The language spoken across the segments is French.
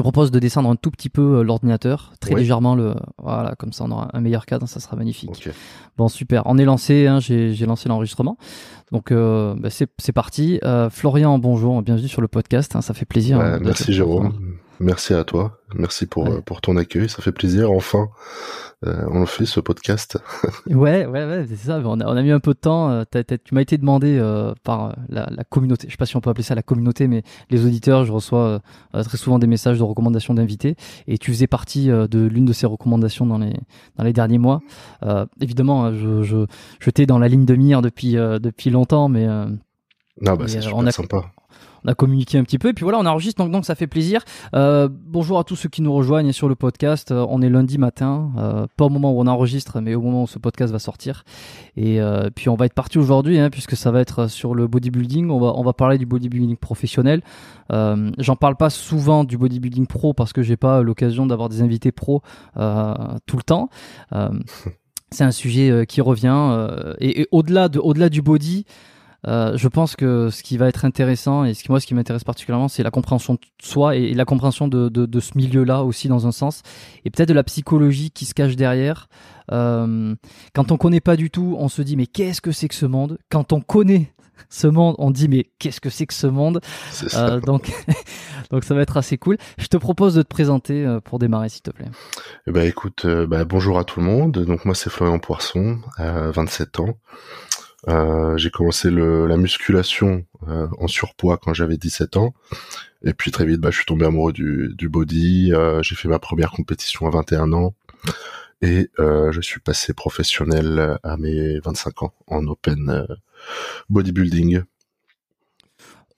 te propose de descendre un tout petit peu euh, l'ordinateur, très ouais. légèrement le, voilà, comme ça on aura un meilleur cadre, ça sera magnifique. Okay. Bon super, on est lancé, hein, j'ai lancé l'enregistrement, donc euh, bah, c'est parti. Euh, Florian, bonjour, bienvenue sur le podcast, hein, ça fait plaisir. Ouais, merci Jérôme, merci à toi, merci pour ouais. pour ton accueil, ça fait plaisir. Enfin, euh, on fait ce podcast. ouais, ouais, ouais, c'est ça. On a, on a, mis un peu de temps. Euh, tu m'as été demandé euh, par la, la, communauté. Je sais pas si on peut appeler ça la communauté, mais les auditeurs, je reçois euh, très souvent des messages de recommandations d'invités. Et tu faisais partie de l'une de ces recommandations dans les dans les derniers mois. évidemment, je, je, je t'ai dans la ligne de mire depuis depuis longtemps, mais non, bah, c'est super on a, sympa on a communiqué un petit peu. Et puis voilà on enregistre donc donc ça fait plaisir. Euh, bonjour à tous ceux qui nous rejoignent sur le podcast. Euh, on est lundi matin euh, pas au moment où on enregistre mais au moment où ce podcast va sortir. Et euh, puis on va être parti aujourd'hui hein, puisque ça va être sur le bodybuilding. On va on va parler du bodybuilding professionnel. J'en parle pas souvent du bodybuilding pro parce que j'ai pas l'occasion d'avoir des invités pro tout le temps. C'est un sujet qui revient et, et au-delà de au-delà du body euh, je pense que ce qui va être intéressant et ce qui moi ce qui m'intéresse particulièrement c'est la compréhension de soi et, et la compréhension de, de, de ce milieu-là aussi dans un sens et peut-être de la psychologie qui se cache derrière. Euh, quand on connaît pas du tout, on se dit mais qu'est-ce que c'est que ce monde? Quand on connaît ce monde, on dit mais qu'est-ce que c'est que ce monde? Euh, Donc donc ça va être assez cool. Je te propose de te présenter euh, pour démarrer s'il te plaît. Eh ben écoute, euh, bah, bonjour à tout le monde. Donc moi c'est Florian Poisson, 27 ans. Euh, j'ai commencé le, la musculation euh, en surpoids quand j'avais 17 ans. Et puis très vite, bah, je suis tombé amoureux du, du body. Euh, j'ai fait ma première compétition à 21 ans. Et je suis passé professionnel à mes 25 ans en open bodybuilding.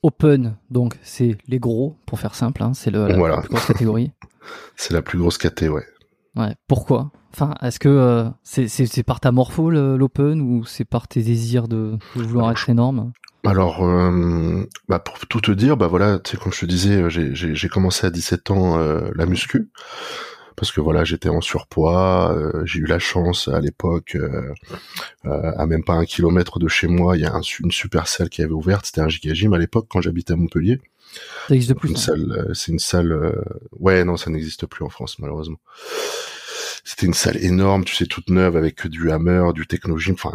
Open, donc c'est les gros, pour faire simple, hein, c'est le, la, voilà. la plus grosse catégorie. c'est la plus grosse catégorie, ouais. Ouais. Pourquoi? Enfin, est-ce que euh, c'est par ta morpho l'open ou c'est par tes désirs de, de vouloir Alors, être énorme? Alors, euh, bah pour tout te dire, bah voilà, tu sais, comme je te disais, j'ai commencé à 17 ans euh, la muscu parce que voilà, j'étais en surpoids. Euh, j'ai eu la chance à l'époque, euh, à même pas un kilomètre de chez moi, il y a un, une super salle qui avait ouverte. C'était un gym à l'époque quand j'habitais à Montpellier. Ça existe plus. C'est une salle. ouais, non, ça n'existe plus en France malheureusement c'était une salle énorme, tu sais, toute neuve avec du hammer, du technologie, enfin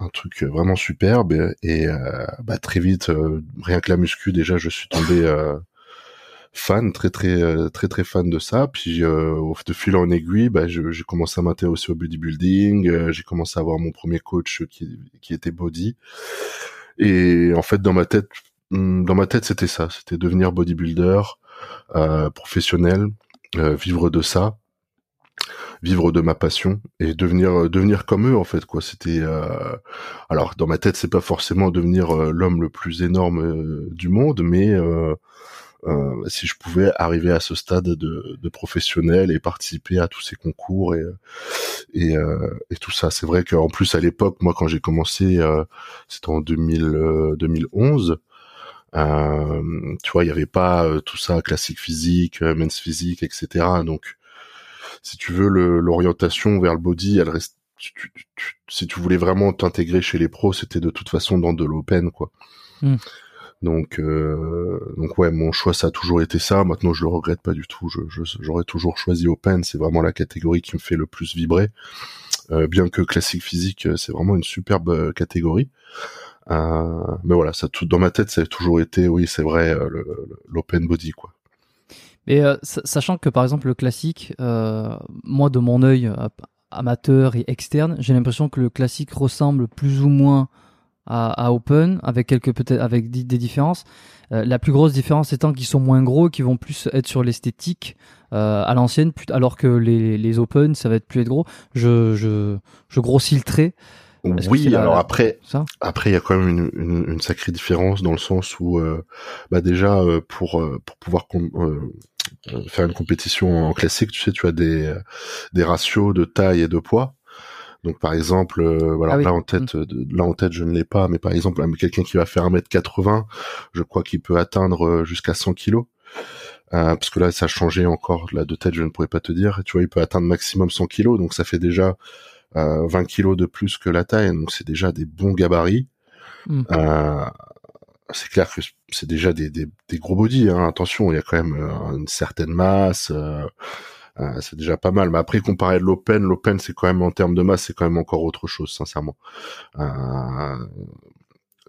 un truc vraiment superbe. Et, euh, bah, très vite, euh, rien que la muscu, déjà, je suis tombé euh, fan, très très euh, très très fan de ça. Puis de fil en aiguille, bah, j'ai commencé à m'intéresser au bodybuilding. j'ai commencé à avoir mon premier coach qui, qui était body. Et en fait, dans ma tête, hmm, dans ma tête, c'était ça, c'était devenir bodybuilder professionnel, vivre de ça vivre de ma passion et devenir euh, devenir comme eux en fait quoi c'était euh... alors dans ma tête c'est pas forcément devenir euh, l'homme le plus énorme euh, du monde mais si je pouvais arriver à ce stade de, de, professionnel et participer à tous ces concours et et, et tout ça c'est vrai qu'en plus à l'époque moi quand j'ai commencé c'était en 2000 2011 euh, tu vois, il y avait pas tout ça classique physique, men's physique, etc. Donc, si tu veux, l'orientation vers le body, elle reste. Tu, tu, tu, si tu voulais vraiment t'intégrer chez les pros, c'était de toute façon dans de l'open, quoi. Mm. Donc, euh, donc ouais, mon choix ça a toujours été ça. Maintenant, je le regrette pas du tout. J'aurais je, toujours choisi open. C'est vraiment la catégorie qui me fait le plus vibrer. Euh, bien que classique physique, c'est vraiment une superbe euh, catégorie. Euh, mais voilà, ça tout dans ma tête, ça a toujours été, oui, c'est vrai, l'open body, quoi. Et sachant que par exemple le classique, moi de mon œil amateur et externe, j'ai l'impression que le classique ressemble plus ou moins à, Open, avec quelques peut-être avec des, différences. Euh, la plus grosse différence étant qu'ils sont moins gros, qui vont plus être sur l'esthétique euh, à l'ancienne, alors que les, Open, ça va être plus être gros. Je grossis le trait. Oui, alors après, après il y a quand même une, une, une, sacrée différence dans le sens où, euh, bah déjà euh, pour pour pouvoir faire une compétition en classique, tu sais, tu as des des ratios de taille et de poids. Donc par exemple, euh, voilà, ah là en tête, mmh. là en tête, je ne l'ai pas, mais par exemple, quelqu'un qui va faire 1m80, je crois qu'il peut atteindre euh, jusqu'à 100 kg. Euh, parce que là, ça a changé encore. Là, de tête, je ne pourrais pas te dire. Tu vois, il peut atteindre maximum 100 kg, donc ça fait déjà euh, 20 kg de plus que la taille, donc c'est déjà des bons gabarits. Mmh. Euh, c'est clair que c'est déjà des, des, des gros body. Hein. Attention, il y a quand même une certaine masse. Euh, c'est déjà pas mal. Mais après, comparé à l'Open, l'Open, c'est quand même en termes de masse, c'est quand même encore autre chose, sincèrement. Euh,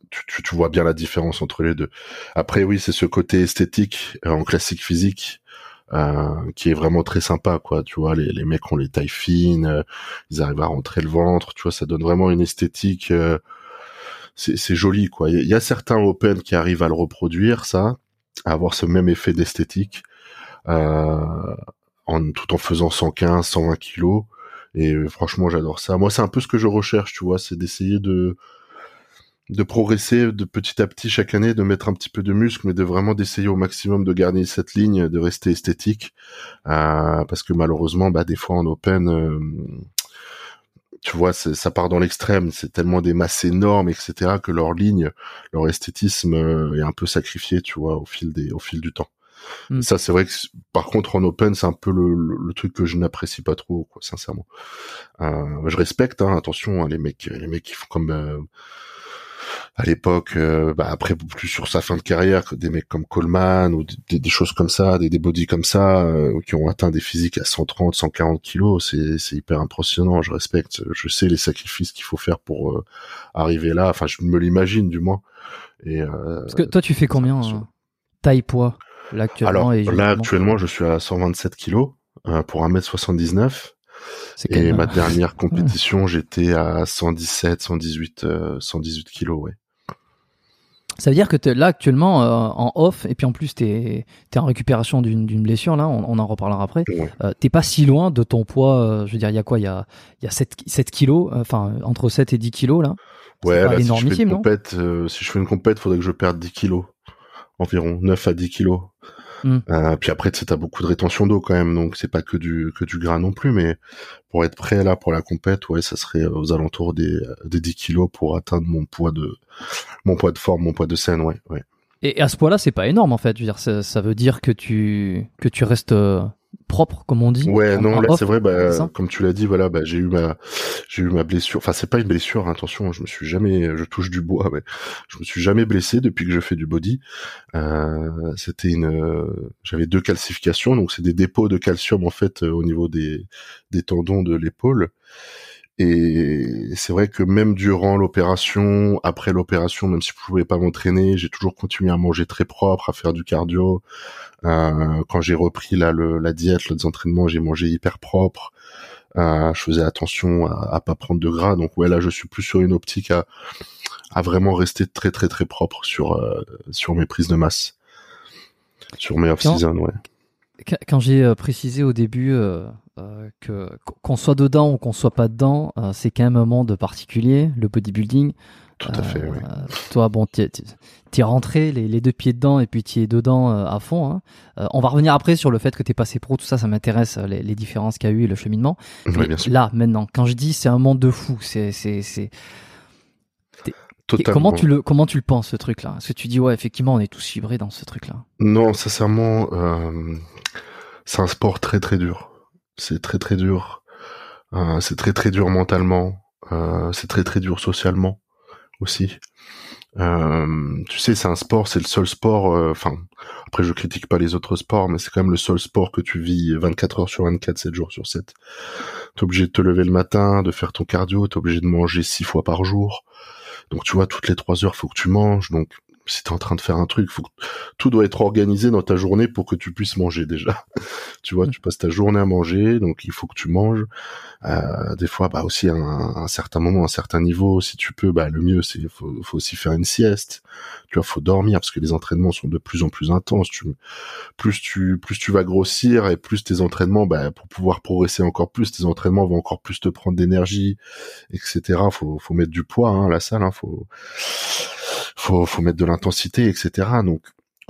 tu, tu, vois bien la différence entre les deux. Après, oui, c'est ce côté esthétique euh, en classique physique. Qui est vraiment très sympa quoi tu vois les, les mecs ont les tailles fines ils arrivent à rentrer le ventre tu vois ça donne vraiment une esthétique c'est joli quoi il y, a certains open qui arrivent à le reproduire ça à avoir ce même effet d'esthétique euh, tout en faisant 115, 120 kilos. Et euh, franchement, j'adore ça. Moi, c'est un peu ce que je recherche, tu vois, c'est d'essayer de de progresser de petit à petit chaque année, de mettre un petit peu de muscle, mais de vraiment d'essayer au maximum de garder cette ligne, de rester esthétique, euh, parce que malheureusement, bah des fois en open, euh, tu vois, ça part dans l'extrême, c'est tellement des masses énormes, etc., que leur ligne, leur esthétisme est un peu sacrifié, tu vois, au fil des, au fil du temps. Mm. Ça, c'est vrai que par contre en open, c'est un peu le, le, truc que je n'apprécie pas trop, quoi, sincèrement. Euh, je respecte, hein, attention, hein, les mecs, les mecs qui font comme euh, à l'époque, euh, bah, après plus sur sa fin de carrière, des mecs comme Coleman ou des, des choses comme ça, des, des bodies comme ça, euh, qui ont atteint des physiques à 130, 140 kilos, c'est, c'est hyper impressionnant. Je respecte, je sais les sacrifices qu'il faut faire pour euh, arriver là. Enfin, je me l'imagine du moins. Et parce que toi, tu fais combien taille poids Là actuellement, Alors, là actuellement, je suis à 127 kilos euh, pour 1m79. Et ma dernière compétition, j'étais à 117, 118, 118 kilos, ouais. Ça veut dire que là actuellement euh, en off et puis en plus t'es es en récupération d'une blessure là, on, en reparlera après. Euh, t'es pas si loin de ton poids. Euh, je veux dire, il y a quoi Il y a, y a 7, 7 kilos, enfin entre 7 et 10 kilos là? Ouais, là, si je fais une compète, si je fais une compète, faudrait que je perde 10 kilos environ 9 à 10 kilos. Mm. Euh, puis après, tu as beaucoup de rétention d'eau quand même, donc c'est pas que du que du gras non plus, mais pour être prêt là pour la compète, ouais, ça serait aux alentours des, des 10 kilos pour atteindre mon poids de mon poids de forme, mon poids de scène, ouais, ouais. Et à ce poids-là, c'est pas énorme en fait. Je veux dire, ça, ça, veut dire que tu que tu restes euh, propre comme on dit. Ouais, non, là c'est vrai, bah, comme tu l'as dit, voilà, bah, j'ai eu ma, j'ai eu ma blessure. Enfin, c'est pas une blessure, hein, attention, je me suis jamais, je touche du bois, mais je me suis jamais blessé depuis que je fais du body. Euh, c'était une, j'avais deux calcifications, donc c'est des dépôts de calcium en fait au niveau des des tendons de l'épaule. Et c'est vrai que même durant l'opération, après l'opération, même si je pouvais pas m'entraîner, j'ai toujours continué à manger très propre, à faire du cardio. Euh, quand j'ai repris là le, la diète, les entraînements, j'ai mangé hyper propre. Euh, je faisais attention à, à, pas prendre de gras. Donc ouais, là, je suis plus sur une optique à, à vraiment rester très très très propre sur euh, sur mes prises de masse, sur mes off-season, ouais. Quand j'ai précisé au début que qu'on soit dedans ou qu'on soit pas dedans, euh, c'est quand même un monde particulier, le bodybuilding. Tout à fait, oui. Toi, bon, t'es es rentré les, les, deux pieds dedans et puis tu es dedans à fond. Hein. on va revenir après sur le fait que t'es passé pro, tout ça, ça m'intéresse, les, les, différences qu'il y a eu et le cheminement. Oui, bien sûr. Là, maintenant, quand je dis c'est un monde de fou, c'est c'est Comment tu le comment tu le penses ce truc là Est-ce que tu dis ouais effectivement on est tous fibrés dans ce truc là Non, sincèrement, euh, c'est un sport très très dur c'est très très dur. Euh, c'est très très dur mentalement. Euh, c'est très très dur socialement aussi. Euh, tu sais, c'est un sport, c'est le seul sport. Enfin, après, je critique pas les autres sports, mais c'est quand même le seul sport que tu vis 24 heures sur 24, 7 jours sur 7. T'es obligé de te lever le matin, de faire ton cardio, t'es obligé de manger six fois par jour. Donc, tu vois, toutes les trois heures, faut que tu manges. Donc, si t'es en train de faire un truc, faut que tout doit être organisé dans ta journée pour que tu puisses manger déjà. tu vois, tu passes ta journée à manger, donc il faut que tu manges. Euh, des fois, bah aussi à un, certain moment, à un certain niveau, si tu peux, bah le mieux c'est faut, faut aussi faire une sieste. Tu vois, faut dormir parce que les entraînements sont de plus en plus intenses. Tu, plus tu plus tu vas grossir et plus tes entraînements, bah pour pouvoir progresser encore plus, tes entraînements vont encore plus te prendre d'énergie, etc. Faut faut mettre du poids hein, à la salle, hein, faut faut faut mettre de l'intensité, etc. Donc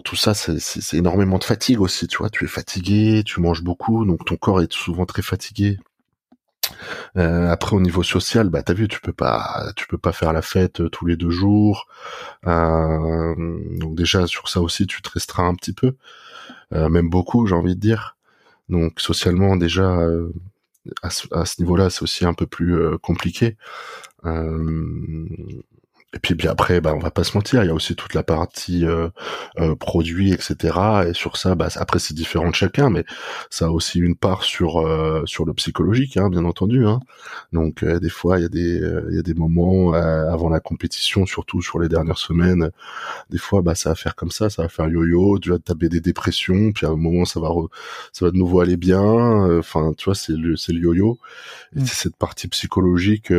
tout ça, c'est énormément de fatigue aussi, tu vois. Tu es fatigué, tu manges beaucoup, donc ton corps est souvent très fatigué. Euh, après au niveau social, bah t'as vu, tu peux pas, tu peux pas faire la fête euh, tous les deux jours. Euh, donc déjà sur ça aussi, tu te restreins un petit peu, même beaucoup, j'ai envie de dire. Donc socialement déjà à ce, à ce niveau-là, c'est aussi un peu plus compliqué. Et puis, puis après, bah, on va pas se mentir, il y a aussi toute la partie euh, euh, produit, etc. Et sur ça, bah, après c'est différent de chacun, mais ça a aussi une part sur euh, sur le psychologique, hein, bien entendu. Hein. Donc des fois, il y a des il y a des moments avant la compétition, surtout sur les dernières semaines, des fois, bah, ça va faire comme ça, ça va faire yo-yo, tu vas taper des dépressions, puis à un moment, ça va ça va de nouveau aller bien. Enfin, tu vois, c'est le c'est le yo-yo. Mmh. C'est cette partie psychologique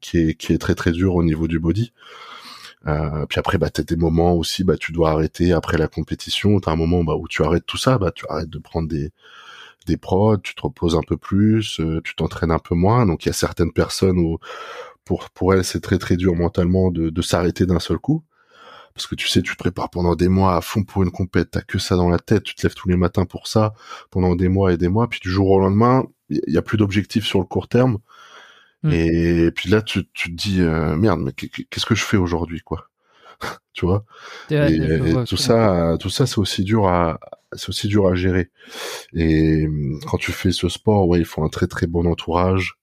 qui est qui est très très dure au niveau du body euh, puis après, bah, t'as des moments aussi, bah, tu dois arrêter après la compétition. T'as un moment bah, où tu arrêtes tout ça, bah, tu arrêtes de prendre des des prods, tu te reposes un peu plus, euh, tu t'entraînes un peu moins. Donc il y a certaines personnes où pour pour elles c'est très très dur mentalement de, s'arrêter d'un seul coup. Parce que tu sais, tu te prépares pendant des mois à fond pour une compète, t'as que ça dans la tête, tu te lèves tous les matins pour ça, pendant des mois et des mois, puis du jour au lendemain, il y a plus d'objectifs sur le court terme, Mm. Et puis là, tu, tu te dis euh, merde, mais qu'est-ce que je fais aujourd'hui, quoi? Tu vois? Et, tout ça, tout ça, c'est aussi dur à, c'est aussi dur à gérer. Et mm, quand tu fais ce sport, ouais, il faut un très très bon entourage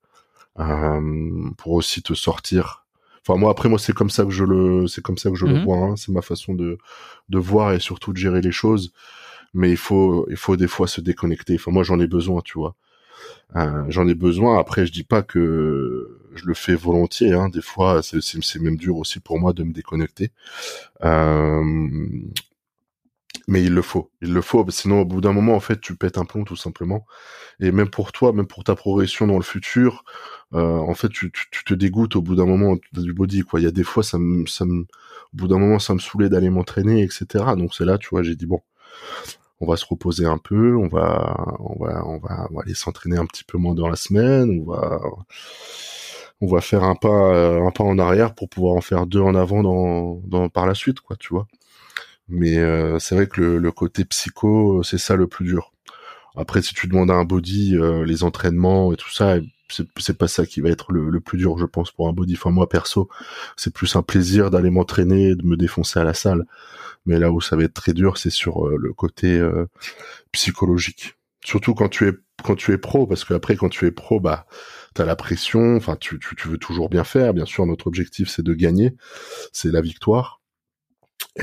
euh, pour aussi te sortir. Enfin moi après moi c'est comme ça que je le c'est comme ça que je le mm-hmm. vois. Hein. C'est ma façon de de voir et surtout de gérer les choses. Mais il faut il faut des fois se déconnecter. Enfin moi j'en ai besoin, tu vois. Euh, j'en ai besoin. Après, je dis pas que je le fais volontiers. Hein. Des fois, c'est même dur aussi pour moi de me déconnecter. Euh, mais il le faut, il le faut. Sinon, au bout d'un moment, en fait, tu pètes un plomb tout simplement. Et même pour toi, même pour ta progression dans le futur, euh, en fait, tu, tu, te dégoûtes au bout d'un moment du body. Quoi, il y a des fois, ça me, ça me, au bout d'un moment, ça me saoulait d'aller m'entraîner, etc. Donc c'est là, tu vois, j'ai dit bon, on va se reposer un peu, on va, on va, on va, aller s'entraîner un petit peu moins dans la semaine, on va, on va faire un pas, euh, un pas en arrière pour pouvoir en faire deux en avant dans, dans par la suite, quoi, tu vois. Mais euh, c'est vrai que le, côté psycho, c'est ça le plus dur. Après, si tu demandes à un body euh, les entraînements et tout ça, c'est pas ça qui va être le, plus dur, je pense, pour un body. Enfin, moi, perso, c'est plus un plaisir d'aller m'entraîner, de me défoncer à la salle. Mais là où ça va être très dur, c'est sur euh, le côté euh, psychologique. Surtout quand tu es quand tu es pro, parce que après quand tu es pro, bah t'as la pression. Enfin, tu, tu, tu veux toujours bien faire. Bien sûr, notre objectif c'est de gagner, c'est la victoire.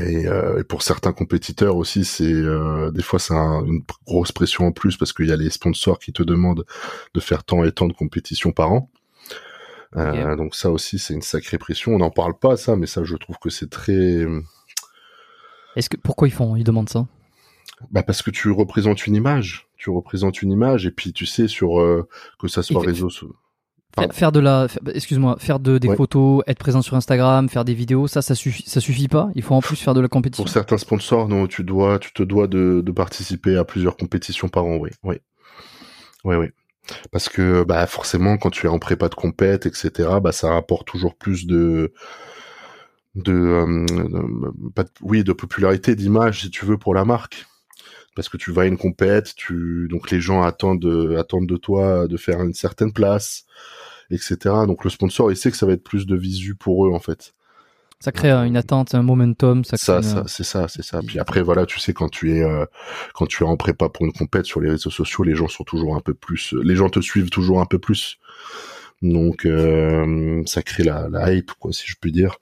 Et, euh, et, pour certains compétiteurs aussi, c'est des fois c'est une grosse pression en plus parce qu'il y a les sponsors qui te demandent de faire tant et tant de compétitions par an. donc ça aussi c'est une sacrée pression. On n'en parle pas ça, mais ça je trouve que c'est très est-ce que pourquoi ils font, ils demandent ça? Bah parce que tu représentes une image, tu représentes une image et puis tu sais sur euh, que ça soit réseau. Faire, de la, excuse-moi, faire de, des photos, être présent sur Instagram, faire des vidéos, ça, ça suffit, ça suffit pas. Il faut en plus faire de la compétition. Pour certains sponsors, non, tu dois, tu te dois de, de participer à plusieurs compétitions par an, oui, oui, oui, oui. Parce que, bah, forcément, quand tu es en prépa de compète, etc., bah, ça rapporte toujours plus de, de, euh, oui de popularité d'image si tu veux pour la marque parce que tu vas à une compète tu donc les gens attendent de, attendent de toi de faire une certaine place etc donc le sponsor il sait que ça va être plus de visu pour eux en fait. Ça crée euh, une attente un momentum ça, ça, c'est ça c'est ça. puis après voilà tu sais quand tu es euh, quand tu es en prépa pour une compète sur les réseaux sociaux les gens sont toujours un peu plus les gens te suivent toujours un peu plus. Donc ça crée la, la hype quoi si je puis dire.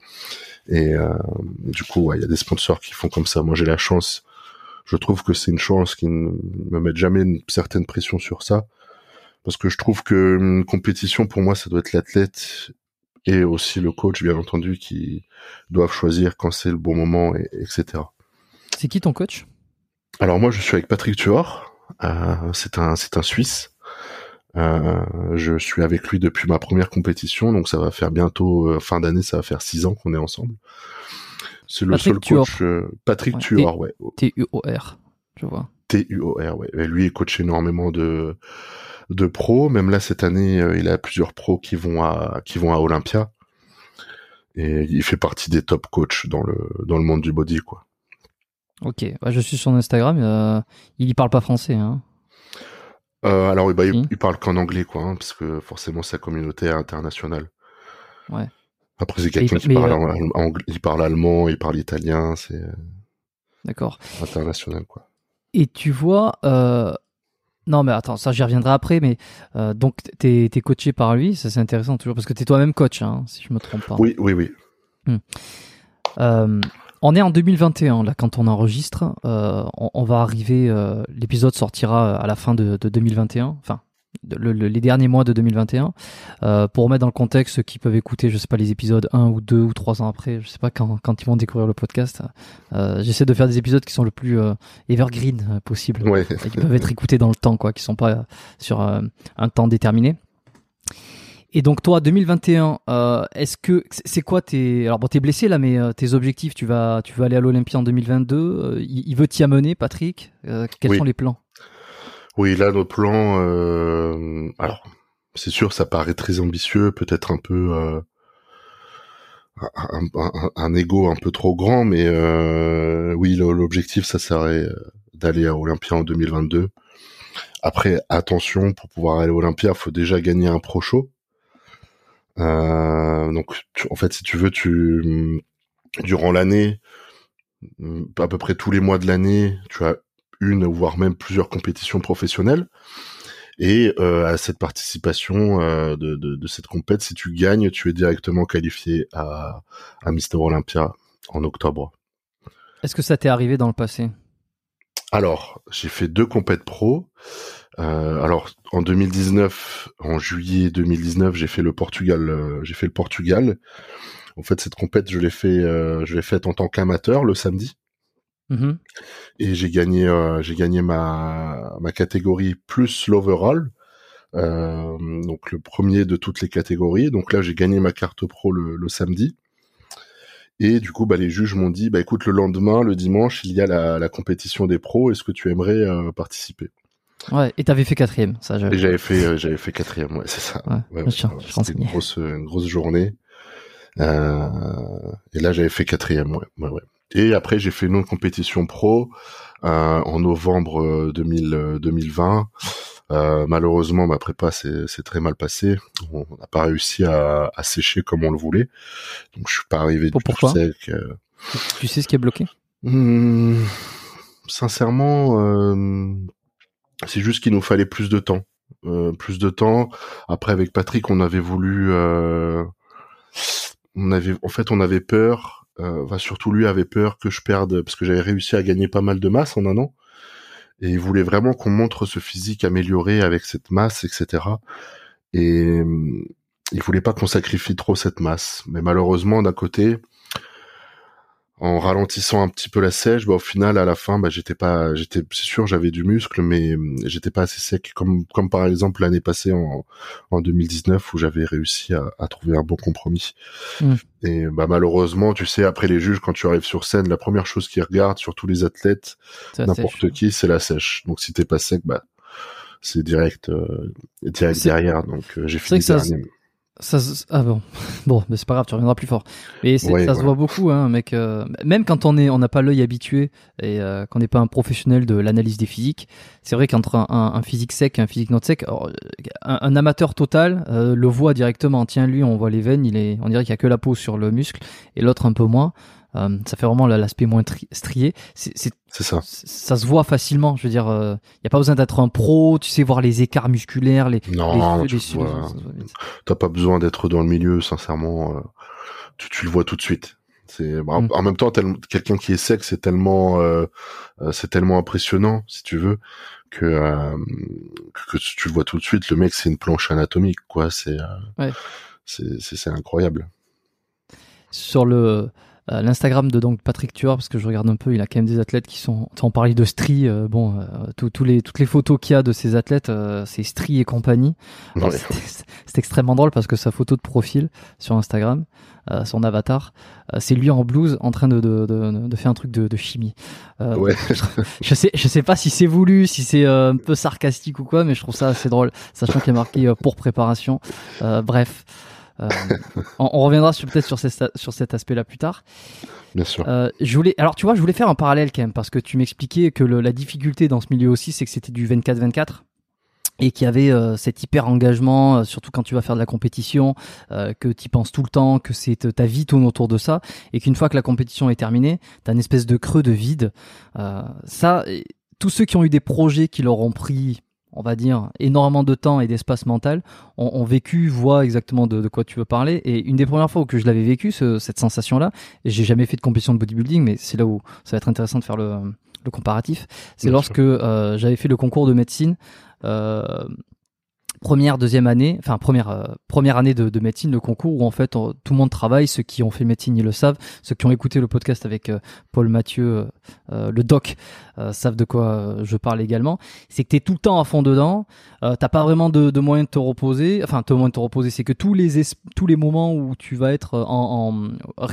Et euh, du coup, il y a des sponsors qui font comme ça. Moi, j'ai la chance. Je trouve que c'est une chance qui ne me mettent jamais une certaine pression sur ça, parce que je trouve que une compétition pour moi, ça doit être l'athlète et aussi le coach, bien entendu, qui doivent choisir quand c'est le bon moment, et, etc. C'est qui ton coach? Alors moi, je suis avec Patrick Tuor. Euh, c'est un, c'est un Suisse. Euh, je suis avec lui depuis ma première compétition, donc ça va faire bientôt euh, fin d'année, ça va faire six ans qu'on est ensemble. C'est le seul coach, Patrick Tuor, ouais. T-U-O-R, je vois. T-U-O-R, ouais. Et lui, il coach énormément de de pros. Même là cette année, euh, il a plusieurs pros qui vont à qui vont à Olympia. Et il fait partie des top coachs dans le dans le monde du body, quoi. Ok, je suis sur Instagram. Euh, il y parle pas français, hein. Euh, alors, bah, il, il, parle qu'en anglais, quoi, hein, parce que forcément, sa communauté est internationale. Ouais. Après, c'est quelqu'un qui parle, euh... il parle allemand, il parle italien, c'est. D'accord. International, quoi. Et tu vois, euh, non, mais attends, ça j'y reviendrai après, mais euh, donc t'es es coaché par lui, ça c'est intéressant toujours, parce que t'es toi-même coach, hein, si je me trompe pas. Oui, oui, oui. Hmm. Euh, on est en 2021, là, quand on enregistre, euh, on, on, va arriver, euh, l'épisode sortira à la fin de, de 2021, enfin, le, le, les derniers mois de 2021 euh, pour remettre dans le contexte ceux qui peuvent écouter je sais pas les épisodes un ou deux ou trois ans après je sais pas quand, quand ils vont découvrir le podcast euh, j'essaie de faire des épisodes qui sont le plus euh, evergreen possible ouais. et qui peuvent être écoutés dans le temps quoi qui sont pas sur un temps déterminé et donc toi 2021 est-ce que c'est quoi tes alors bon t'es blessé là mais tes objectifs tu vas tu vas aller à l'Olympia en 2022 il, il veut t'y amener Patrick quels oui. sont les plans? Oui, là, notre plan, euh, alors, c'est sûr, ça paraît très ambitieux, peut-être un peu euh, un, un, un, ego un peu trop grand, mais euh, oui, l'objectif, ça serait d'aller à Olympia en 2022. Après, attention, pour pouvoir aller à Olympia, faut déjà gagner un pro show. Euh, donc, en fait, si tu veux, tu durant l'année, à peu près tous les mois de l'année, tu as une voire même plusieurs compétitions professionnelles. Et euh, à cette participation euh, de, de, de, cette compète, si tu gagnes, tu es directement qualifié à, à Mister Olympia en octobre. Est-ce que ça t'est arrivé dans le passé? Alors, j'ai fait deux compètes pro. Euh, alors, en 2019, en juillet 2019, j'ai fait le Portugal. J'ai fait le Portugal. En fait, cette compète, je l'ai fait, je l'ai faite en tant qu'amateur le samedi. Mmh. Et j'ai gagné, euh, j'ai gagné ma ma catégorie plus l'overall, euh, donc le premier de toutes les catégories. Donc là, j'ai gagné ma carte pro le, le, samedi. Et du coup, bah, les juges m'ont dit, bah écoute, le lendemain, le dimanche, il y a la, la compétition des pros. Est-ce que tu aimerais euh, participer? Ouais. Et t'avais fait quatrième, ça. Et j'avais fait, j'avais fait quatrième. Ouais, c'est ça. Ouais, ouais, sûr, C'était une grosse, une grosse journée. Et là, j'avais fait quatrième. Ouais, ouais, ouais. Et après, j'ai fait une autre compétition pro euh, en novembre 2000, 2020. Euh, malheureusement, ma prépa s'est très mal passée. On n'a pas réussi à, à, sécher comme on le voulait. Donc, je suis pas arrivé du Pourquoi tout sec. Euh... Tu sais ce qui est bloqué? Mmh, Sincèrement, euh, c'est juste qu'il nous fallait plus de temps. Euh, plus de temps. Après, avec Patrick, on avait voulu... Euh, on avait, en fait, on avait peur euh, enfin, surtout lui avait peur que je perde parce que j'avais réussi à gagner pas mal de masse en un an. Et il voulait vraiment qu'on montre ce physique amélioré avec cette masse etc et il voulait pas qu'on sacrifie trop cette masse. Mais malheureusement d'un côté en ralentissant un petit peu la sèche, bah, au final, à la fin, bah, j'étais pas, j'étais, c'est sûr, j'avais du muscle, mais j'étais pas assez sec, comme, comme par exemple l'année passée en, en 2019 où j'avais réussi à, à, trouver un bon compromis. Mmh. Et bah, malheureusement, tu sais, après les juges, quand tu arrives sur scène, la première chose qu'ils regardent sur tous les athlètes, n'importe qui, c'est la sèche. Donc si t'es pas sec, bah, c'est direct, euh, direct derrière. Donc euh, j'ai fini dernier. Ça, ah bon, bon, mais c'est pas grave, tu reviendras plus fort. Mais ouais, ça voilà. se voit beaucoup, hein, mec. Euh, même quand on est, on n'a pas l'œil habitué et euh, qu'on n'est pas un professionnel de l'analyse des physiques, c'est vrai qu'entre un, un, un, physique sec et un physique not sec, alors, un, un, amateur total euh, le voit directement. Tiens, lui, on voit les veines, il est, on dirait qu'il y a que la peau sur le muscle et l'autre un peu moins. Euh, ça fait vraiment l'aspect moins strié. C'est ça. Ça se voit facilement. Je veux dire, il euh, n'y a pas besoin d'être un pro. Tu sais voir les écarts musculaires, les. Non, les, tu. T'as pas besoin d'être dans le milieu, sincèrement. Euh, tu, tu, le vois tout de suite. C'est bah, mm. en même temps quelqu'un qui est sec, c'est tellement, euh, c'est tellement impressionnant, si tu veux, que, euh, que tu le vois tout de suite. Le mec, c'est une planche anatomique, quoi. C'est. Ouais c'est incroyable. Sur le euh, l'Instagram de donc Patrick Tuor parce que je regarde un peu il a quand même des athlètes qui sont on parlait de Stri euh, bon euh, tous les toutes les photos qu'il y a de ces athlètes c'est Stri et compagnie. C'est extrêmement drôle parce que sa photo de profil sur Instagram son avatar c'est lui en blouse en train de, de, de, de faire un truc de, de chimie. Ouais. je sais je sais pas si c'est voulu si c'est un peu sarcastique ou quoi mais je trouve ça assez drôle sachant qu'il est marqué pour préparation. Bref euh, on, reviendra peut-être sur, sur cet aspect-là plus tard. Bien sûr. Euh, je voulais, alors tu vois, je voulais faire un parallèle quand même parce que tu m'expliquais que la difficulté dans ce milieu aussi, c'est que c'était du 24-24 et qu'il y avait euh, cet hyper engagement, surtout quand tu vas faire de la compétition, que tu penses tout le temps, que c'est ta vie tourne autour de ça, et qu'une fois que la compétition est terminée, tu as une espèce de creux de vide. ça, tous ceux qui ont eu des projets qui leur ont pris on va dire, énormément de temps et d'espace mental, ont, vécu, voient exactement de, quoi tu veux parler. Et une des premières fois où que je l'avais vécu, cette sensation-là, et j'ai jamais fait de compétition de bodybuilding, mais c'est là où ça va être intéressant de faire le, comparatif, c'est lorsque euh, j'avais fait le concours de médecine. Euh, première, deuxième année, enfin première euh, première année de, médecine, le concours où en fait tout le monde travaille. Ceux qui ont fait médecine, ils le savent. Ceux qui ont écouté le podcast avec Paul Mathieu, le doc, euh, savent de quoi euh, je parle également, c'est que tu es tout le temps à fond dedans, euh, t'as pas vraiment de, de moyen de te reposer, enfin de moyen de te reposer, c'est que tous les tous les moments où tu vas être en, en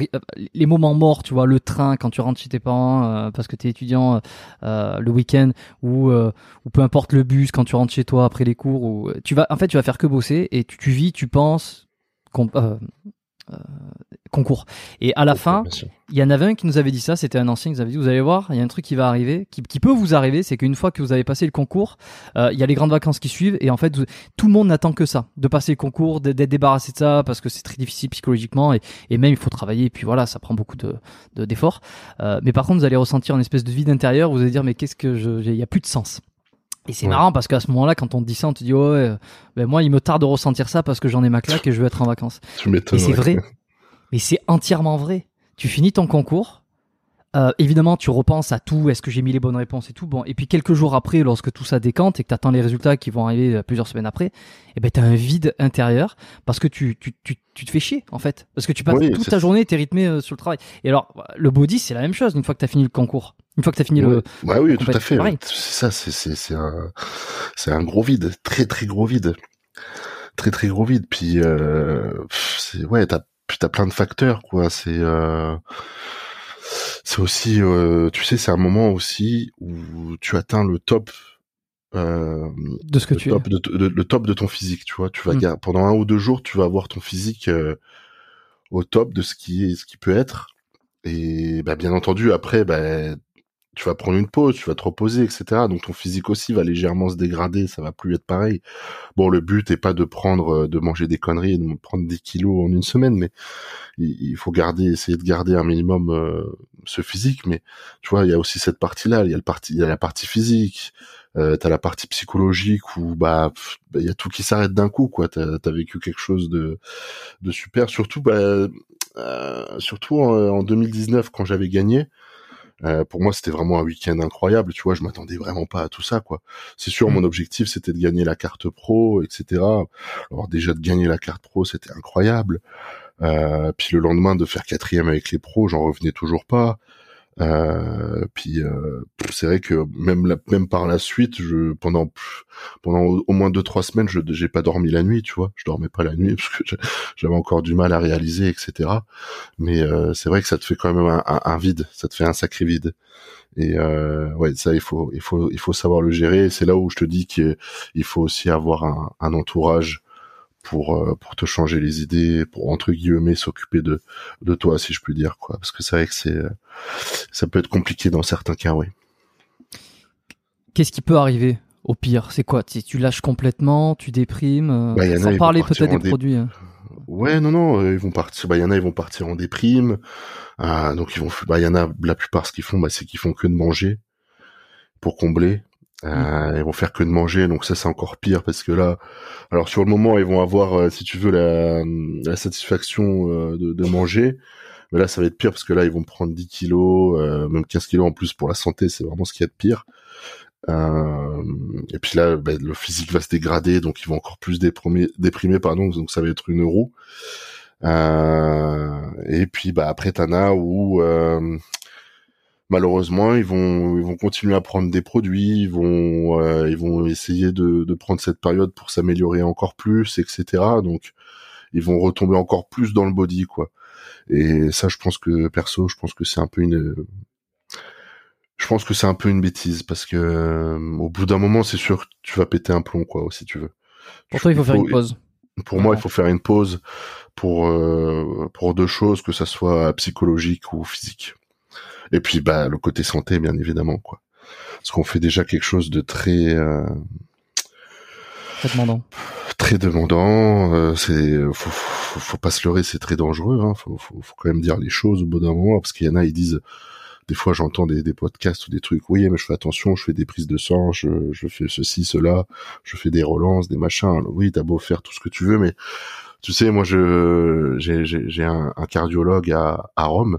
les moments morts, tu vois, le train quand tu rentres chez tes parents parce que tu es étudiant le week-end ou ou peu importe le bus quand tu rentres chez toi après les cours ou tu vas en fait tu vas faire que bosser et tu, tu vis, tu penses euh, concours. Et à la fin, il y en avait un qui nous avait dit ça, c'était un ancien qui nous avait dit, vous allez voir, il y a un truc qui va arriver, qui, peut vous arriver, c'est qu'une fois que vous avez passé le concours, euh, il y a les grandes vacances qui suivent, et en fait, tout le monde n'attend que ça, de passer le concours, d'être débarrassé de ça, parce que c'est très difficile psychologiquement, et, même il faut travailler, et puis voilà, ça prend beaucoup de d'efforts. Euh, mais par contre, vous allez ressentir une espèce de vide intérieur, vous allez dire, mais qu'est-ce que je, il y a plus de sens. Et c'est marrant parce qu'à ce moment-là, quand on te dit ça, on te dit ouais, ben moi il me tarde de ressentir ça parce que j'en ai ma claque et je veux être en vacances. et c'est vrai, mais c'est entièrement vrai. Tu finis ton concours, euh, évidemment tu repenses à tout, est-ce que j'ai mis les bonnes réponses et tout. Bon, et puis quelques jours après, lorsque tout ça décante et que tu attends les résultats qui vont arriver euh, plusieurs semaines après, eh ben t'as un vide intérieur parce que tu, tu, tu, tu te fais chier en fait, parce que tu passes toute ta journée, t'es rythmé euh, sur le travail. Et alors le body c'est la même chose une fois que t'as fini le concours. Une fois que tu as fini le. Ouais, oui, tout à fait. C'est ça, c'est, c'est, c'est un, c'est un gros vide. Très, très gros vide. Très, très gros vide. Puis, euh, c'est, ouais, t'as, t'as plein de facteurs, quoi. C'est, euh, c'est aussi, euh, tu sais, c'est un moment aussi où tu atteins le top. Euh, de ce que tu top, de, le top de ton physique, tu vois. Tu vas, mm. pendant un ou deux jours, tu vas avoir ton physique euh, au top de ce qui est, ce qui peut être. Et bah, bien entendu, après, bah, tu vas prendre une pause, tu vas te reposer, etc. Donc ton physique aussi va légèrement se dégrader, ça va plus être pareil. Bon, le but est pas de prendre, euh, de manger des conneries, de prendre des kilos en une semaine, mais il faut garder, essayer de garder un minimum euh, ce physique. Mais tu vois, il y a aussi cette partie-là, il y a le parti, il y a la partie physique, euh, t'as la partie psychologique où bah, bah il y a tout qui s'arrête d'un coup, quoi. T'as as vécu quelque chose de de super, surtout bah euh, surtout en 2019 quand j'avais gagné euh, pour moi, c'était vraiment un week-end incroyable. Tu vois, je m'attendais vraiment pas à tout ça, quoi. C'est sûr, mon mmh. objectif, c'était de gagner la carte pro, etc. Alors déjà de gagner la carte pro, c'était incroyable. Euh, puis le lendemain de faire quatrième avec les pros, j'en revenais toujours pas. Euh, puis euh, c'est vrai que même la, même par la suite, je pendant pendant au, moins deux trois semaines, je j'ai pas dormi la nuit, tu vois. Je dormais pas la nuit parce que j'avais encore du mal à réaliser, etc. Mais euh, c'est vrai que ça te fait quand même un, un, vide, ça te fait un sacré vide. Et euh, ouais, ça il faut il faut il faut savoir le gérer. C'est là où je te dis qu'il faut aussi avoir un, un entourage pour euh, pour te changer les idées, pour entre guillemets s'occuper de de toi si je puis dire quoi parce que c'est vrai que c'est euh, ça peut être compliqué dans certains cas, oui. Qu'est-ce qui peut arriver au pire? C'est quoi? Tu, tu lâches complètement, tu déprimes euh, bah, Sans parler peut-être des produits. Hein. Ouais, non, non, ils vont partir. Bah, il y en a, ils vont partir en déprime. donc ils vont. Bah, il y en a la plupart ce qu'ils font, bah, c'est qu'ils font que de manger pour combler. Euh, ils vont faire que de manger, donc ça c'est encore pire parce que là, alors sur le moment ils vont avoir, euh, si tu veux, la, la satisfaction euh, de, de, manger, mais là ça va être pire parce que là ils vont prendre 10 kilos, même 15 kilos en plus pour la santé, c'est vraiment ce qu'il y a de pire. Euh, et puis là, ben, le physique va se dégrader, donc ils vont encore plus déprimer, déprimer pardon, donc ça va être une roue. Euh, et puis bah après Tana où euh, malheureusement ils vont ils vont continuer à prendre des produits, ils vont euh, ils vont essayer de, de prendre cette période pour s'améliorer encore plus, etc. Donc ils vont retomber encore plus dans le body quoi. Et ça, je pense que perso, je pense que c'est un peu une je pense que c'est un peu une bêtise parce que euh, au bout d'un moment, c'est sûr que tu vas péter un plomb, quoi, si tu veux. Pour toi, il faut, faire une pause. Pour moi, il faut faire une pause pour euh, pour deux choses, que ça soit psychologique ou physique. Et puis, bah, le côté santé, bien évidemment, quoi. Parce qu'on fait déjà quelque chose de très euh, très demandant. Très demandant. Euh, c'est faut, faut, faut, pas se leurrer, c'est très dangereux. Hein. Faut, faut, faut quand même dire les choses au bout d'un moment, parce qu'il y en a, ils disent des fois j'entends des, des, podcasts ou des trucs, oui, mais je fais attention, je fais des prises de sang, je, je fais ceci, cela, je fais des relances, des machins. Oui, t'as beau faire tout ce que tu veux, mais tu sais, moi, je j'ai un, un, cardiologue à, à Rome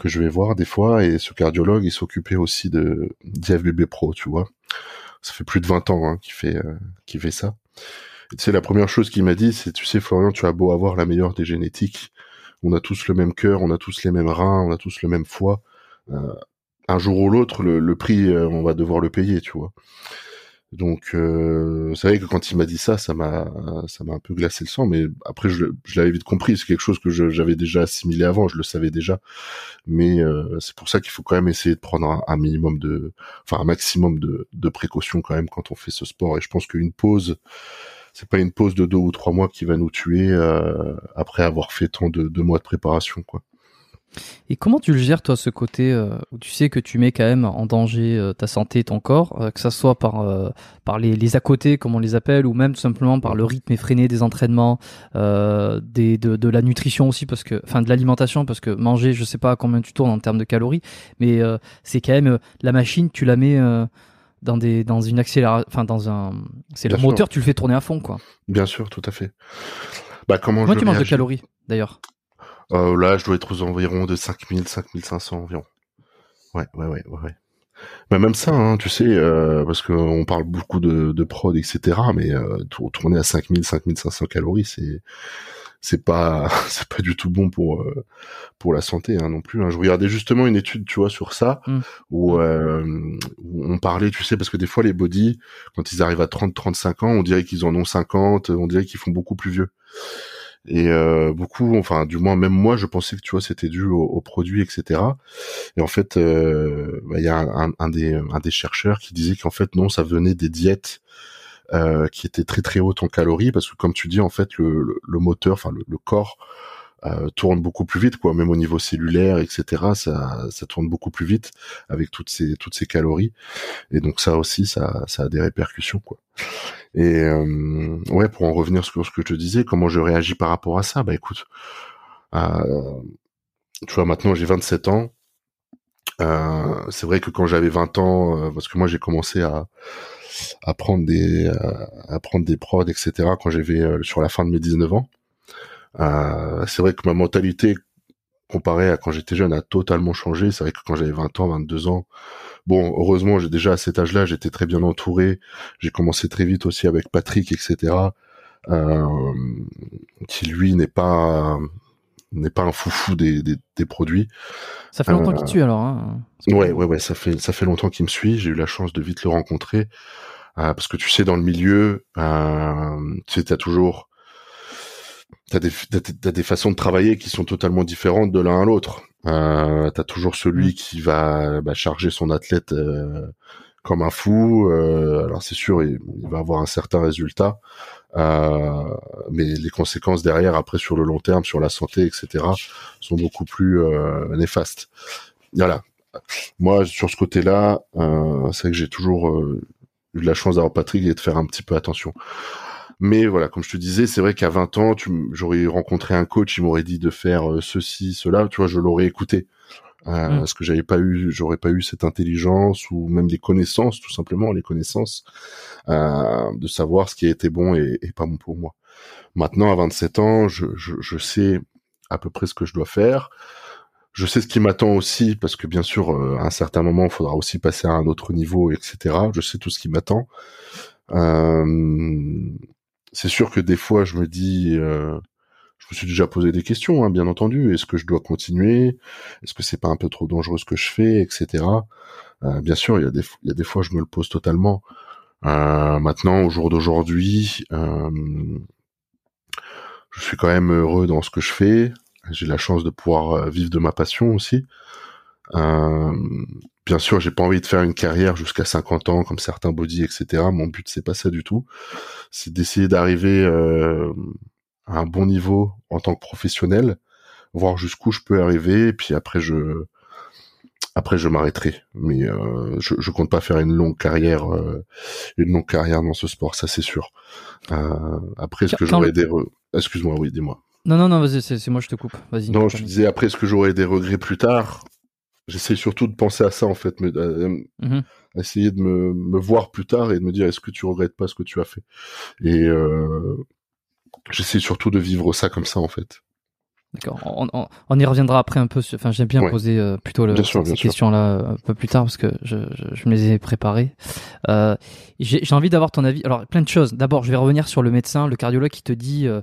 que je vais voir des fois, et ce cardiologue, il s'occupait aussi de d'IFBB Pro, tu vois. Ça fait plus de 20 ans hein, qu'il fait euh, qu'il fait ça. Et tu sais, la première chose qu'il m'a dit, c'est, tu sais, Florian, tu as beau avoir la meilleure des génétiques, on a tous le même cœur, on a tous les mêmes reins, on a tous le même foie. Euh, un jour ou l'autre, le, prix, euh, on va devoir le payer, tu vois. Donc, euh, c'est vrai que quand il m'a dit ça, ça m'a, ça m'a un peu glacé le sang. Mais après, je, l'avais vite compris. C'est quelque chose que j'avais déjà assimilé avant. Je le savais déjà. Mais c'est pour ça qu'il faut quand même essayer de prendre un, minimum de, enfin un maximum de, de précautions quand même quand on fait ce sport. Et je pense qu'une pause, c'est pas une pause de deux ou trois mois qui va nous tuer après avoir fait tant de, de mois de préparation, quoi. Et comment tu le gères, toi, ce côté euh, où tu sais que tu mets quand même en danger euh, ta santé et ton corps, euh, que ça soit par, par les, les à côté, comme on les appelle, ou même tout simplement par le rythme effréné des entraînements, des, de, de, la nutrition aussi, parce que, enfin, de l'alimentation, parce que manger, je sais pas à combien tu tournes en termes de calories, mais c'est quand même la machine, tu la mets dans des dans une accélération, enfin dans un, c'est le moteur, tu le fais tourner à fond, quoi. Bien sûr, tout à fait. Bah comment, comment tu manges de calories, d'ailleurs? Euh, là, je dois être aux environs de 5000, 5500 environ. Ouais, ouais, ouais, ouais. Mais même ça, hein, tu sais, euh, parce qu'on parle beaucoup de, de prod, etc. Mais euh, tourner à 5000, 5500 calories, c'est c'est pas c'est pas du tout bon pour euh, pour la santé hein, non plus. Hein. Je regardais justement une étude, tu vois, sur ça mmh. où, euh, où, on parlait, tu sais, parce que des fois les body, quand ils arrivent à 30-35 ans, on dirait qu'ils en ont 50, on dirait qu'ils font beaucoup plus vieux. Et euh, beaucoup, enfin du moins même moi, je pensais que tu vois c'était dû aux, produits, etc. Et en fait, euh, bah, il y a un, un, des, un des chercheurs qui disait qu'en fait non, ça venait des diètes euh, qui étaient très très hautes en calories parce que comme tu dis en fait le, le, moteur, enfin le, le corps euh, tourne beaucoup plus vite, quoi. Même au niveau cellulaire, etc. Ça, ça tourne beaucoup plus vite avec toutes ces toutes ces calories. Et donc ça aussi, ça, ça a des répercussions, quoi. Et euh, ouais, pour en revenir sur ce que je te disais, comment je réagis par rapport à ça? Bah écoute, euh, tu vois, maintenant j'ai 27 ans. Euh, c'est vrai que quand j'avais 20 ans, euh, parce que moi j'ai commencé à, à prendre des à prendre des prods, etc. Quand j'avais sur la fin de mes 19 ans. Euh, c'est vrai que ma mentalité comparée à quand j'étais jeune a totalement changé. C'est vrai que quand j'avais 20 ans, 22 ans, bon, heureusement, j'ai déjà à cet âge-là, j'étais très bien entouré. J'ai commencé très vite aussi avec Patrick, etc. Euh, qui lui n'est pas n'est pas un foufou des, des, des produits. Ça fait longtemps qu'il tue alors. Hein ouais, ouais, ouais, ça fait ça fait longtemps qu'il me suit. J'ai eu la chance de vite le rencontrer euh, parce que tu sais dans le milieu, euh, tu sais, t'as toujours t'as des t'as des façons de travailler qui sont totalement différentes de l'un à l'autre. Euh, t'as toujours celui mm. qui va bah, charger son athlète euh, comme un fou. Euh, alors c'est sûr, il, va avoir un certain résultat, euh, mais les conséquences derrière, après sur le long terme, sur la santé, etc., sont beaucoup plus euh, néfastes. Voilà. Moi, sur ce côté-là, c'est que j'ai toujours eu de la chance d'avoir Patrick et de faire un petit peu attention. Mais voilà, comme je te disais, c'est vrai qu'à 20 ans, j'aurais rencontré un coach, il m'aurait dit de faire euh, ceci, cela, tu vois, je l'aurais écouté. Euh. Parce que j'avais pas eu, j'aurais pas eu cette intelligence ou même des connaissances, tout simplement, les connaissances, euh, de savoir ce qui a été bon et, et, pas bon pour moi. Maintenant, à 27 ans, je, je, je sais à peu près ce que je dois faire. je sais ce qui m'attend aussi parce que bien sûr euh, à un certain moment il faudra aussi passer à un autre niveau etc je sais tout ce qui m'attend euh, c'est sûr que des fois je me dis euh, je me suis déjà posé des questions hein, bien entendu. Est-ce que je dois continuer? Est-ce que c'est pas un peu trop dangereux ce que je fais etc euh, bien sûr il y a des il y fois je me le pose totalement. Maintenant au jour d'aujourd'hui je suis quand même heureux dans ce que je fais. J'ai la chance de pouvoir euh, vivre de ma passion aussi. Euh, bien sûr, j'ai pas envie de faire une carrière jusqu'à 50 ans comme certains body, etc. Mon but c'est pas ça du tout. C'est d'essayer d'arriver euh, à un bon niveau en tant que professionnel, voir jusqu'où je peux arriver, et puis après je après je m'arrêterai. Mais euh, je, je compte pas faire une longue carrière, euh, une longue carrière dans ce sport, ça c'est sûr. Euh, après, est-ce que j'aurais des, excuse-moi, oui, dis-moi. Non, non, non, vas-y, c'est moi, je te coupe. Vas-y. Non, je disais, après, est-ce que j'aurais des regrets plus tard J'essaie surtout de penser à ça, en fait, mais, mmh essayer de me, me, voir plus tard et de me dire, est-ce que tu regrettes pas ce que tu as fait? Et euh, j'essaie surtout de vivre ça comme ça, en fait. D'accord. On, on, on, y reviendra après un peu. Enfin, j'aime bien poser euh, plutôt le, ces questions-là euh, un peu plus tard parce que je, je, je me les ai préparées. Euh, J'ai envie d'avoir ton avis. Alors, plein de choses. D'abord, je vais revenir sur le médecin, le cardiologue qui te dit euh, euh,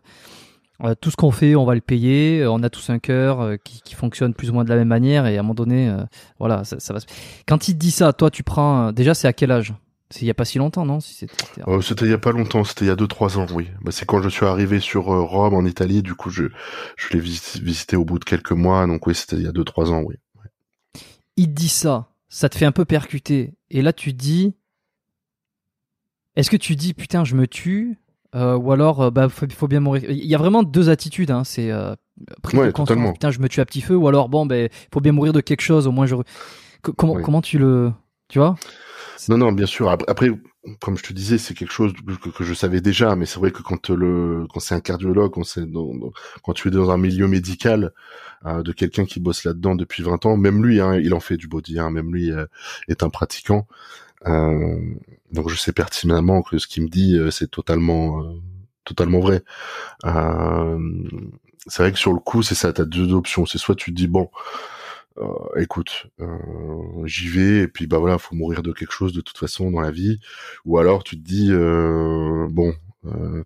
tout ce qu'on fait, on va le payer. Euh, on a tous un cœur euh, qui, qui, fonctionne plus ou moins de la même manière. Et à un moment donné, voilà, ça, ça, va. Quand il te dit ça, toi, tu prends. Déjà, c'est à quel âge? C'est il y a pas si longtemps, non? Si C'était c'était il y a pas longtemps. C'était il y a deux trois ans, oui. Bah, c'est quand je suis arrivé sur Rome, en Italie. Du coup, je je l'ai visité, au bout de quelques mois. Donc oui, c'était il y a deux trois ans, oui. Il te dit ça, ça te fait un peu percuter. Et là, tu dis. Est-ce que tu dis putain, je me tue? Euh, ou alors, euh, bah, faut, faut, bien mourir. Il y a vraiment deux attitudes. Hein. C'est euh, ouais. Putain, je me tue à petit feu. Ou alors, bon, ben, faut bien mourir de quelque chose. Au moins, je. comment, comment tu le, tu vois? Non, non, bien sûr. Après, comme je te disais, c'est quelque chose que, que, je savais déjà. Mais c'est vrai que quand le, quand c'est un cardiologue, quand c'est quand tu es dans un milieu médical euh, de quelqu'un qui bosse là-dedans depuis 20 ans, même lui, hein, il en fait du body. Hein, même lui est un pratiquant. Euh, donc je sais pertinemment que ce qu'il me dit, euh, c'est totalement, euh, totalement vrai. c'est vrai que sur le coup, c'est ça, t'as deux options. C'est soit tu te dis bon, écoute, j'y vais et puis bah voilà, faut mourir de quelque chose de toute façon dans la vie, ou alors tu te dis bon,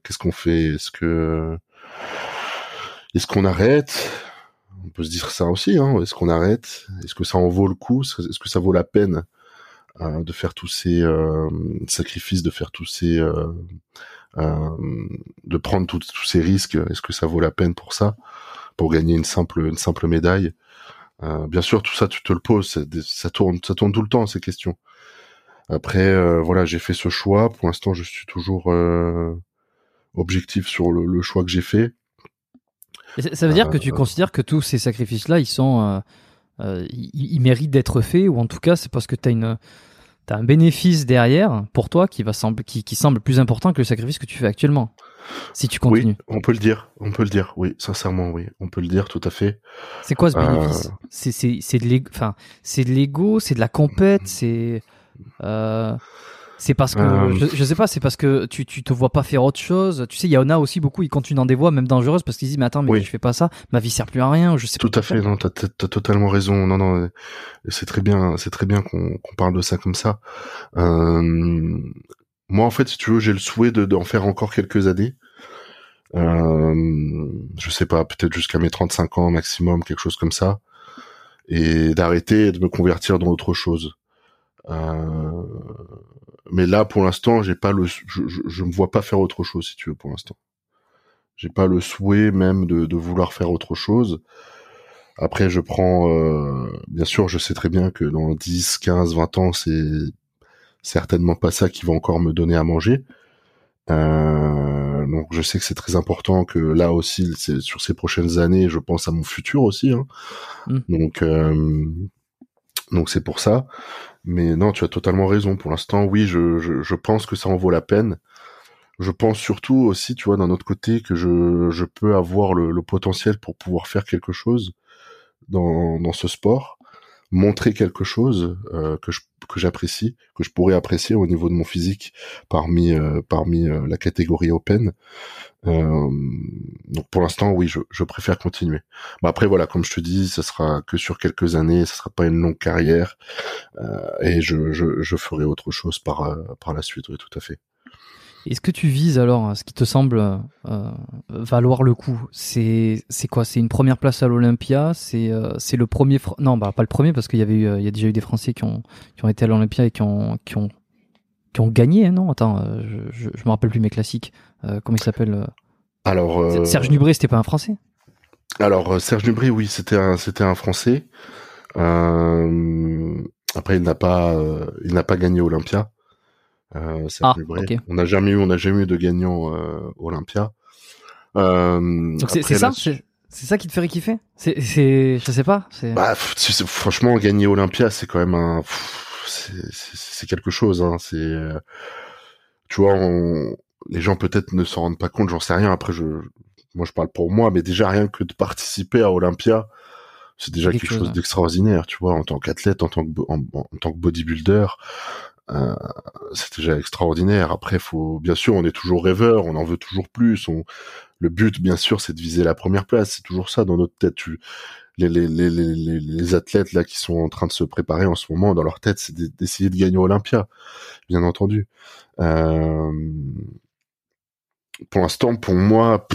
qu'est-ce qu'on fait? Est-ce que est-ce qu'on arrête? On peut se dire ça aussi. Hein Est-ce qu'on arrête? Est-ce que ça en vaut le coup? Est-ce que ça vaut la peine? euh, de faire tous ces euh, sacrifices, de faire tous ces, euh, de prendre tous ces risques. Est-ce que ça vaut la peine pour ça, pour gagner une simple, une simple médaille? Bien sûr, tout ça, tu te le poses, ça tourne, ça tourne tout le temps ces questions. Après, voilà, j'ai fait ce choix. Pour l'instant, je suis toujours objectif sur le, choix que j'ai fait. ça veut dire que tu considères que tous ces sacrifices-là, ils sont, euh, ils, méritent d'être faits, ou en tout cas, c'est parce que tu as une as un bénéfice derrière pour toi qui va semble qui, qui, semble plus important que le sacrifice que tu fais actuellement. Si tu continues. Oui, on peut le dire, on peut le dire, oui, sincèrement, oui, on peut le dire tout à fait. C'est quoi ce bénéfice? Euh... C'est de l'ego, enfin, c'est de l'ego, c'est de la compète, c'est euh, c'est parce que, euh. je, je, sais pas, c'est parce que tu, tu te vois pas faire autre chose. Tu sais, il y en a aussi beaucoup, ils continuent dans des voies même dangereuses parce qu'ils disent, mais attends, mais je fais pas ça, ma vie sert plus à rien, je sais Tout à fait, non, t'as, as totalement raison. Non, non, c'est très bien, c'est très bien qu'on, qu'on parle de ça comme ça. Euh, moi, en fait, si tu veux, j'ai le souhait de, d'en faire encore quelques années. Euh, je sais pas, peut-être jusqu'à mes 35 ans maximum, quelque chose comme ça. Et d'arrêter et de me convertir dans autre chose. Euh, mais là, pour l'instant, j'ai pas le, je, je, je, me vois pas faire autre chose, si tu veux, pour l'instant. J'ai pas le souhait même de, de, vouloir faire autre chose. Après, je prends, euh, bien sûr, je sais très bien que dans 10, 15, 20 ans, c'est certainement pas ça qui va encore me donner à manger. Euh, donc, je sais que c'est très important que là aussi, sur ces prochaines années, je pense à mon futur aussi. Hein. Mmh. Donc, euh, donc c'est pour ça. Mais non, tu as totalement raison. Pour l'instant, oui, je, je, pense que ça en vaut la peine. Je pense surtout aussi, tu vois, d'un autre côté, que je, je peux avoir le, le, potentiel pour pouvoir faire quelque chose dans, dans ce sport. Montrer quelque chose euh, que je que j'apprécie, que je pourrais apprécier au niveau de mon physique parmi euh, parmi euh, la catégorie open. donc pour l'instant, oui, je, préfère continuer. Mais après voilà, comme je te dis, ça sera que sur quelques années, ça sera pas une longue carrière, et je, je, je ferai autre chose par par la suite, oui, tout à fait. Est-ce que tu vises alors ce qui te semble euh, valoir le coup? C'est quoi? C'est une première place à l'Olympia? C'est euh, le premier non bah pas le premier parce qu'il y avait eu, il y a déjà eu des Français qui ont qui ont été à l'Olympia et qui ont qui ont qui ont gagné hein, non? Attends, euh, je, je, me rappelle plus mes classiques. comment il s'appelle Alors Serge Nubry, c'était pas un Français? Alors Serge Nubry, oui, c'était un c'était un Français. après, il n'a pas il n'a pas gagné Olympia. Euh, ah, On n'a jamais eu, on n'a jamais eu de gagnant euh, Olympia. Euh, Donc c'est ça, c'est ça qui te ferait kiffer? C'est, c'est, je sais pas. Bah, franchement, gagner Olympia, c'est quand même un, c'est quelque chose. Hein. C'est, euh, tu vois, on... les gens peut-être ne s'en rendent pas compte, j'en sais rien. Après, je, moi, je parle pour moi, mais déjà rien que de participer à Olympia, c'est déjà quelque, chose, d'extraordinaire, tu vois, en tant qu'athlète, en tant que en, tant que bodybuilder. Euh, c'est déjà extraordinaire. Après, faut bien sûr, on est toujours rêveur, on en veut toujours plus. On... Le but, bien sûr, c'est de viser la première place. C'est toujours ça dans notre tête. Tu... Les, les, les, les, athlètes là qui sont en train de se préparer en ce moment, dans leur tête, c'est d'essayer de gagner Olympia, bien entendu. Euh... Pour l'instant, pour moi,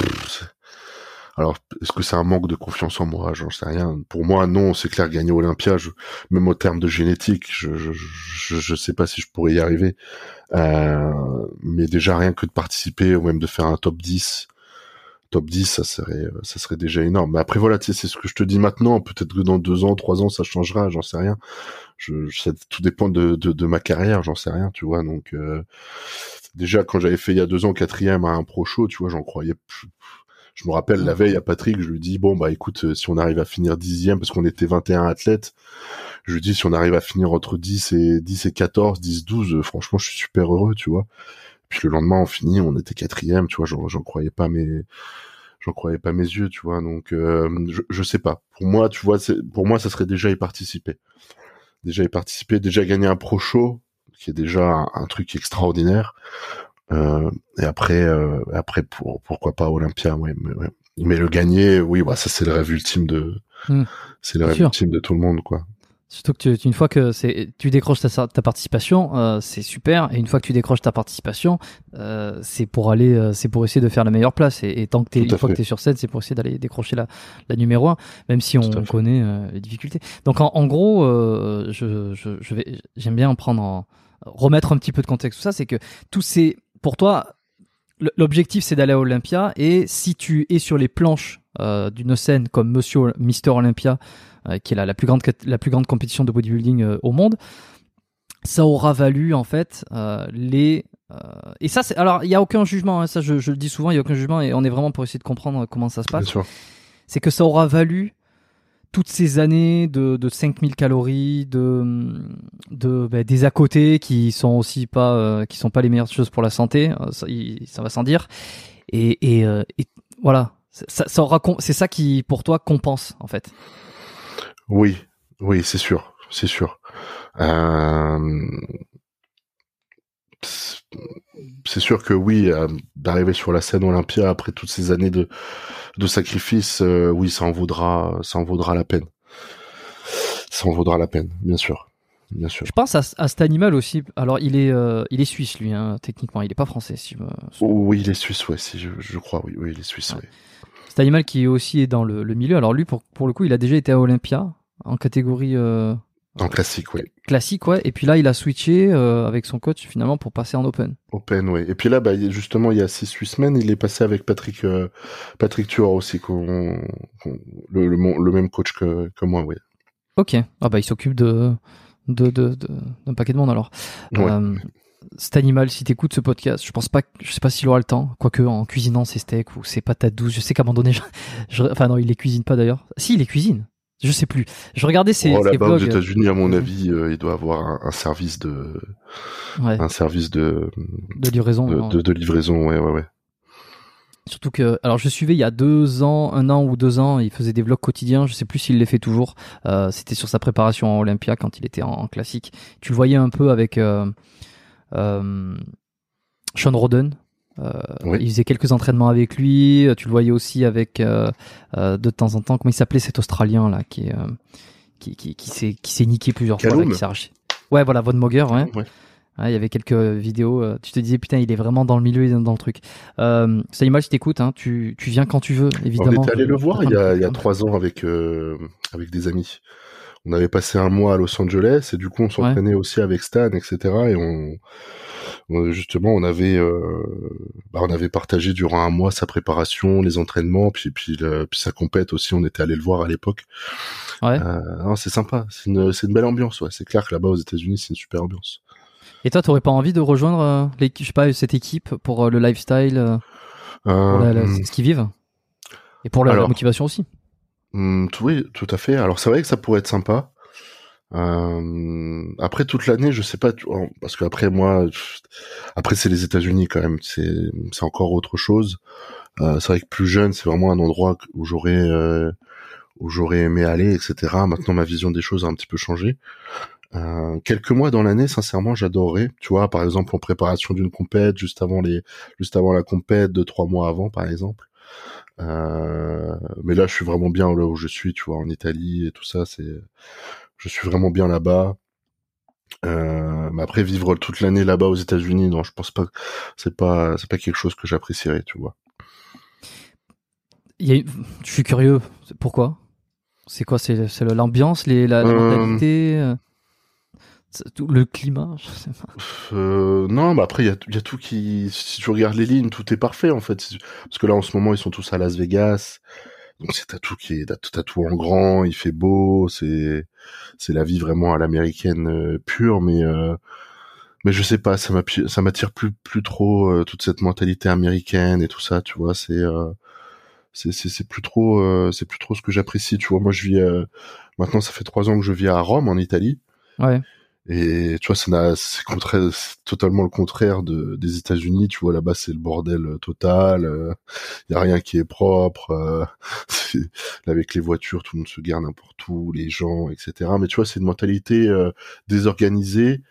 alors, est-ce que c'est un manque de confiance en moi? J'en sais rien. Pour moi, non, c'est clair, gagner Olympia, même au terme de génétique, je, je, je, je, sais pas si je pourrais y arriver. Euh, mais déjà, rien que de participer, ou même de faire un top 10, top 10, ça serait, ça serait déjà énorme. Mais après, voilà, c'est ce que je te dis maintenant. Peut-être que dans deux ans, trois ans, ça changera, j'en sais rien. Tout dépend de, de, ma carrière, j'en sais rien, tu vois. Donc, euh, déjà, quand j'avais fait il y a deux ans quatrième à un pro show, tu vois, j'en croyais je me rappelle la veille à Patrick, je lui dis bon bah écoute, euh, si on arrive à finir dixième parce qu'on était 21 athlètes, je lui dis si on arrive à finir entre 10 et 10 et 14, 10, 12, franchement je suis super heureux, tu vois. Puis le lendemain on finit, on était quatrième, tu vois, j'en croyais pas mes j'en croyais pas mes yeux, tu vois. Donc euh, je, je sais pas. Pour moi, tu vois, pour moi ça serait déjà y participer. Déjà y participer, déjà gagner un pro show qui est déjà un truc extraordinaire. Euh, et après, euh, après pour, pourquoi pas Olympia, ouais, mais, mais le gagner, oui, bah ça c'est le rêve ultime de, hmm. c'est le rêve ultime de tout le monde, quoi. Surtout que tu, une fois que tu décroches ta, ta participation, euh, c'est super. Et une fois que tu décroches ta participation, euh, c'est pour aller, euh, c'est pour essayer de faire la meilleure place. Et, tant que t'es, une fois que t'es sur scène, c'est pour essayer d'aller décrocher la, la numéro 1, même si on connaît les difficultés. Donc en, en gros, je, je, je, vais, j'aime bien en prendre en, remettre un petit peu de contexte. Tout ça, c'est que tous ces pour toi, l'objectif c'est d'aller à Olympia et si tu es sur les planches euh, d'une scène comme Monsieur Mister Olympia, euh, qui est la, la, plus grande la plus grande compétition de bodybuilding euh, au monde, ça aura valu en fait les et ça c'est alors il y a aucun jugement, hein, ça je, je, le dis souvent, il y a aucun jugement et on est vraiment pour essayer de comprendre comment ça se passe. C'est que ça aura valu toutes ces années de, de 5000 calories, de, de bah, des à côté qui sont aussi pas euh, qui sont pas les meilleures choses pour la santé, euh, ça, va sans dire. Et, euh, voilà, ça, c'est ça qui pour toi compense en fait. Oui, oui, c'est sûr, c'est sûr. C'est sûr que oui, d'arriver sur la scène Olympia après toutes ces années de de sacrifice, euh, oui, ça en vaudra, ça en vaudra la peine. Ça en vaudra la peine, bien sûr. Bien sûr. Je pense à, cet animal aussi. Alors, il est, euh, il est suisse, lui, hein, techniquement. Il est pas français, si Oui, il est suisse, ouais, si je, crois, oui, oui, il est suisse, ouais. Cet animal qui aussi est dans le, milieu. Alors, lui, pour, pour le coup, il a déjà été à Olympia, en catégorie euh, en classique, oui. Classique, ouais. Et puis là, il a switché euh, avec son coach finalement pour passer en open. Open, oui. Et puis là, bah, justement, il y a six huit semaines, il est passé avec Patrick euh, Patrick Tuor aussi, le, le, même coach que, que moi, oui. Ok. Ah bah, il s'occupe de de, de, d'un paquet de monde alors. Euh, cet animal, si t'écoutes ce podcast, je pense pas, je sais pas s'il aura le temps, quoique en cuisinant ses steaks ou ses patates douces, je sais qu'à un moment donné, je, enfin non, il les cuisine pas d'ailleurs. Si, il les cuisine. Je sais plus. Je regardais ces, oh, là-bas aux États-Unis, à mon euh, avis, euh, il doit avoir un, service de, un service de de livraison, de, livraison, ouais, ouais, ouais. Surtout que, alors je suivais il y a deux ans, un an ou deux ans, il faisait des vlogs quotidiens. Je sais plus s'il les fait toujours. Euh, C'était sur sa préparation en Olympia quand il était en, classique. Tu le voyais un peu avec euh, Sean Roden. Euh, Il faisait quelques entraînements avec lui. Tu le voyais aussi avec euh, euh, de temps en temps. Comment il s'appelait cet Australien là qui qui qui, qui s'est qui s'est niqué plusieurs fois, qui s'est arraché. Ouais, voilà, Von Moger, ouais. ouais il y avait quelques vidéos. Euh, tu te disais putain, il est vraiment dans le milieu, il est dans le truc. Euh, Saïmal, je t'écoute. Hein, tu, tu viens quand tu veux, évidemment. On était allé le voir il y a, il y a trois ans avec euh, avec des amis. On avait passé un mois à Los Angeles et du coup on s'entraînait aussi avec Stan, etc. Et on, justement on avait euh, bah, on avait partagé durant un mois sa préparation, les entraînements, puis puis, le, puis sa compète aussi. On était allé le voir à l'époque. Ouais. Euh, c'est sympa. C'est une belle ambiance. Ouais. C'est clair que là-bas aux États-Unis c'est une super ambiance. Et toi, t'aurais pas envie de rejoindre euh, je sais pas, cette équipe pour euh, le lifestyle, euh, euh ce qu'ils vivent, et pour la, motivation aussi. Hmm, oui, tout à fait. Alors c'est vrai que ça pourrait être sympa. après toute l'année, je sais pas, parce qu'après moi, après c'est les États-Unis quand même, c'est c'est encore autre chose. c'est vrai que plus jeune, c'est vraiment un endroit où j'aurais où j'aurais aimé aller, etc. Maintenant, ma vision des choses a un petit peu changé. Euh, quelques mois dans l'année, sincèrement, j'adorerais. Tu vois, par exemple, en préparation d'une compète, juste avant les, juste avant la compète, deux trois mois avant, par exemple. Euh, mais là, je suis vraiment bien là où je suis, tu vois, en Italie et tout ça. C'est, je suis vraiment bien là-bas. Euh, mais après, vivre toute l'année là-bas aux États-Unis, non, je pense pas. C'est pas, c'est pas quelque chose que j'apprécierais, tu vois. Il y a, je suis curieux. Pourquoi? C'est quoi? C'est l'ambiance, les, la, la mentalité le climat, je sais pas. Euh, non, bah après il y a, y a, tout qui, si tu regardes les lignes, tout est parfait en fait. Parce que là en ce moment ils sont tous à Las Vegas, donc c'est t'as tout qui est, t'as tout en grand, il fait beau, c'est c'est la vie vraiment à l'américaine euh, pure, mais euh, mais je sais pas, ça m'attire, ça m'attire plus plus trop euh, toute cette mentalité américaine et tout ça, tu vois, c'est euh, c'est c'est plus trop c'est plus trop ce que j'apprécie, tu vois. Moi je vis maintenant ça fait trois ans que je vis à Rome en Italie. Ouais. Et tu vois, c'est totalement le contraire de, des États-Unis. Tu vois, là-bas, c'est le bordel euh, total. Il euh, y a rien qui est propre. Euh, avec les voitures, tout le monde se garde n'importe où, les gens, etc. Mais tu vois, c'est une mentalité désorganisée.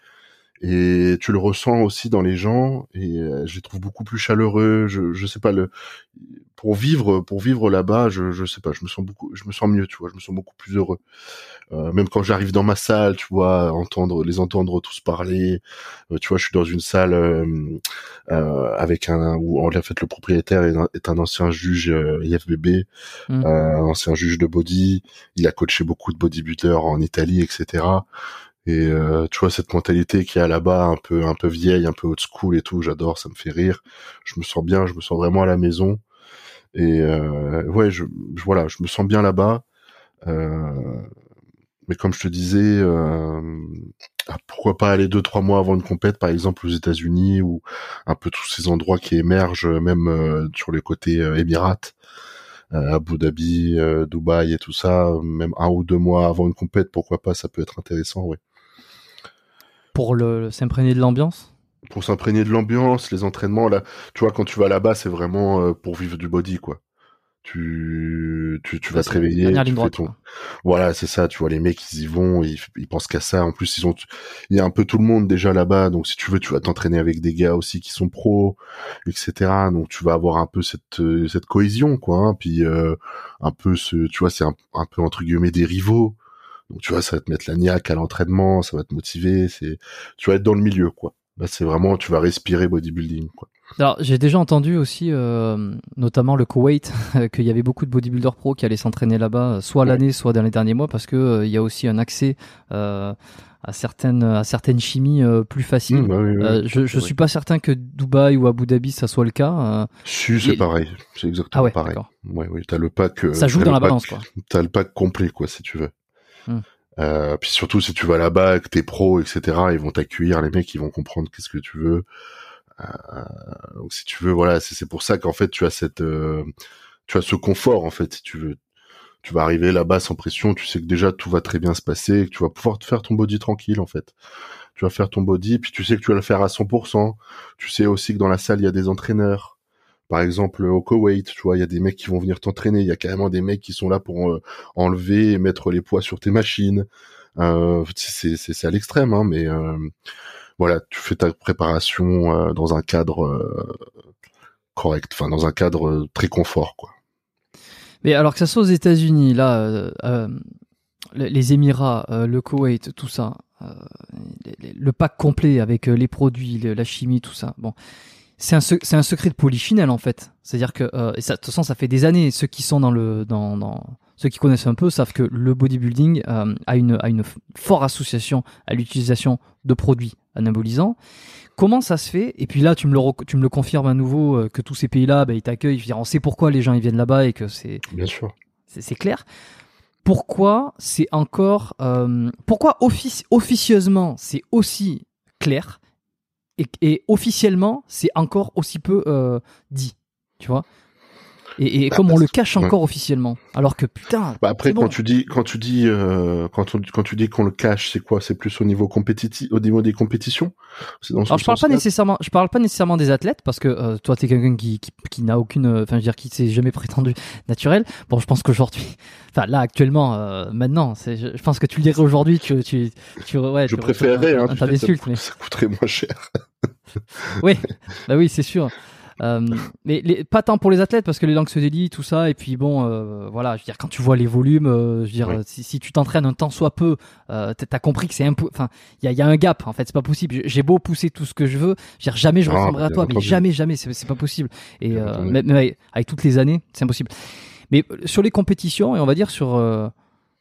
Et tu le ressens aussi dans les gens. Et je les trouve beaucoup plus chaleureux. Je, je sais pas le pour vivre pour vivre là-bas, je je sais pas, je me sens beaucoup je me sens mieux, tu vois, je me sens beaucoup plus heureux. Euh, même quand j'arrive dans ma salle, tu vois, entendre les entendre tous parler, euh, tu vois, je suis dans une salle euh, euh avec un où en fait le propriétaire est un, ancien juge IFBB, mmh. un ancien juge de body, il a coaché beaucoup de bodybuilders en Italie, etc. Et tu vois cette mentalité qui est là-bas, un peu un peu vieille, un peu old school et tout, j'adore, ça me fait rire. Je me sens bien, je me sens vraiment à la maison. Et euh, ouais, je, voilà, je me sens bien là-bas. Euh, mais comme je te disais, euh, ah, pourquoi pas aller deux trois mois avant une compète, par exemple aux États-Unis ou un peu tous ces endroits qui émergent, même euh, sur les côtés euh, Émirats, euh, Abu Dhabi, Dubaï et tout ça, même un ou deux mois avant une compète, pourquoi pas, ça peut être intéressant, oui. Pour le s'imprégner de l'ambiance? Pour s'imprégner de l'ambiance, les entraînements là, tu vois quand tu vas là-bas, c'est vraiment euh, pour vivre du body quoi. Tu tu, tu vas te réveiller, tu fais ton... Voilà, c'est ça, tu vois les mecs ils y vont, ils, ils pensent qu'à ça. En plus, ils ont il y a un peu tout le monde déjà là-bas, donc si tu veux, tu vas t'entraîner avec des gars aussi qui sont pros, etc. Donc tu vas avoir un peu cette euh, cette cohésion quoi, hein. puis euh, un peu ce tu vois, c'est un, un peu entre guillemets des rivaux. Donc tu vois, ça va te mettre la niaque à l'entraînement, ça va te motiver, c'est tu vas être dans le milieu quoi. Là, c'est vraiment, tu vas respirer bodybuilding. Quoi. Alors, j'ai déjà entendu aussi, euh, notamment le Koweït, qu'il y avait beaucoup de bodybuilders pro qui allaient s'entraîner là-bas, soit l'année, soit dans les derniers mois, parce que euh, il y a aussi un accès euh, à certaines à certaines chimies euh, plus faciles. Mmh, je je suis pas certain que Dubaï ou Abu Dhabi ça soit le cas. si, c'est pareil, c'est exactement ah ouais, pareil. Ouais, oui, t'as le pack. Ça joue dans la balance, quoi. T'as le pack complet, quoi, si tu veux. Mmh. Euh, puis surtout si tu vas là-bas, que t'es pro, etc., ils vont t'accueillir, les mecs, ils vont comprendre qu'est-ce que tu veux. Euh, donc si tu veux, voilà, c'est pour ça qu'en fait tu as cette, euh, tu as ce confort en fait, si tu veux. Tu vas arriver là-bas sans pression, tu sais que déjà tout va très bien se passer, que tu vas pouvoir te faire ton body tranquille en fait. Tu vas faire ton body, puis tu sais que tu vas le faire à 100%. Tu sais aussi que dans la salle il y a des entraîneurs. Par exemple au Koweït, tu vois, il y a des mecs qui vont venir t'entraîner, il y a carrément des mecs qui sont là pour euh, enlever et mettre les poids sur tes machines. Euh, c'est à l'extrême, hein, mais euh, voilà, tu fais ta préparation dans un cadre correct, enfin dans un cadre très confort, quoi. Mais alors que ça soit aux États-Unis, là, les Émirats, le Koweït, tout ça, le pack complet avec les produits, la chimie, tout ça. Bon, c'est un, c'est un secret de polychinelle en fait. C'est-à-dire que, euh, et ça, de toute façon, ça fait des années. Ceux qui sont dans le, dans, dans ceux qui connaissent un peu savent que le bodybuilding euh, a une, a une forte association à l'utilisation de produits anabolisants. Comment ça se fait? Et puis là, tu me le, tu me le confirmes à nouveau euh, que tous ces pays-là, bah, ils t'accueillent. On sait pourquoi les gens ils viennent là-bas et que c'est. Bien sûr. C'est clair. Pourquoi c'est encore, pourquoi offici officieusement c'est aussi clair et, officiellement, c'est encore aussi peu euh, dit, tu vois. Et, et bah, comme on le cache encore officiellement, alors que putain. Bah après, quand tu dis, quand tu dis, euh, quand, on, quand tu dis qu'on le cache, c'est quoi? C'est plus au niveau compétitif, au niveau des compétitions? Dans Alors je parle pas nécessairement, je parle pas nécessairement des athlètes parce que euh, toi t'es quelqu'un qui, qui, qui n'a aucune, enfin je veux dire qui s'est jamais prétendu naturel. Bon, je pense qu'aujourd'hui, enfin là actuellement, euh, maintenant, c'est, je, pense que tu le dirais aujourd'hui, tu, tu, tu, ouais. Je préférerais, hein, ça, mais... ça coûterait moins cher. oui, bah oui, c'est sûr. Euh, mais les, pas tant pour les athlètes parce que les langues se délient, tout ça. Et puis bon, euh, voilà, je veux dire, quand tu vois les volumes, euh, je veux dire, si, si, tu t'entraînes un temps soit peu, euh, t'as compris que c'est un Enfin, il y a, y a, un gap. En fait, c'est pas possible. J'ai beau pousser tout ce que je veux, je veux dire, jamais je ah, ressemblerai à toi, mais jamais, jamais, c'est pas possible. Et euh, même avec, avec, toutes les années, c'est impossible. Mais sur les compétitions et on va dire sur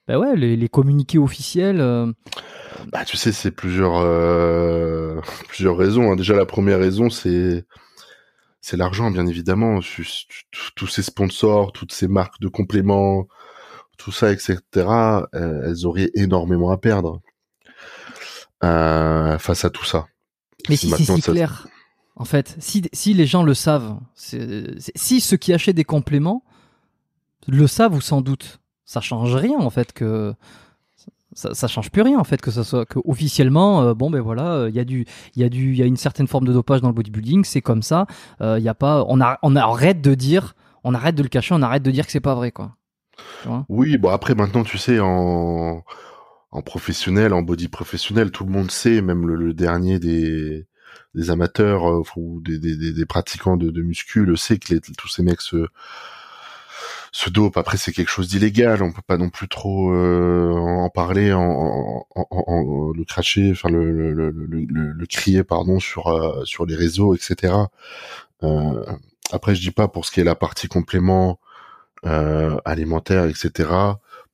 bah ouais, les, les communiqués officiels. Bah, tu sais, c'est plusieurs plusieurs raisons. Hein. Déjà, la première raison, c'est c'est l'argent, bien évidemment. Tous ces sponsors, toutes ces marques de compléments, tout ça, etc. Euh, elles auraient énormément à perdre euh, face à tout ça. Mais si, c'est si clair, en fait, si, si les gens le savent, si ceux qui achètent des compléments le savent ou sans doute, ça change rien en fait que ça, ça change plus rien en fait que ça soit que officiellement euh, bon ben voilà il euh, y a du il y a du il y a une certaine forme de dopage dans le bodybuilding c'est comme ça il euh, y a pas on arrête de dire on arrête de le cacher on arrête de dire que c'est pas vrai quoi. Oui bon après maintenant tu sais en professionnel en body professionnel tout le monde sait même le, dernier des des amateurs ou des, des, pratiquants de, de sait que tous ces mecs se ce dope après c'est quelque chose d'illégal. On peut pas non plus trop euh, en parler en, en, en, le cracher enfin le, crier pardon sur euh, sur les réseaux etc euh, après je dis pas pour ce qui est la partie complément alimentaire etc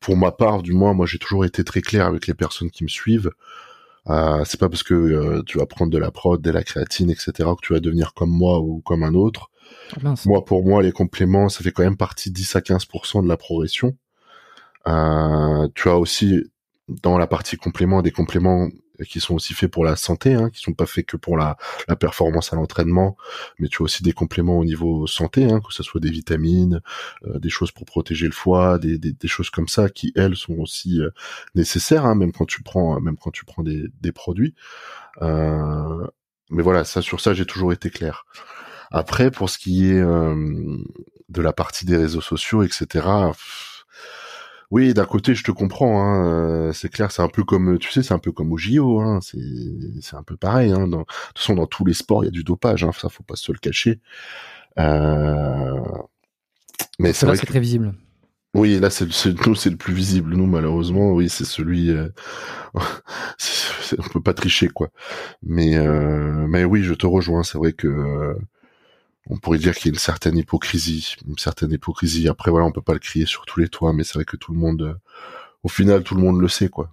pour ma part du moins moi j'ai toujours été très clair avec les personnes qui me suivent euh, c'est pas parce que tu vas prendre de la prod, de la créatine, etc., que tu vas devenir comme moi ou comme un autre. Ah, moi, pour moi, les compléments, ça fait quand même partie 10 à 15% de la progression. Euh, tu as aussi dans la partie complément des compléments qui sont aussi faits pour la santé, hein, qui sont pas faits que pour la, la performance à l'entraînement, mais tu as aussi des compléments au niveau santé, hein, que ce soit des vitamines, euh, des choses pour protéger le foie, des, des, des, choses comme ça qui elles sont aussi euh, nécessaires, hein, même quand tu prends même quand tu prends des, des produits. Euh, mais voilà, ça sur ça j'ai toujours été clair. Après, pour ce qui est euh, de la partie des réseaux sociaux, etc. oui, d'un côté, je te comprends. Hein, euh, c'est clair, c'est un peu comme, tu sais, c'est un peu comme au JO. Hein, c'est, c'est un peu pareil. Hein, dans, de toute façon, dans tous les sports, il y a du dopage. Hein, ça, faut pas se le cacher. Euh, mais c'est c'est très visible. Oui, là, c'est nous, c'est le plus visible. Nous, malheureusement, oui, c'est celui. Euh, on peut pas tricher, quoi. Mais, euh, mais oui, je te rejoins. C'est vrai que on pourrait dire qu'il y a une certaine hypocrisie, une certaine hypocrisie. Après voilà, on peut pas le crier sur tous les toits, mais c'est vrai que tout le monde, euh, au final, tout le monde le sait quoi.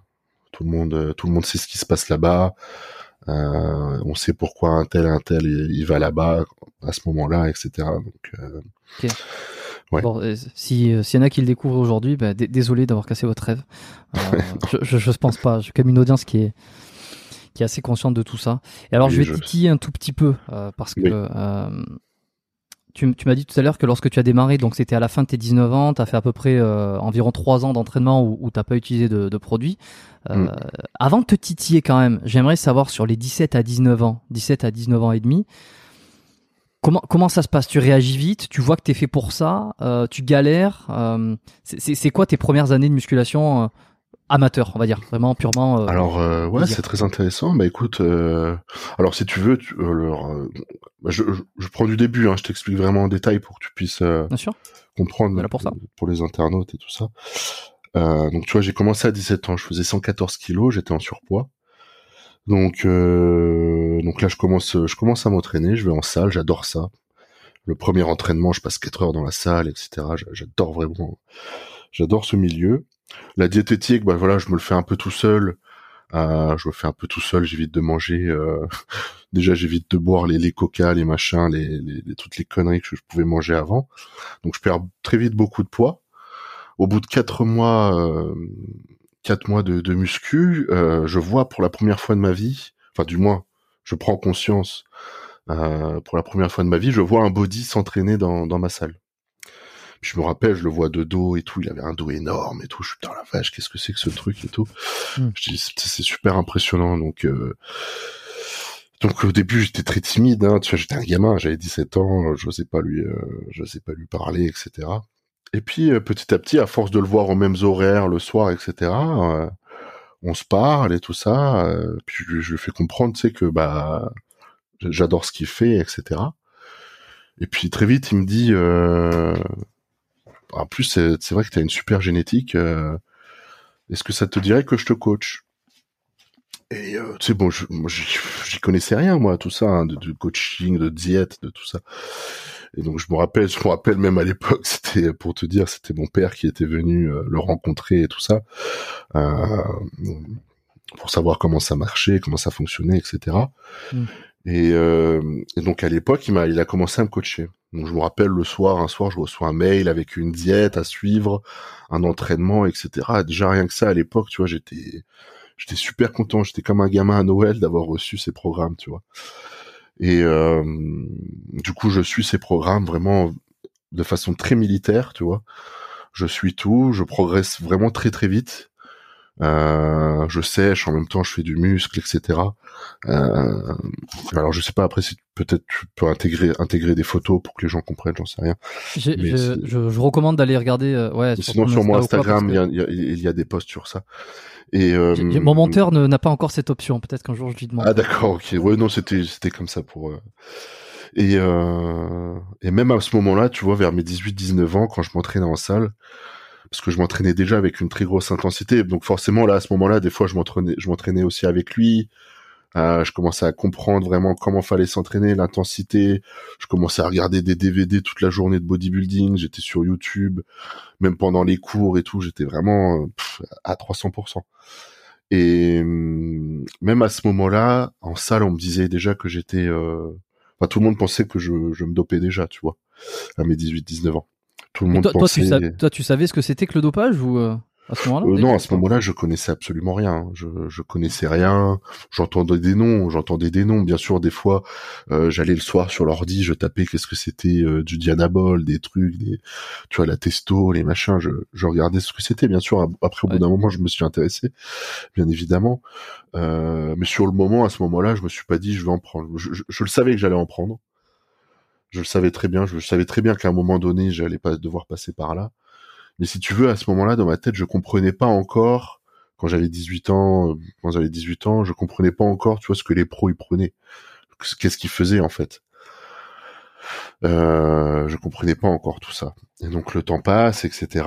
Tout le monde, euh, tout le monde sait ce qui se passe là-bas. Euh, on sait pourquoi un tel, un tel, il, va là-bas à ce moment-là, etc. Donc, ouais. bon, si s'il y en a qui le découvrent aujourd'hui, bah, désolé d'avoir cassé votre rêve. je, je, je pense pas. J'ai comme une audience qui est qui est assez consciente de tout ça. Et alors, je vais titiller un tout petit peu parce que tu, m'as dit tout à l'heure que lorsque tu as démarré, donc c'était à la fin de tes 19 ans, tu as fait à peu près euh, environ 3 ans d'entraînement où, où tu n'as pas utilisé de, de produits. Euh, mm. Avant de te titiller quand même, j'aimerais savoir sur les 17 à 19 ans, 17 à 19 ans et demi, Comment, comment ça se passe? Tu réagis vite Tu vois que tu es fait pour ça euh, Tu galères euh, C'est quoi tes premières années de musculation amateur, on va dire, vraiment purement. alors ouais, c'est très intéressant. Bah écoute, alors si tu veux, tu, je, je, prends du début. Hein, je t'explique vraiment en détail pour que tu puisses comprendre pour, ça. pour les internautes et tout ça. donc tu vois, j'ai commencé à 17 ans. Je faisais 114 kilos. J'étais en surpoids. Donc, euh, donc là, je commence, je commence à m'entraîner. Je vais en salle, j'adore ça. Le premier entraînement, je passe 4 heures dans la salle, etc. J'adore vraiment, j'adore ce milieu. La diététique, bah voilà, je me le fais un peu tout seul. Euh, je me fais un peu tout seul. J'évite de manger. Euh... Déjà, j'évite de boire les, les coca, les machins, les, toutes les conneries que je pouvais manger avant. Donc, je perds très vite beaucoup de poids. Au bout de quatre mois, euh, quatre mois de, de muscu, euh, je vois pour la première fois de ma vie, enfin du moins, je prends conscience pour la première fois de ma vie, je vois un body s'entraîner dans ma salle. Je me rappelle, je le vois de dos et tout, il avait un dos énorme et tout. Je suis dans la vache, qu'est-ce que c'est que ce truc et tout. Hmm. Je dis c'est super impressionnant. Donc euh, donc au début j'étais très timide, hein, tu vois, j'étais un gamin, j'avais 17 ans, je sais pas lui, je sais pas lui parler, etc. Et puis euh, petit à petit, à force de le voir aux mêmes horaires le soir, etc., euh, on se parle et tout ça. Euh, puis je, lui fais comprendre, tu sais, que bah j'adore ce qu'il fait, etc. Et puis très vite, il me dit, en plus c'est vrai que tu as une super génétique. Est-ce que ça te dirait que je te coach? Et tu sais, bon, j'y connaissais rien moi, tout ça, hein, de, de, coaching, de diète, de tout ça. Et donc je me rappelle, je me rappelle même à l'époque, c'était pour te dire, c'était mon père qui était venu euh, le rencontrer et tout ça, euh, pour savoir comment ça marchait, comment ça fonctionnait, etc. Et, euh, et, donc à l'époque, il m'a, il a commencé à me coacher. Donc je me rappelle le soir, un soir, je reçois un mail avec une diète à suivre, un entraînement, etc. Déjà rien que ça à l'époque, tu vois, j'étais, j'étais super content. J'étais comme un gamin à Noël d'avoir reçu ces programmes, tu vois. Et euh, du coup, je suis ces programmes vraiment de façon très militaire, tu vois. Je suis tout, je progresse vraiment très très vite. Euh, je sèche, en même temps je fais du muscle, etc. Euh, alors je sais pas après si peut-être tu peux intégrer intégrer des photos pour que les gens comprennent, j'en sais rien. Je, je, je, recommande d'aller regarder. Euh, ouais. Sinon sur mon Instagram, il, y a, il, y a, des posts sur ça. Et euh, mon monteur n'a pas encore cette option. Peut-être qu'un jour je lui demande. Ah d'accord, ok. Ouais, non, c'était c'était comme ça pour. Euh... Et euh... et même à ce moment-là, tu vois, vers mes 18-19 ans, quand je m'entraînais en salle, parce que je m'entraînais déjà avec une très grosse intensité, donc forcément là, à ce moment-là, des fois, je m'entraînais, je m'entraînais aussi avec lui. Euh, je commençais à comprendre vraiment comment fallait s'entraîner, l'intensité. Je commençais à regarder des DVD toute la journée de bodybuilding. J'étais sur YouTube, même pendant les cours et tout. J'étais vraiment à 300%. Et hum, même à ce moment-là, en salle, on me disait déjà que j'étais... Euh... Tout le monde pensait que je, je me dopais déjà, tu vois, à mes 18-19 ans. Tout le monde toi, pensait... Toi, tu, toi, tu savais ce que c'était que le dopage ou euh à ce moment-là? Euh, Non, à ce moment-là, je connaissais absolument rien. Je, je connaissais rien. J'entendais des noms, j'entendais des noms. Bien sûr, des fois, euh, j'allais le soir sur l'ordi, je tapais qu'est-ce que c'était euh, du Dianabol, des trucs, des, tu vois, la testo, les machins. Je, je regardais ce que c'était. Bien sûr, après, au bout d'un moment, je me suis intéressé, bien évidemment. Euh, mais sur le moment, à ce moment-là, je me suis pas dit, je vais en prendre. Je, je, le savais que j'allais en prendre. Je le savais très bien. Je, savais très bien qu'à un moment donné, j'allais pas devoir passer par là. Mais si tu veux, à ce moment-là, dans ma tête, je comprenais pas encore, quand j'avais 18 ans, quand j'avais 18 ans, je comprenais pas encore, tu vois, ce que les pros, ils prenaient. Qu'est-ce qu'ils faisaient, en fait. Euh, je comprenais pas encore tout ça. Et donc le temps passe, etc.